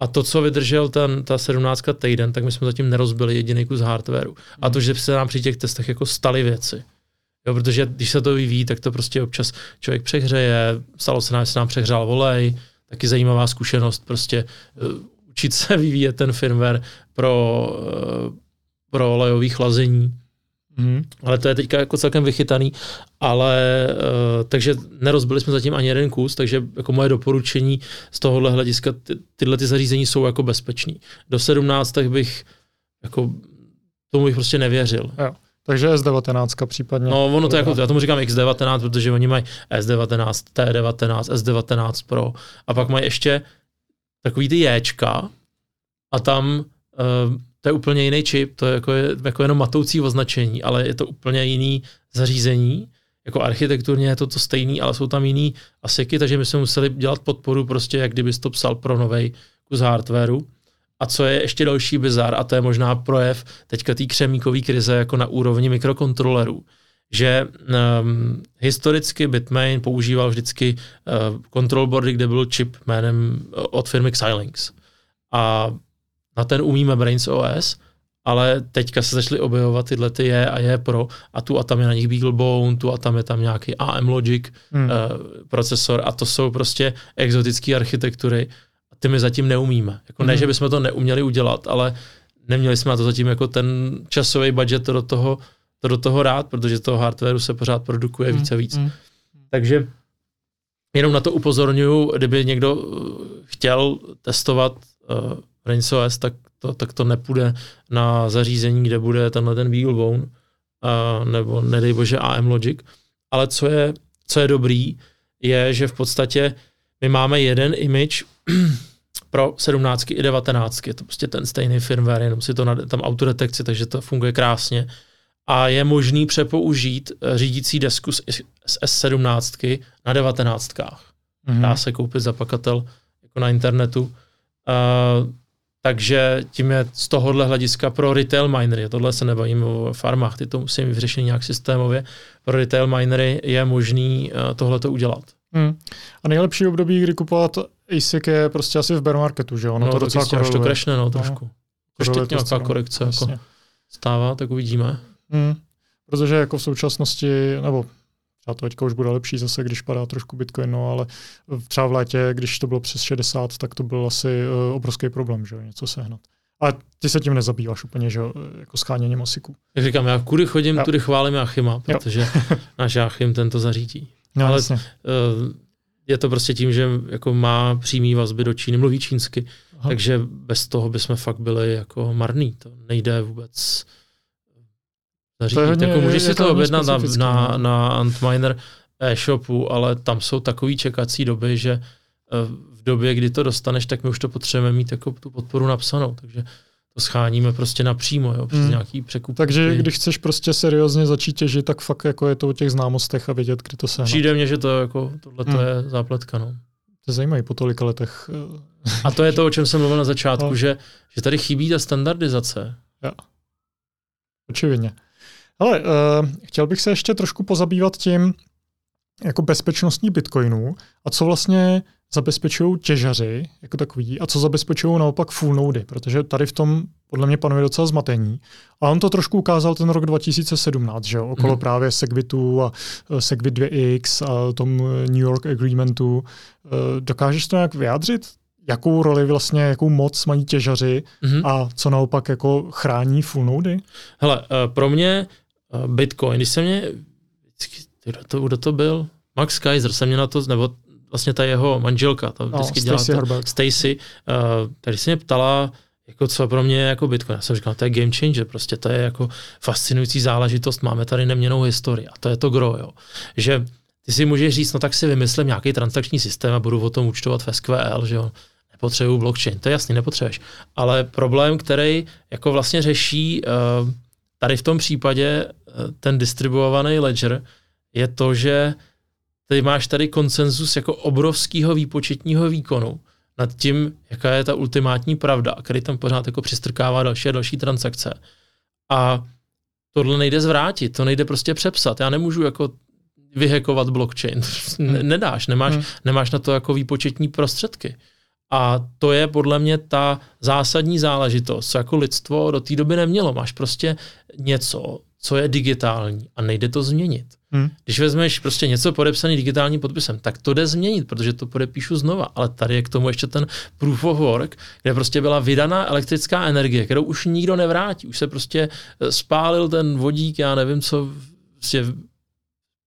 a to, co vydržel ten, ta 17 týden, tak my jsme zatím nerozbili jediný kus hardwareu. A to, že se nám při těch testech jako staly věci. Jo, protože když se to vyvíjí, tak to prostě občas člověk přehřeje, stalo se nám, že se nám přehřál volej, taky zajímavá zkušenost, prostě uh, učit se vyvíjet ten firmware pro, uh, pro olejový chlazení. Mm. Ale to je teďka jako celkem vychytaný, ale uh, takže nerozbili jsme zatím ani jeden kus, takže jako moje doporučení z tohohle hlediska, ty, tyhle ty zařízení jsou jako bezpečný. Do 17 tak bych jako tomu bych prostě nevěřil. Jo. Takže S19 případně. No, ono to jako, já tomu říkám X19, protože oni mají S19, T19, S19 Pro a pak mají ještě takový ty Jčka a tam uh, to je úplně jiný čip, to je jako, jako jenom matoucí označení, ale je to úplně jiný zařízení. Jako architekturně je to to stejný, ale jsou tam jiný aseky, takže my jsme museli dělat podporu prostě, jak kdyby to psal pro novej kus hardwareu. A co je ještě další bizar, a to je možná projev teďka té křemíkové krize jako na úrovni mikrokontrolerů, že um, historicky Bitmain používal vždycky uh, control boardy, kde byl čip jménem od firmy Xilinx. A na ten umíme Brains OS, ale teďka se začaly objevovat tyhle ty je a je pro a tu a tam je na nich BeagleBone, tu a tam je tam nějaký AM Logic hmm. uh, procesor a to jsou prostě exotické architektury a ty my zatím neumíme. Jako hmm. Ne, že bychom to neuměli udělat, ale neměli jsme na to zatím jako ten časový budget to do toho, to do toho rád, protože toho hardwareu se pořád produkuje hmm. víc a víc. Hmm. Takže jenom na to upozorňuji, kdyby někdo eh, chtěl testovat uh, RainSOS, tak to, tak to nepůjde na zařízení, kde bude tenhle ten BeagleBone, uh, nebo nedej bože AM Logic. Ale co je, co je dobrý, je, že v podstatě my máme jeden image pro 17 i 19. Je to prostě ten stejný firmware, jenom si to na, tam autodetekci, takže to funguje krásně. A je možný přepoužít eh, řídící desku z, z S17 na 19. Mm-hmm. Dá se koupit za pakatel jako na internetu. Uh, takže tím je z tohohle hlediska pro retail minery, tohle se nebavíme o farmách, ty to musí vyřešený nějak systémově, pro retail minery je možný uh, tohle to udělat. Hmm. A nejlepší období, kdy kupovat ASIC je prostě asi v bear marketu, že ono no, to docela až to crashne, no, trošku. Když teď nějaká korekce jako stává, tak uvidíme. Hmm. Protože jako v současnosti, nebo a to teďka už bude lepší zase, když padá trošku Bitcoin, no, ale třeba v létě, když to bylo přes 60, tak to byl asi uh, obrovský problém, že něco sehnat. Ale ty se tím nezabýváš úplně, že jako scháněním osiků. Jak říkám, já kudy chodím, tudy chválím Jáchyma, protože náš Jáchym tento zařídí. No, Ale uh, je to prostě tím, že jako má přímý vazby do Číny, mluví čínsky, Aha. takže bez toho bychom fakt byli jako marný. To nejde vůbec zařídit. Jako můžeš si to objednat na, na, no. na Antminer e-shopu, ale tam jsou takové čekací doby, že eh, v době, kdy to dostaneš, tak my už to potřebujeme mít jako tu podporu napsanou, takže to scháníme prostě napřímo, jo, přes hmm. nějaký překup. Takže když chceš prostě seriózně začít těžit, tak fakt jako je to o těch známostech a vědět, kdy to se. Přijde mně, že to jako, tohle hmm. je zápletka, no. To zajímají po tolika letech. Eh, a to je to, o čem jsem mluvil na začátku, no. že, že tady chybí ta standardizace. Jo. Očividně. Ale uh, chtěl bych se ještě trošku pozabývat tím, jako bezpečnostní bitcoinů a co vlastně zabezpečují těžaři jako takový a co zabezpečují naopak full nody, protože tady v tom podle mě panuje docela zmatení. A on to trošku ukázal ten rok 2017, že jo, okolo mm. právě Segwitu a uh, Segwit 2X a tom New York Agreementu. Dokážeš to nějak vyjádřit? Jakou roli vlastně, jakou moc mají těžaři mm-hmm. a co naopak jako chrání full nody? Hele, pro mě Bitcoin, když se mě, kdo to, kdo to byl? Max Kaiser se mě na to, nebo vlastně ta jeho manželka, to no, vždycky dělá to, Stacy, uh, tady se mě ptala, jako co pro mě je jako Bitcoin. Já jsem říkal, to je game changer, prostě to je jako fascinující záležitost, máme tady neměnou historii a to je to gro, jo. Že ty si můžeš říct, no tak si vymyslím nějaký transakční systém a budu o tom účtovat v SQL, že jo. Nepotřebuju blockchain, to je jasný, nepotřebuješ. Ale problém, který jako vlastně řeší uh, Tady v tom případě eh, ten distribuovaný ledger je to, že ty máš tady konsenzus jako obrovského výpočetního výkonu nad tím, jaká je ta ultimátní pravda, který tam pořád jako přistrkává další a další transakce. A tohle nejde zvrátit, to nejde prostě přepsat. Já nemůžu jako vyhekovat blockchain. Hmm. Nedáš, nemáš, hmm. nemáš na to jako výpočetní prostředky. A to je podle mě ta zásadní záležitost, co jako lidstvo do té doby nemělo. Máš prostě něco, co je digitální a nejde to změnit. Hmm. Když vezmeš prostě něco podepsaný digitálním podpisem, tak to jde změnit, protože to podepíšu znova. Ale tady je k tomu ještě ten proof of work, kde prostě byla vydaná elektrická energie, kterou už nikdo nevrátí. Už se prostě eh, spálil ten vodík, já nevím co, prostě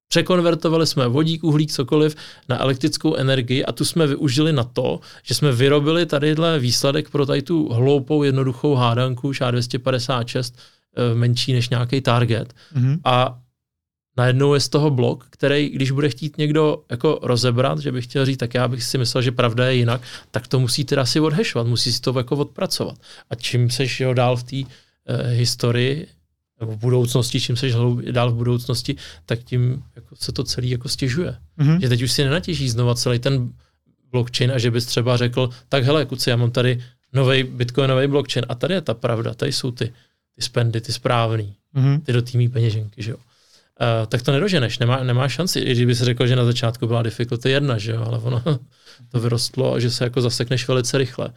Překonvertovali jsme vodík, uhlík, cokoliv na elektrickou energii a tu jsme využili na to, že jsme vyrobili tadyhle výsledek pro tady tu hloupou, jednoduchou hádanku ŠA256 eh, menší než nějaký target. Mm-hmm. A najednou je z toho blok, který, když bude chtít někdo jako rozebrat, že bych chtěl říct, tak já bych si myslel, že pravda je jinak, tak to musí teda si odhešovat, musí si to jako odpracovat. A čím seš jo dál v té uh, historii, nebo v budoucnosti, čím seš dál v budoucnosti, tak tím jako se to celý jako stěžuje. Mm-hmm. Že teď už si nenatěží znova celý ten blockchain a že bys třeba řekl, tak hele, kuci, já mám tady nový bitcoinový blockchain a tady je ta pravda, tady jsou ty, ty spendy, ty správný, mm-hmm. ty do týmí peněženky, že jo. Uh, tak to nedoženeš, nemá, nemá šanci, i kdyby se řekl, že na začátku byla difficulty jedna, že jo, ale ono to vyrostlo a že se jako zasekneš velice rychle.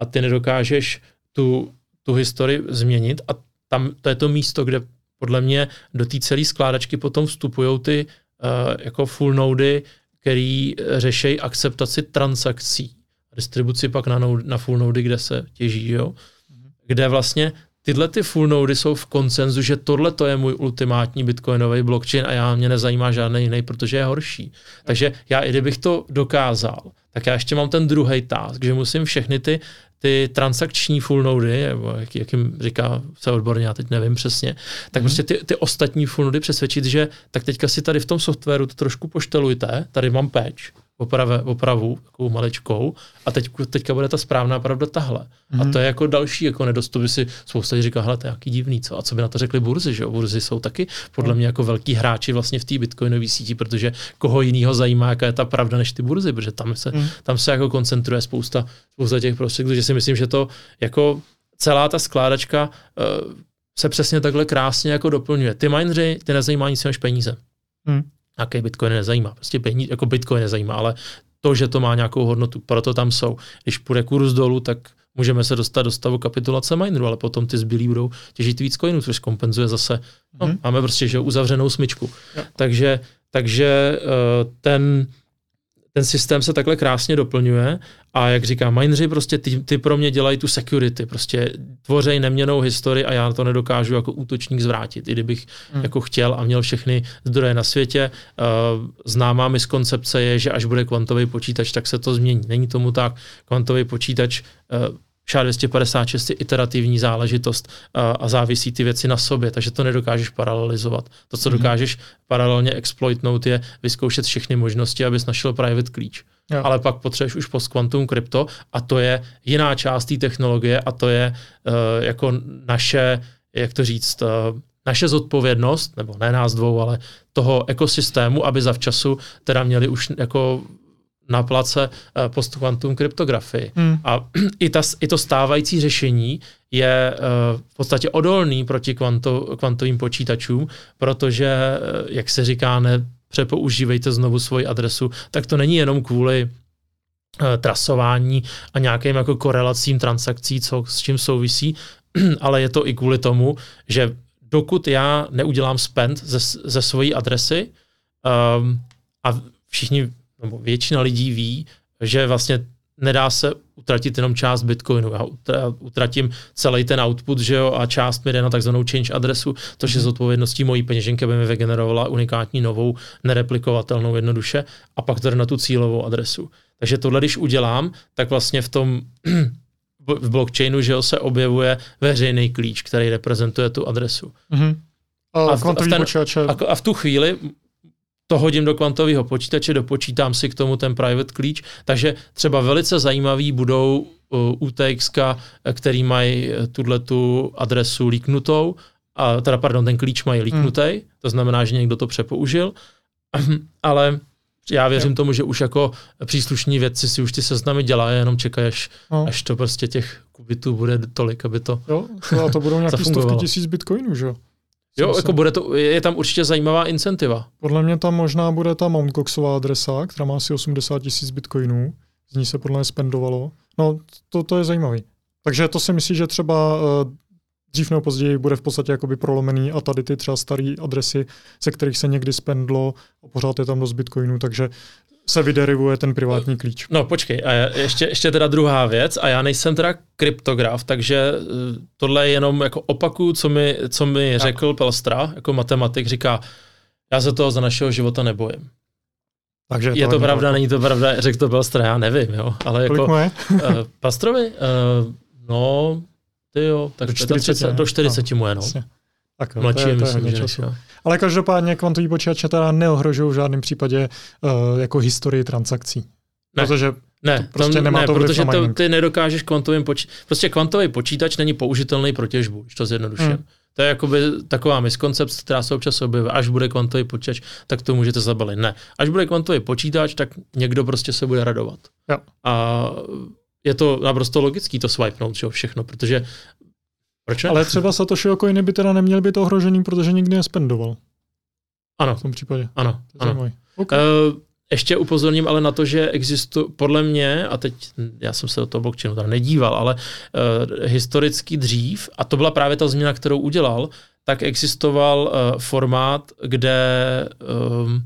A ty nedokážeš tu, tu historii změnit a tam to je to místo, kde podle mě do té celé skládačky potom vstupují ty uh, jako full nody, který řeší akceptaci transakcí. Distribuci pak na, node, na full nody, kde se těží, jo? Mm-hmm. kde vlastně tyhle ty full nody jsou v koncenzu, že tohle to je můj ultimátní bitcoinový blockchain a já mě nezajímá žádný jiný, protože je horší. Takže já, i kdybych to dokázal, tak já ještě mám ten druhý task, že musím všechny ty ty transakční full nody, nebo jak, jak jim říká se odborně, já teď nevím přesně, tak mm. prostě ty, ty ostatní full nody přesvědčit, že tak teďka si tady v tom softwaru to trošku poštelujte, tady mám patch, oprave, opravu, takovou maličkou, a teď, teďka bude ta správná pravda tahle. Mm. A to je jako další jako nedostup, si spousta lidí říká, hele, to je jaký divný, co? A co by na to řekli burzy, že jo? Burzy jsou taky podle mě jako velký hráči vlastně v té bitcoinové síti, protože koho jiného zajímá, jaká je ta pravda než ty burzy, protože tam se, mm. tam se jako koncentruje spousta, spousta těch prostředků, že si myslím, že to jako celá ta skládačka uh, se přesně takhle krásně jako doplňuje. Ty mineři, ty nezajímá nic než peníze. Mm nějaký Bitcoin nezajímá. Prostě peníze, jako Bitcoin nezajímá, ale to, že to má nějakou hodnotu, proto tam jsou. Když půjde kurz dolů, tak můžeme se dostat do stavu kapitulace mineru, ale potom ty zbylí budou těžit víc coinů, což kompenzuje zase, no, mm-hmm. máme prostě že uzavřenou smyčku. Jo. Takže, takže uh, ten, ten systém se takhle krásně doplňuje a jak říkám, mineři prostě ty, ty pro mě dělají tu security, prostě tvořej neměnou historii a já to nedokážu jako útočník zvrátit, i kdybych hmm. jako chtěl a měl všechny zdroje na světě. Uh, známá miskoncepce je, že až bude kvantový počítač, tak se to změní. Není tomu tak. Kvantový počítač uh, SHA-256 je iterativní záležitost a, a závisí ty věci na sobě, takže to nedokážeš paralelizovat. To, co mm-hmm. dokážeš paralelně exploitnout, je vyzkoušet všechny možnosti, abys našel private klíč. Jo. Ale pak potřebuješ už post quantum krypto a to je jiná část té technologie a to je uh, jako naše, jak to říct, uh, naše zodpovědnost, nebo ne nás dvou, ale toho ekosystému, aby zavčasu teda měli už jako na place uh, post-quantum kryptografii. Hmm. A i, ta, i to stávající řešení je uh, v podstatě odolný proti kvanto, kvantovým počítačům, protože, uh, jak se říká, ne přepoužívejte znovu svoji adresu, tak to není jenom kvůli trasování a nějakým jako korelacím transakcí, co s čím souvisí, ale je to i kvůli tomu, že dokud já neudělám spend ze, ze svojí adresy um, a všichni nebo většina lidí ví, že vlastně nedá se utratit jenom část Bitcoinu. Já utratím celý ten output, že jo, a část mi jde na takzvanou change adresu, což je z odpovědností mojí peněženky, aby mi vygenerovala unikátní novou, nereplikovatelnou jednoduše, a pak tedy na tu cílovou adresu. Takže tohle, když udělám, tak vlastně v tom v blockchainu, že jo, se objevuje veřejný klíč, který reprezentuje tu adresu. Mm-hmm. A, a, v, a, v ten, a, a v tu chvíli to hodím do kvantového počítače, dopočítám si k tomu ten private klíč, takže třeba velice zajímavý budou uh, UTX, který mají uh, tuhle tu adresu líknutou, a teda pardon, ten klíč mají líknutý, hmm. to znamená, že někdo to přepoužil, ale Já věřím tomu, že už jako příslušní vědci si už ty seznamy dělají, jenom čekají, až, no. až to prostě těch kubitů bude tolik, aby to Jo, to budou nějaké stovky tisíc bitcoinů, že jo? Jo, jako bude to, je tam určitě zajímavá incentiva. Podle mě tam možná bude ta Mt. Goxová adresa, která má asi 80 tisíc bitcoinů. Z ní se podle mě spendovalo. No, to, to je zajímavý. Takže to si myslím, že třeba uh, dřív nebo později bude v podstatě jakoby prolomený a tady ty třeba staré adresy, se kterých se někdy spendlo a pořád je tam dost bitcoinů, takže se vyderivuje ten privátní klíč. No počkej, a ještě, ještě teda druhá věc, a já nejsem teda kryptograf, takže eh, tohle je jenom jako opakuju, co mi, co mi řekl Pelstra, jako matematik, říká, já se toho za našeho života nebojím. Takže je to, to pravda, jako... není to pravda, řekl to Pelstra, já nevím, jo, ale Kolik jako... uh, Pastrovi? Uh, no, ty jo, tak do 40, 30, do 40 no, mu je, no. Tak jo, Mladší to je, to je času. Ale každopádně kvantový počítače teda neohrožují v žádném případě uh, jako historii transakcí. Ne. Protože ne, to prostě tam, nemá ne, to protože to, ty nedokážeš kvantovým počítač. Prostě kvantový počítač není použitelný pro těžbu, když to zjednoduším. Hmm. To je jakoby taková miskoncepce, která se občas objevuje. Až bude kvantový počítač, tak to můžete zabalit. Ne. Až bude kvantový počítač, tak někdo prostě se bude radovat. Jo. A je to naprosto logický to swipenout, že všechno, protože proč ne? Ale třeba Satoshi coiny by teda neměly být ohrožený, protože nikdy nespendoval. Ano. V tom případě. Ano. ano. Okay. Uh, ještě upozorním ale na to, že existuje, podle mě, a teď já jsem se do toho blockchainu tam nedíval, ale uh, historicky dřív, a to byla právě ta změna, kterou udělal, tak existoval uh, formát, kde... Um,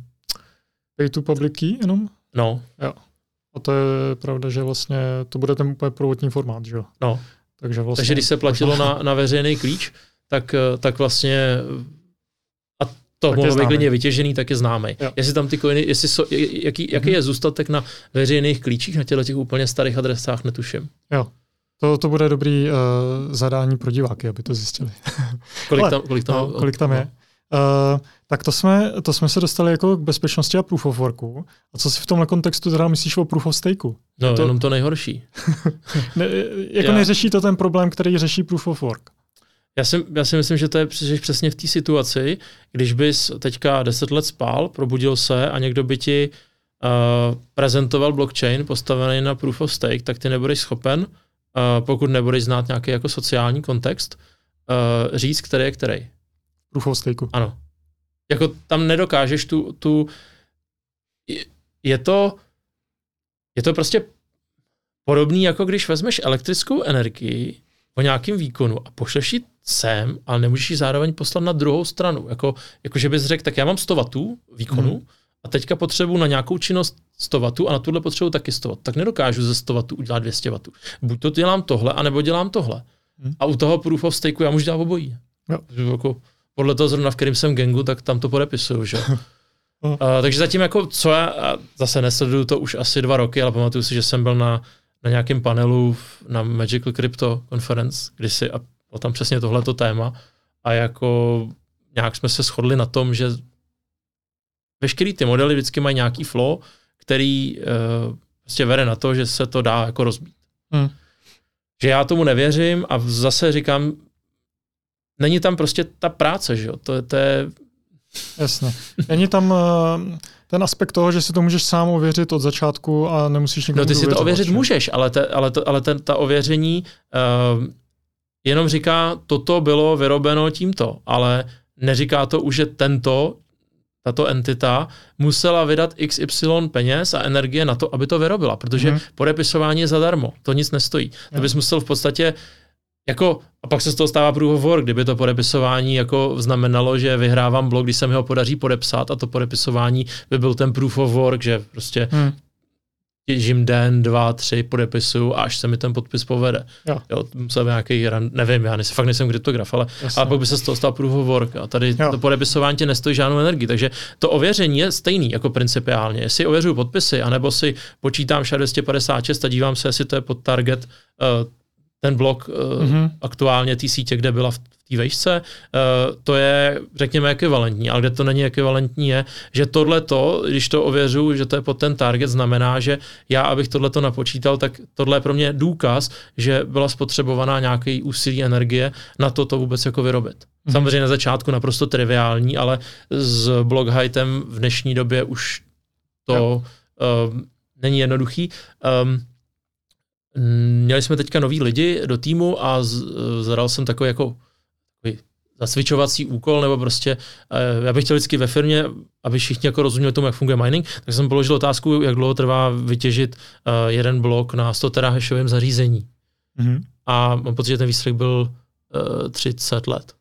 Pay to public key jenom? No. Jo. A to je pravda, že vlastně to bude ten úplně prvotní formát, že jo? No. Takže, vlastně Takže když se platilo na, na veřejný klíč, tak, eh, tak vlastně a to tak mohlo být klidně vytěžený, tak je známý. Jo. Jestli tam ty coiny, jestli so, jaký, jaký je zůstatek na veřejných klíčích, na těchto těch úplně starých adresách, netuším. Jo. To, to bude dobrý uh, zadání pro diváky, aby to zjistili. kolik, Ale, tam, kolik tam, no, kolik tam no. Je? Uh, tak to jsme, to jsme se dostali jako k bezpečnosti a proof of worku. A co si v tomhle kontextu teda myslíš o proof of stakeu? No, to, jenom to nejhorší. ne, jako Já... neřeší to ten problém, který řeší proof of work? Já si, já si myslím, že to je přesně v té situaci, když bys teďka 10 let spál, probudil se a někdo by ti uh, prezentoval blockchain postavený na proof of stake, tak ty nebudeš schopen, uh, pokud nebudeš znát nějaký jako sociální kontext, uh, říct, který je který. Of stakeu. Ano. Jako tam nedokážeš tu, tu je to, je to prostě podobný, jako když vezmeš elektrickou energii o nějakém výkonu a pošleš ji sem, ale nemůžeš ji zároveň poslat na druhou stranu. Jako, jako že bys řekl, tak já mám 100 W výkonu hmm. a teďka potřebuji na nějakou činnost 100 W a na tuhle potřebuji taky 100 W. Tak nedokážu ze 100 W udělat 200 W. Buď to dělám tohle, anebo dělám tohle. Hmm. A u toho proof of stake já můžu dělat obojí. Jo. Jako, podle toho zrovna, v kterém jsem gengu, tak tam to podepisuju, že? Uh, takže zatím jako, co já, zase nesleduju to už asi dva roky, ale pamatuju si, že jsem byl na, na nějakém panelu na Magical Crypto Conference, kdy si, a bylo tam přesně tohleto téma a jako nějak jsme se shodli na tom, že veškerý ty modely vždycky mají nějaký flow, který uh, prostě vede na to, že se to dá jako rozbít. Hmm. Že já tomu nevěřím a zase říkám, není tam prostě ta práce, že jo? To, to je... Jasně. Není tam uh, ten aspekt toho, že si to můžeš sám ověřit od začátku a nemusíš nikomu No ty si to ověřit můžeš, ale, te, ale, to, ale ten, ta ověření uh, jenom říká, toto bylo vyrobeno tímto, ale neříká to už, že tento, tato entita musela vydat XY peněz a energie na to, aby to vyrobila, protože hmm. podepisování je zadarmo, to nic nestojí. To bys musel v podstatě jako, a pak se z toho stává proof of work, kdyby to podepisování jako znamenalo, že vyhrávám blok, když se mi ho podaří podepsat a to podepisování by byl ten proof of work, že prostě hmm. žím den, dva, tři podepisu a až se mi ten podpis povede. Jo. Jo, musel nějaký, nevím, já nejsem, fakt nejsem kryptograf, ale, ale pak by se z toho stal proof of work a tady jo. to podepisování tě nestojí žádnou energii, takže to ověření je stejný jako principiálně. Jestli ověřuju podpisy, anebo si počítám 256 a dívám se, jestli to je pod target uh, ten blok mm-hmm. aktuálně té sítě, kde byla v té vejšce, uh, to je, řekněme, ekvivalentní, ale kde to není ekvivalentní je, že tohle to, když to ověřu, že to je pod ten target, znamená, že já, abych tohle to napočítal, tak tohle je pro mě důkaz, že byla spotřebovaná nějaký úsilí energie na to to vůbec jako vyrobit. Mm-hmm. Samozřejmě na začátku naprosto triviální, ale s block heightem v dnešní době už to uh, není jednoduchý. Um, měli jsme teďka nový lidi do týmu a zadal jsem takový jako zasvičovací úkol, nebo prostě, uh, já bych chtěl vždycky ve firmě, aby všichni jako rozuměli tomu, jak funguje mining, tak jsem položil otázku, jak dlouho trvá vytěžit uh, jeden blok na 100 terahashovém zařízení. Mm-hmm. A mám pocit, že ten výsledek byl uh, 30 let.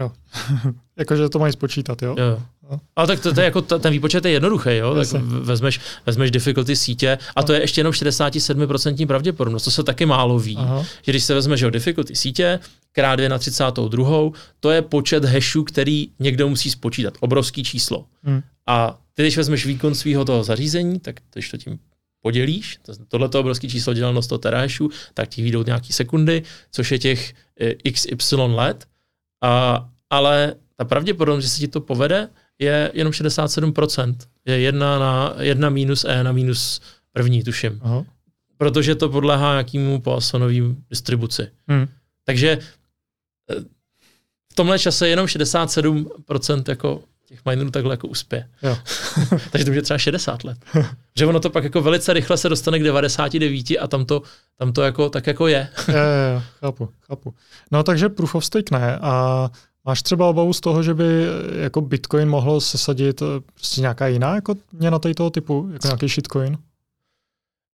Jo. Jakože to mají spočítat, jo? Jo. No. Ale tak to, to je jako, ten výpočet je jednoduchý, jo? Tak vezmeš, vezmeš difficulty sítě a to je ještě jenom 67% pravděpodobnost, to se taky málo ví. Aha. Že když se vezmeš jo, difficulty sítě, krát 2 na 32, to je počet hashů, který někdo musí spočítat. Obrovský číslo. Hmm. A ty, když vezmeš výkon svého toho zařízení, tak když to tím podělíš, tohle to obrovské číslo děleno 100 terahashů, tak ti vyjdou nějaký sekundy, což je těch eh, XY let. A, ale ta pravděpodobnost, že se ti to povede, je jenom 67%. Je jedna na jedna minus E na minus první, tuším. Aha. Protože to podléhá nějakému Poissonovým distribuci. Hmm. Takže eh, v tomhle čase jenom 67% jako těch minerů takhle jako uspěje. Takže to je třeba 60 let. že ono to pak jako velice rychle se dostane k 99 a tam to, tam to jako tak jako je. jo, jo, jo, chápu, chápu. No takže proof of stake ne a Máš třeba obavu z toho, že by eh, jako Bitcoin mohl sesadit eh, prostě nějaká jiná jako měna toho typu, jako nějaký shitcoin?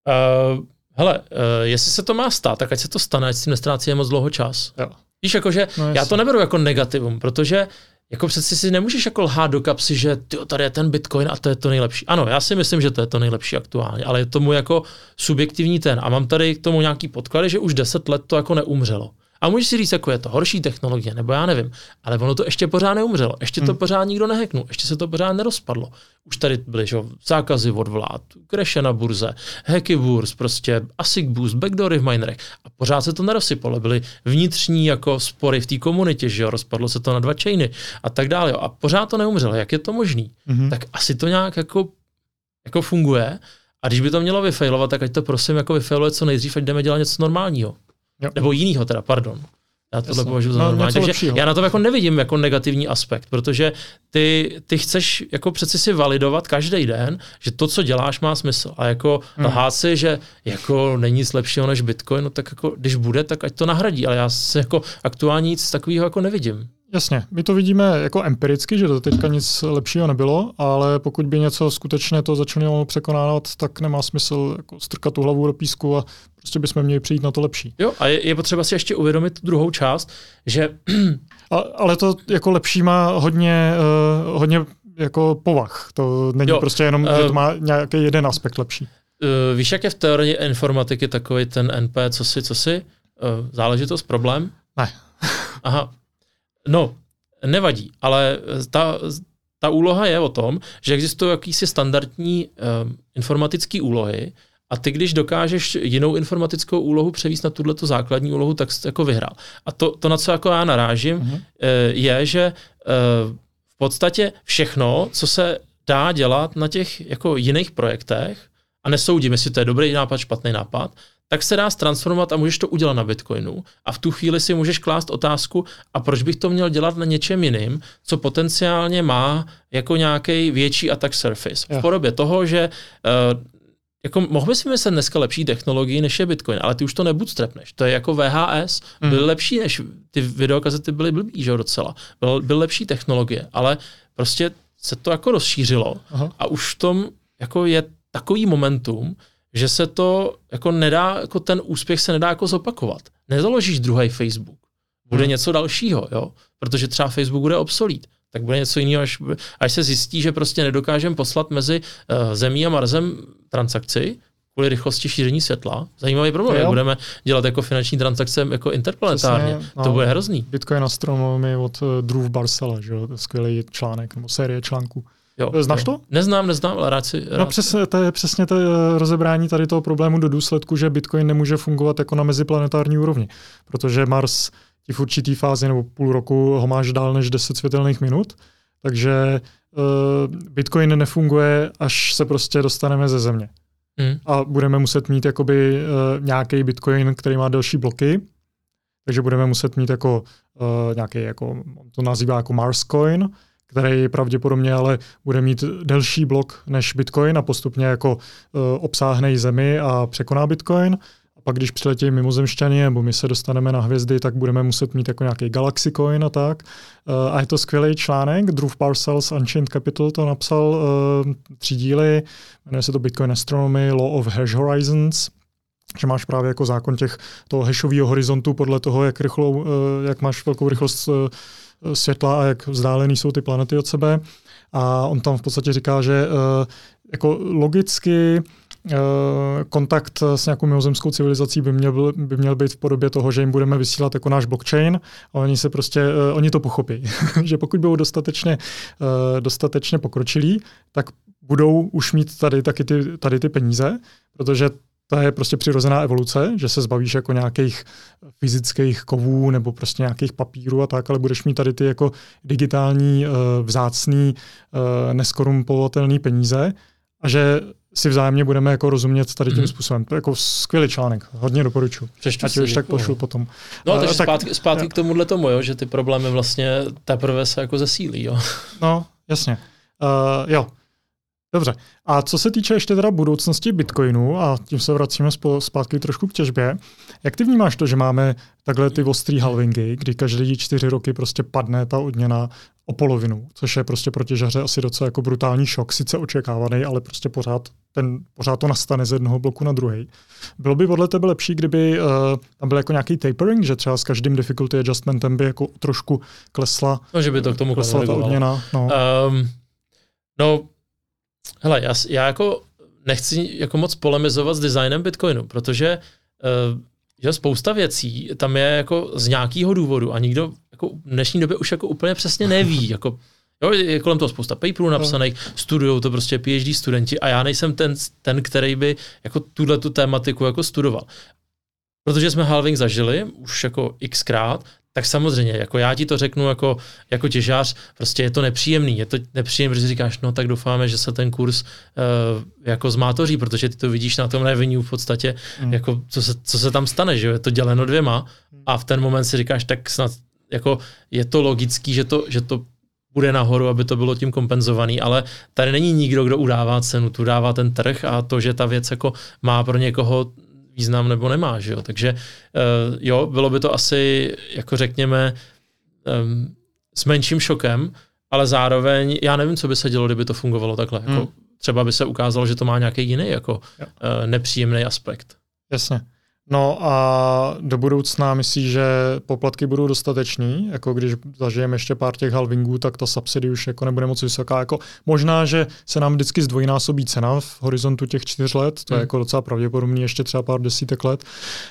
Uh, hele, uh, jestli se to má stát, tak ať se to stane, ať si nestrácí moc dlouho čas. Jo. Víš, jakože no, já to neberu jako negativum, protože jako přeci si nemůžeš jako lhát do kapsy, že tyjo, tady je ten Bitcoin a to je to nejlepší. Ano, já si myslím, že to je to nejlepší aktuálně, ale je tomu jako subjektivní ten. A mám tady k tomu nějaký podklady, že už 10 let to jako neumřelo. A můžeš si říct, jako je to horší technologie, nebo já nevím, ale ono to ještě pořád neumřelo, ještě to hmm. pořád nikdo nehacknul, ještě se to pořád nerozpadlo. Už tady byly že, zákazy od vlád, kreše na burze, hacky burz, prostě ASIC boost, backdoory v minerech a pořád se to nerosypalo. Byly vnitřní jako spory v té komunitě, že jo, rozpadlo se to na dva chainy a tak dále. Jo. A pořád to neumřelo. Jak je to možný? Mm-hmm. Tak asi to nějak jako, jako funguje. A když by to mělo vyfailovat, tak ať to prosím jako vyfailuje co nejdřív, ať jdeme dělat něco normálního. Jo. Nebo jinýho teda, pardon. Já tohle považuji za no, normální. Takže já na to jako nevidím jako negativní aspekt, protože ty, ty chceš jako přeci si validovat každý den, že to, co děláš, má smysl. A jako hmm. lhát si, že jako není nic lepšího než Bitcoin, no tak jako když bude, tak ať to nahradí. Ale já se jako aktuálně nic takového jako nevidím. Jasně, my to vidíme jako empiricky, že to teďka nic lepšího nebylo, ale pokud by něco skutečně to začalo překonávat, tak nemá smysl jako strkat tu hlavu do písku a prostě bychom měli přijít na to lepší. Jo, a je, je potřeba si ještě uvědomit tu druhou část, že... a, ale to jako lepší má hodně, uh, hodně jako povah. To není jo, prostě jenom, uh, že to eh, má nějaký jeden aspekt lepší. Uh, víš, jak je v teorii informatiky takový ten NP, co si, co si? Uh, záležitost, problém? Ne. Aha, No, nevadí, ale ta, ta úloha je o tom, že existují jakýsi standardní uh, informatické úlohy a ty, když dokážeš jinou informatickou úlohu převíst na tuhle základní úlohu, tak jsi jako vyhrál. A to, to na co jako já narážím, uh, je, že uh, v podstatě všechno, co se dá dělat na těch jako jiných projektech, a nesoudím, jestli to je dobrý nápad, špatný nápad, tak se dá transformovat a můžeš to udělat na Bitcoinu. A v tu chvíli si můžeš klást otázku, a proč bych to měl dělat na něčem jiným, co potenciálně má jako nějaký větší attack surface. V podobě toho, že uh, jako mohl bys vymyslet dneska lepší technologii, než je Bitcoin, ale ty už to nebootstrapneš. To je jako VHS, mm. byl lepší, než ty videokazety byly blbý, že docela. Byl, byl lepší technologie, ale prostě se to jako rozšířilo Aha. a už v tom jako je takový momentum, že se to jako nedá, jako ten úspěch se nedá jako zopakovat. Nezaložíš druhý Facebook. Bude hmm. něco dalšího, jo? Protože třeba Facebook bude obsolít. Tak bude něco jiného, až, až se zjistí, že prostě nedokážeme poslat mezi uh, Zemí a Marsem transakci, kvůli rychlosti šíření světla. Zajímavý problém, jak budeme dělat jako finanční transakce jako interplanetárně. Přesně, no, to bude hrozný. Bitcoin Astronomy od uh, Drew Barcela, že skvělý článek, nebo série článků. Jo, Znáš jo. to? Neznám, neznám, ale rád si... No, rád no přesně, to je přesně to rozebrání tady toho problému do důsledku, že Bitcoin nemůže fungovat jako na meziplanetární úrovni, protože Mars ti v určitý fázi nebo půl roku ho máš dál než 10 světelných minut, takže uh, Bitcoin nefunguje, až se prostě dostaneme ze země. Hmm. A budeme muset mít jakoby uh, nějaký Bitcoin, který má delší bloky, takže budeme muset mít jako uh, nějaký, jako, on to nazývá jako Mars Coin, který pravděpodobně ale bude mít delší blok než Bitcoin a postupně jako uh, obsáhne zemi a překoná Bitcoin. A pak, když přiletí mimozemšťani nebo my se dostaneme na hvězdy, tak budeme muset mít jako nějaký Galaxy Coin a tak. Uh, a je to skvělý článek. Drew Parcells Unchained Capital to napsal uh, tři díly. Jmenuje se to Bitcoin Astronomy, Law of Hash Horizons že máš právě jako zákon těch toho hashového horizontu podle toho, jak, rychlou, jak máš velkou rychlost světla a jak vzdálený jsou ty planety od sebe. A on tam v podstatě říká, že uh, jako logicky uh, kontakt s nějakou mimozemskou civilizací by měl, by měl být v podobě toho, že jim budeme vysílat jako náš blockchain a oni se prostě, uh, oni to pochopí, že pokud budou dostatečně, dostatečně pokročilí, tak budou už mít tady taky ty, tady ty peníze, protože to je prostě přirozená evoluce, že se zbavíš jako nějakých fyzických kovů nebo prostě nějakých papírů a tak, ale budeš mít tady ty jako digitální, eh, vzácný, eh, neskorumpovatelný peníze a že si vzájemně budeme jako rozumět tady tím mm-hmm. způsobem. To je jako skvělý článek, hodně doporučuji. Přečtu Ať už tak pošlu potom. No, takže tak, zpátky, zpátky k tomuhle tomu, jo, že ty problémy vlastně teprve se jako zesílí. Jo. No, jasně. Uh, jo, Dobře. A co se týče ještě teda budoucnosti Bitcoinu, a tím se vracíme zpátky trošku k těžbě, jak ty vnímáš to, že máme takhle ty ostrý halvingy, kdy každý čtyři roky prostě padne ta odměna o polovinu, což je prostě pro těžaře asi docela jako brutální šok, sice očekávaný, ale prostě pořád, ten, pořád to nastane z jednoho bloku na druhý. Bylo by podle tebe lepší, kdyby uh, tam byl jako nějaký tapering, že třeba s každým difficulty adjustmentem by jako trošku klesla, no, že by to k tomu klesla ta odměna. No. Um, no, Hele, já, já jako nechci jako moc polemizovat s designem Bitcoinu, protože uh, že spousta věcí tam je jako z nějakého důvodu a nikdo jako v dnešní době už jako úplně přesně neví. Jako, jo, je kolem toho spousta paperů napsaných, studují to prostě PhD studenti a já nejsem ten, ten který by jako tuhle tu tématiku jako studoval. Protože jsme halving zažili už jako xkrát, tak samozřejmě, jako já ti to řeknu jako, jako těžář, prostě je to nepříjemný, je to nepříjemný, protože říkáš, no tak doufáme, že se ten kurz uh, jako zmátoří, protože ty to vidíš na tom revenue v podstatě, mm. jako co se, co se tam stane, že je to děleno dvěma a v ten moment si říkáš, tak snad jako je to logický, že to, že to bude nahoru, aby to bylo tím kompenzovaný, ale tady není nikdo, kdo udává cenu, tu dává ten trh a to, že ta věc jako má pro někoho význam nebo nemá, že jo? takže uh, jo, bylo by to asi, jako řekněme, um, s menším šokem, ale zároveň já nevím, co by se dělo, kdyby to fungovalo takhle. Jako, hmm. Třeba by se ukázalo, že to má nějaký jiný jako uh, nepříjemný aspekt. Jasně. No a do budoucna myslíš, že poplatky budou dostatečný? Jako když zažijeme ještě pár těch halvingů, tak ta subsidy už jako nebude moc vysoká. Jako možná, že se nám vždycky zdvojnásobí cena v horizontu těch čtyř let, to je hmm. jako docela pravděpodobný ještě třeba pár desítek let,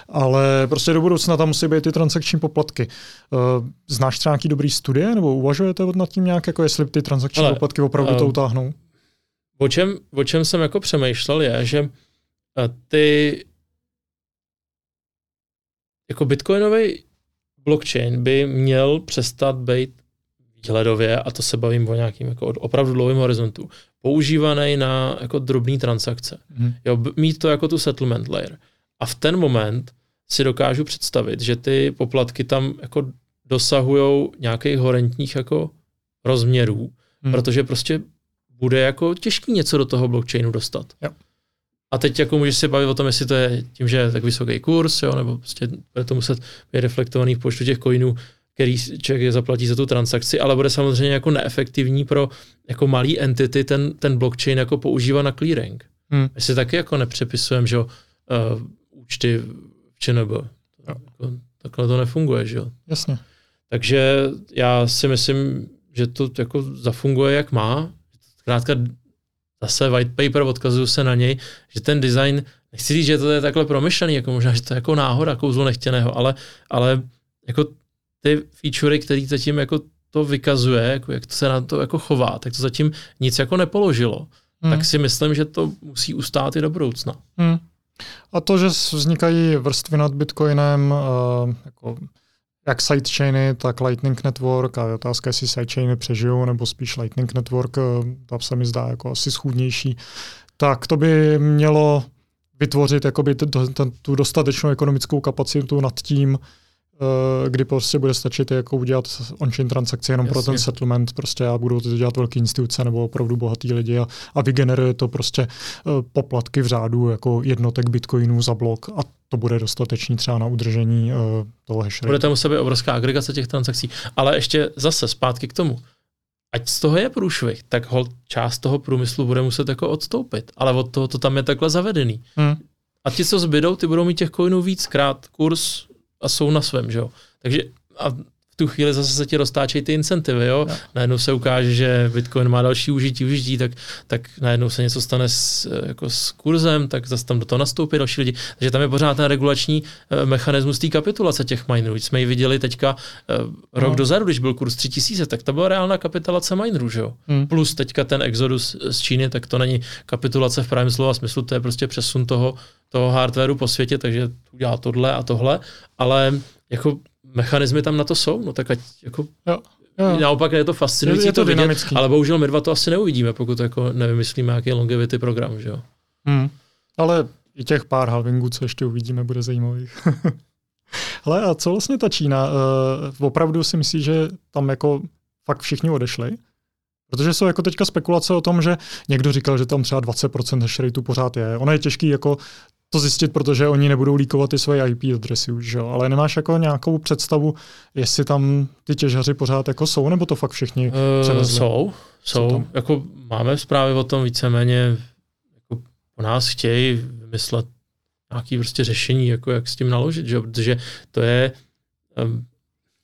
ale prostě do budoucna tam musí být ty transakční poplatky. Uh, znáš třeba nějaký dobrý studie, nebo uvažujete nad tím nějak, jako jestli ty transakční Ale, poplatky opravdu uh, to utáhnou? O čem, o čem jsem jako přemýšlel je, že eh, ty jako bitcoinový blockchain by měl přestat být výhledově, a to se bavím o nějakým jako opravdu dlouhém horizontu, používaný na jako drobné transakce. Hmm. Jo, mít to jako tu settlement layer. A v ten moment si dokážu představit, že ty poplatky tam jako dosahují nějakých horentních jako rozměrů, hmm. protože prostě bude jako těžký něco do toho blockchainu dostat. Jo. A teď jako můžeš si bavit o tom, jestli to je tím, že je tak vysoký kurz, jo, nebo prostě bude to muset být reflektovaný v počtu těch coinů, který člověk zaplatí za tu transakci, ale bude samozřejmě jako neefektivní pro jako malý entity ten, ten blockchain jako používá na clearing. Hmm. My si taky jako nepřepisujeme, že uh, účty v ČNB. Jako, takhle to nefunguje, že jo. Jasně. Takže já si myslím, že to jako zafunguje, jak má. Zkrátka zase white paper, odkazuju se na něj, že ten design, nechci říct, že to je takhle promyšlený, jako možná, že to je jako náhoda, kouzlo nechtěného, ale, ale jako ty featurey, který zatím jako to vykazuje, jako jak to se na to jako chová, tak to zatím nic jako nepoložilo. Hmm. Tak si myslím, že to musí ustát i do budoucna. Hmm. A to, že vznikají vrstvy nad Bitcoinem, uh, jako jak sidechainy, tak Lightning Network a je otázka, jestli sidechainy přežijou, nebo spíš Lightning Network, eh, ta se mi zdá jako asi schůdnější, tak to by mělo vytvořit jakoby t- t- tu dostatečnou ekonomickou kapacitu nad tím, kdy prostě bude stačit jako udělat on-chain transakci jenom Jasně. pro ten settlement prostě a budou to dělat velké instituce nebo opravdu bohatý lidi a, a vygeneruje to prostě poplatky v řádu jako jednotek bitcoinů za blok a to bude dostatečný třeba na udržení uh, toho hash Bude tam u sebe obrovská agregace těch transakcí, ale ještě zase zpátky k tomu. Ať z toho je průšvih, tak hol část toho průmyslu bude muset jako odstoupit, ale od toho to tam je takhle zavedený. Hmm. A ti, co zbydou, ty budou mít těch coinů víckrát kurz a jsou na svém, že jo. Takže a tu chvíli zase se ti roztáčejí ty incentivy, jo? No. Najednou se ukáže, že Bitcoin má další užití, užití, tak, tak najednou se něco stane s, jako s kurzem, tak zase tam do toho nastoupí další lidi. Takže tam je pořád ten regulační uh, mechanismus té kapitulace těch minerů. Jsme ji viděli teďka uh, rok no. dozadu, když byl kurz 3000, tak to byla reálná kapitulace minerů, že jo? Hmm. Plus teďka ten exodus z Číny, tak to není kapitulace v právém slova smyslu, to je prostě přesun toho, toho hardwareu po světě, takže udělá tohle a tohle, ale jako mechanismy tam na to jsou, no tak ať jako jo. Jo. Naopak je to fascinující je, to, to vidět, dynamický. ale bohužel my dva to asi neuvidíme, pokud jako nevymyslíme nějaký longevity program, že jo. Hmm. Ale i těch pár halvingů, co ještě uvidíme, bude zajímavých. Ale a co vlastně ta Čína? Uh, opravdu si myslí, že tam jako fakt všichni odešli? Protože jsou jako teďka spekulace o tom, že někdo říkal, že tam třeba 20% hash rateu pořád je. Ono je těžký jako to zjistit, protože oni nebudou líkovat ty svoje IP adresy už, jo? ale nemáš jako nějakou představu, jestli tam ty těžaři pořád jako jsou, nebo to fakt všichni uh, Jsou, jsou. Jako máme zprávy o tom víceméně, jako po nás chtějí vymyslet nějaký prostě řešení, jako jak s tím naložit, že? protože to je... Um,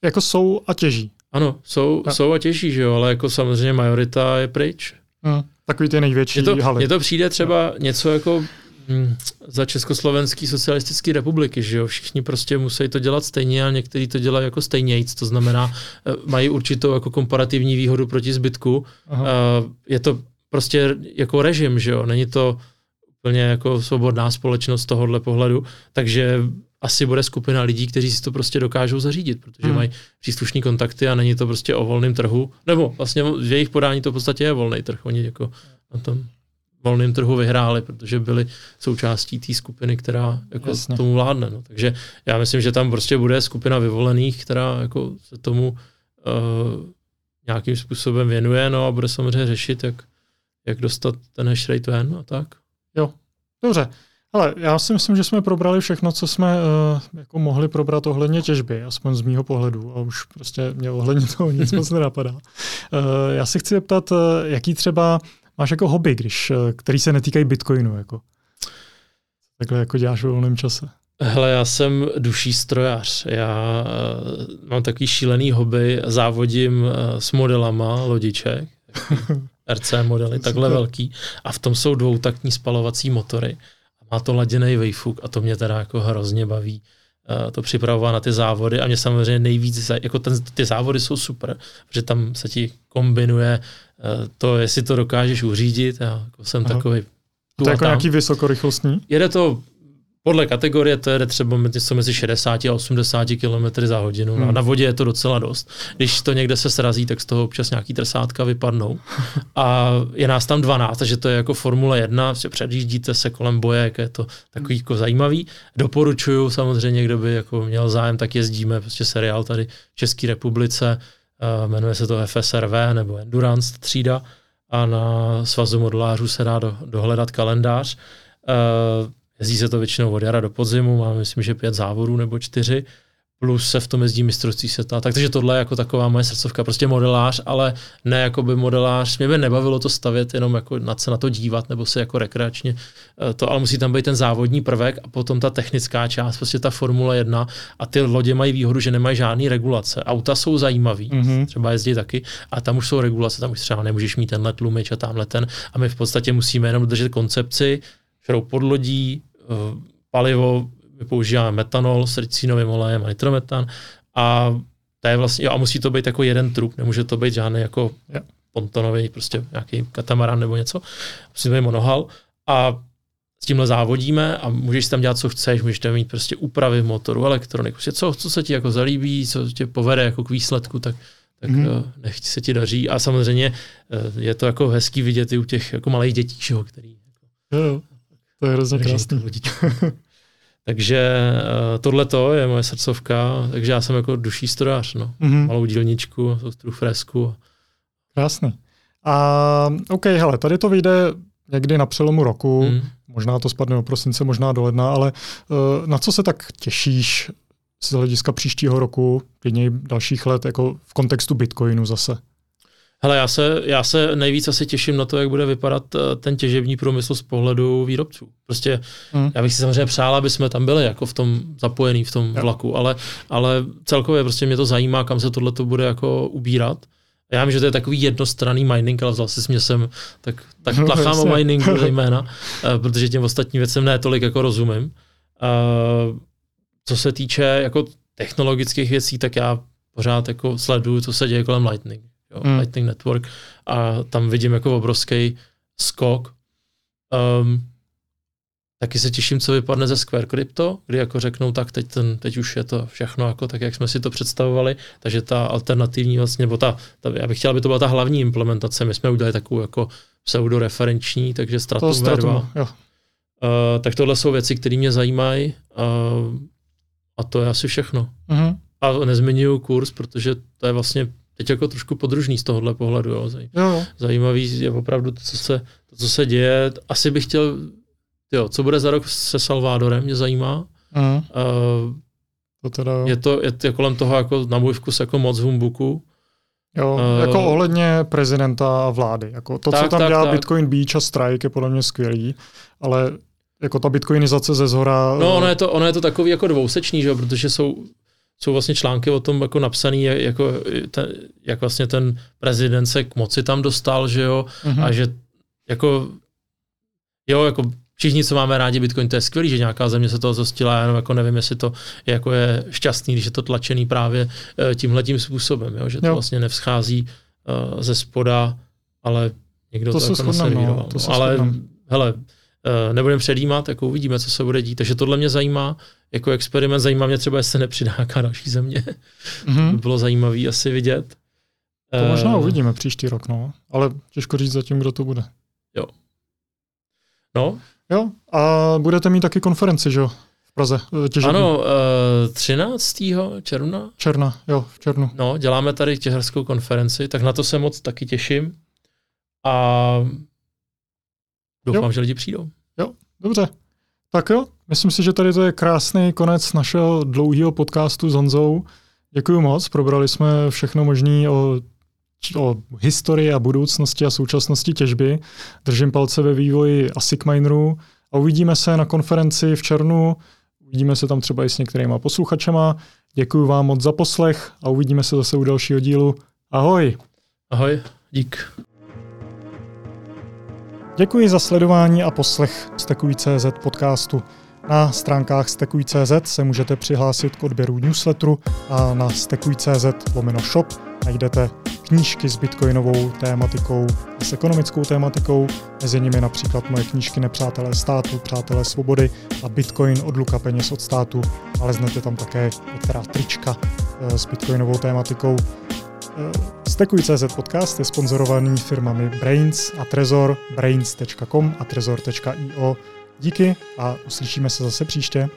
jako jsou a těží. Ano, jsou, a. jsou a těží, že jo, ale jako samozřejmě majorita je pryč. Hmm, takový ty největší je to, haly. Mně to přijde třeba no. něco jako za Československý socialistické republiky, že jo, všichni prostě musí to dělat stejně a někteří to dělají jako stejnějc, to znamená, eh, mají určitou jako komparativní výhodu proti zbytku. Aha. Eh, je to prostě jako režim, že jo, není to úplně jako svobodná společnost z tohohle pohledu, takže asi bude skupina lidí, kteří si to prostě dokážou zařídit, protože hmm. mají příslušné kontakty a není to prostě o volném trhu, nebo vlastně v jejich podání to v podstatě je volný trh, oni jako na tom volném trhu vyhráli, protože byli součástí té skupiny, která jako tomu vládne. No. Takže já myslím, že tam prostě bude skupina vyvolených, která jako se tomu uh, nějakým způsobem věnuje no a bude samozřejmě řešit, jak, jak dostat ten hash rate ven a tak. Jo, dobře. Ale já si myslím, že jsme probrali všechno, co jsme uh, jako mohli probrat ohledně těžby, aspoň z mýho pohledu. A už prostě mě ohledně toho nic moc nenapadá. Uh, já si chci zeptat, uh, jaký třeba máš jako hobby, když, eh, který se netýkají Bitcoinu? Jako? Takhle jako děláš v volném čase. Hele, já jsem duší strojař. Já uh, mám takový šílený hobby, závodím uh, s modelama lodiček, RC modely, takhle velký. A v tom jsou dvoutaktní spalovací motory. A má to laděný vejfuk a to mě teda jako hrozně baví to připravovat na ty závody a mě samozřejmě nejvíc, jako ten, ty závody jsou super, protože tam se ti kombinuje Eh, to, jestli to dokážeš uřídit, já jako jsem Aha. takový. To je jako tam. nějaký vysokorychlostní? Jede to podle kategorie to jede třeba něco mezi 60 a 80 km za hodinu. Hmm. Na vodě je to docela dost. Když to někde se srazí, tak z toho občas nějaký trsátka vypadnou. A je nás tam 12, takže to je jako Formule 1, prostě předjíždíte se kolem boje, jak je to takový jako zajímavý. Doporučuju samozřejmě, kdo by jako měl zájem, tak jezdíme, prostě seriál tady v České republice Uh, jmenuje se to FSRV nebo Endurance třída a na svazu modelářů se dá do, dohledat kalendář. Jezdí se to většinou od jara do podzimu, máme myslím, že pět závodů nebo čtyři plus se v tom jezdí mistrovství světa. Takže tohle je jako taková moje srdcovka, prostě modelář, ale ne jako by modelář. Mě by nebavilo to stavět, jenom jako na se na to dívat, nebo se jako rekreačně eh, to, ale musí tam být ten závodní prvek a potom ta technická část, prostě ta Formule 1 a ty lodě mají výhodu, že nemají žádný regulace. Auta jsou zajímavý, mm-hmm. třeba jezdí taky, a tam už jsou regulace, tam už třeba nemůžeš mít tenhle tlumič a tamhle ten a my v podstatě musíme jenom držet koncepci, kterou podlodí, eh, palivo, my používáme metanol s ricinovým olejem a nitrometan a to je vlastně, jo, a musí to být jako jeden trup, nemůže to být žádný jako yeah. pontonový, prostě nějaký katamaran nebo něco, musí to být monohal a s tímhle závodíme a můžeš tam dělat, co chceš, můžeš tam mít prostě úpravy motoru, elektroniku, prostě co, co se ti jako zalíbí, co tě povede jako k výsledku, tak, tak mm. nech se ti daří. A samozřejmě eh, je to jako hezký vidět i u těch jako malých dětí, který jako, jo, to je hrozně krásný. Takže tohle to je moje srdcovka, takže já jsem jako duší strojař, no. Mm-hmm. Malou dílničku, soustru fresku. Krásný. A OK, hele, tady to vyjde někdy na přelomu roku, mm. možná to spadne do prosince, možná do ledna, ale uh, na co se tak těšíš z hlediska příštího roku, klidně dalších let, jako v kontextu Bitcoinu zase? Hele, já se, já se nejvíc asi těším na to, jak bude vypadat eh, ten těžební průmysl z pohledu výrobců. Prostě hmm. já bych si samozřejmě přál, aby jsme tam byli jako v tom zapojení v tom vlaku, ale, ale celkově prostě mě to zajímá, kam se tohle bude jako ubírat. Já vím, že to je takový jednostranný mining, ale vzal si mě sem, tak, tak tlachám o miningu zejména, eh, protože těm ostatním věcem ne tolik jako rozumím. Uh, co se týče jako technologických věcí, tak já pořád jako sleduju, co se děje kolem Lightning jo, mm. Lightning Network, a tam vidím jako obrovský skok. Um, taky se těším, co vypadne ze Square Crypto, kdy jako řeknou, tak teď, ten, teď už je to všechno jako tak, jak jsme si to představovali, takže ta alternativní vlastně, nebo ta, ta já bych chtěl, aby to byla ta hlavní implementace, my jsme udělali takovou jako pseudoreferenční, takže Stratum, Stratum V2. Jo. Uh, tak tohle jsou věci, které mě zajímají uh, a to je asi všechno. Uh-huh. A nezmiňuju kurz, protože to je vlastně teď jako trošku podružný z tohohle pohledu. Jo. Zaj, jo. Zajímavý je opravdu to, co se, to, co se děje. Asi bych chtěl, jo, co bude za rok se Salvadorem, mě zajímá. Uh, to teda... Je to je, je kolem toho jako na můj vkus jako moc humbuku. Jo, uh, jako ohledně prezidenta a vlády. Jako to, tak, co tam tak, dělá tak. Bitcoin Beach a Strike je podle mě skvělý, ale jako ta bitcoinizace ze zhora... No, ono je to, ono je to takový jako dvousečný, že? protože jsou jsou vlastně články o tom jako napsaný, jako ten, jak vlastně ten prezident se k moci tam dostal, že jo, mm-hmm. a že jako jo, jako všichni, co máme rádi Bitcoin, to je skvělý, že nějaká země se toho zostila, já jenom jako nevím, jestli to je, jako je šťastný, když je to tlačený právě uh, tímhletím způsobem, jo, že to jo. vlastně nevzchází uh, ze spoda, ale někdo to, to jako naservíroval. No, to no. Ale hele, uh, nebudeme předjímat, jako uvidíme, co se bude dít. Takže tohle mě zajímá jako experiment. Zajímá mě třeba, jestli se nepřidá nějaká další země. Mm-hmm. by bylo zajímavé asi vidět. To uh, možná uvidíme příští rok, no. Ale těžko říct zatím, kdo to bude. Jo. No. Jo, a budete mít taky konferenci, že jo? V Praze. Eh, těžební. Ano, uh, 13. června. Černa, jo, v červnu. No, děláme tady těžarskou konferenci, tak na to se moc taky těším. A doufám, jo. že lidi přijdou. Jo, dobře. Tak jo, myslím si, že tady to je krásný konec našeho dlouhého podcastu s Honzou. Děkuji moc, probrali jsme všechno možné o, o historii a budoucnosti a současnosti těžby. Držím palce ve vývoji ASIC minerů a uvidíme se na konferenci v červnu. Uvidíme se tam třeba i s některýma posluchačema. Děkuji vám moc za poslech a uvidíme se zase u dalšího dílu. Ahoj. Ahoj, dík. Děkuji za sledování a poslech Stekuj.cz podcastu. Na stránkách Stekuj.cz se můžete přihlásit k odběru newsletteru a na Stekuj.cz lomeno shop najdete knížky s bitcoinovou tématikou a s ekonomickou tématikou, mezi nimi například moje knížky Nepřátelé státu, Přátelé svobody a Bitcoin od luka peněz od státu. Naleznete tam také některá trička eh, s bitcoinovou tématikou. Stekuj.cz podcast je sponzorovaný firmami Brains a Trezor, brains.com a trezor.io. Díky a uslyšíme se zase příště.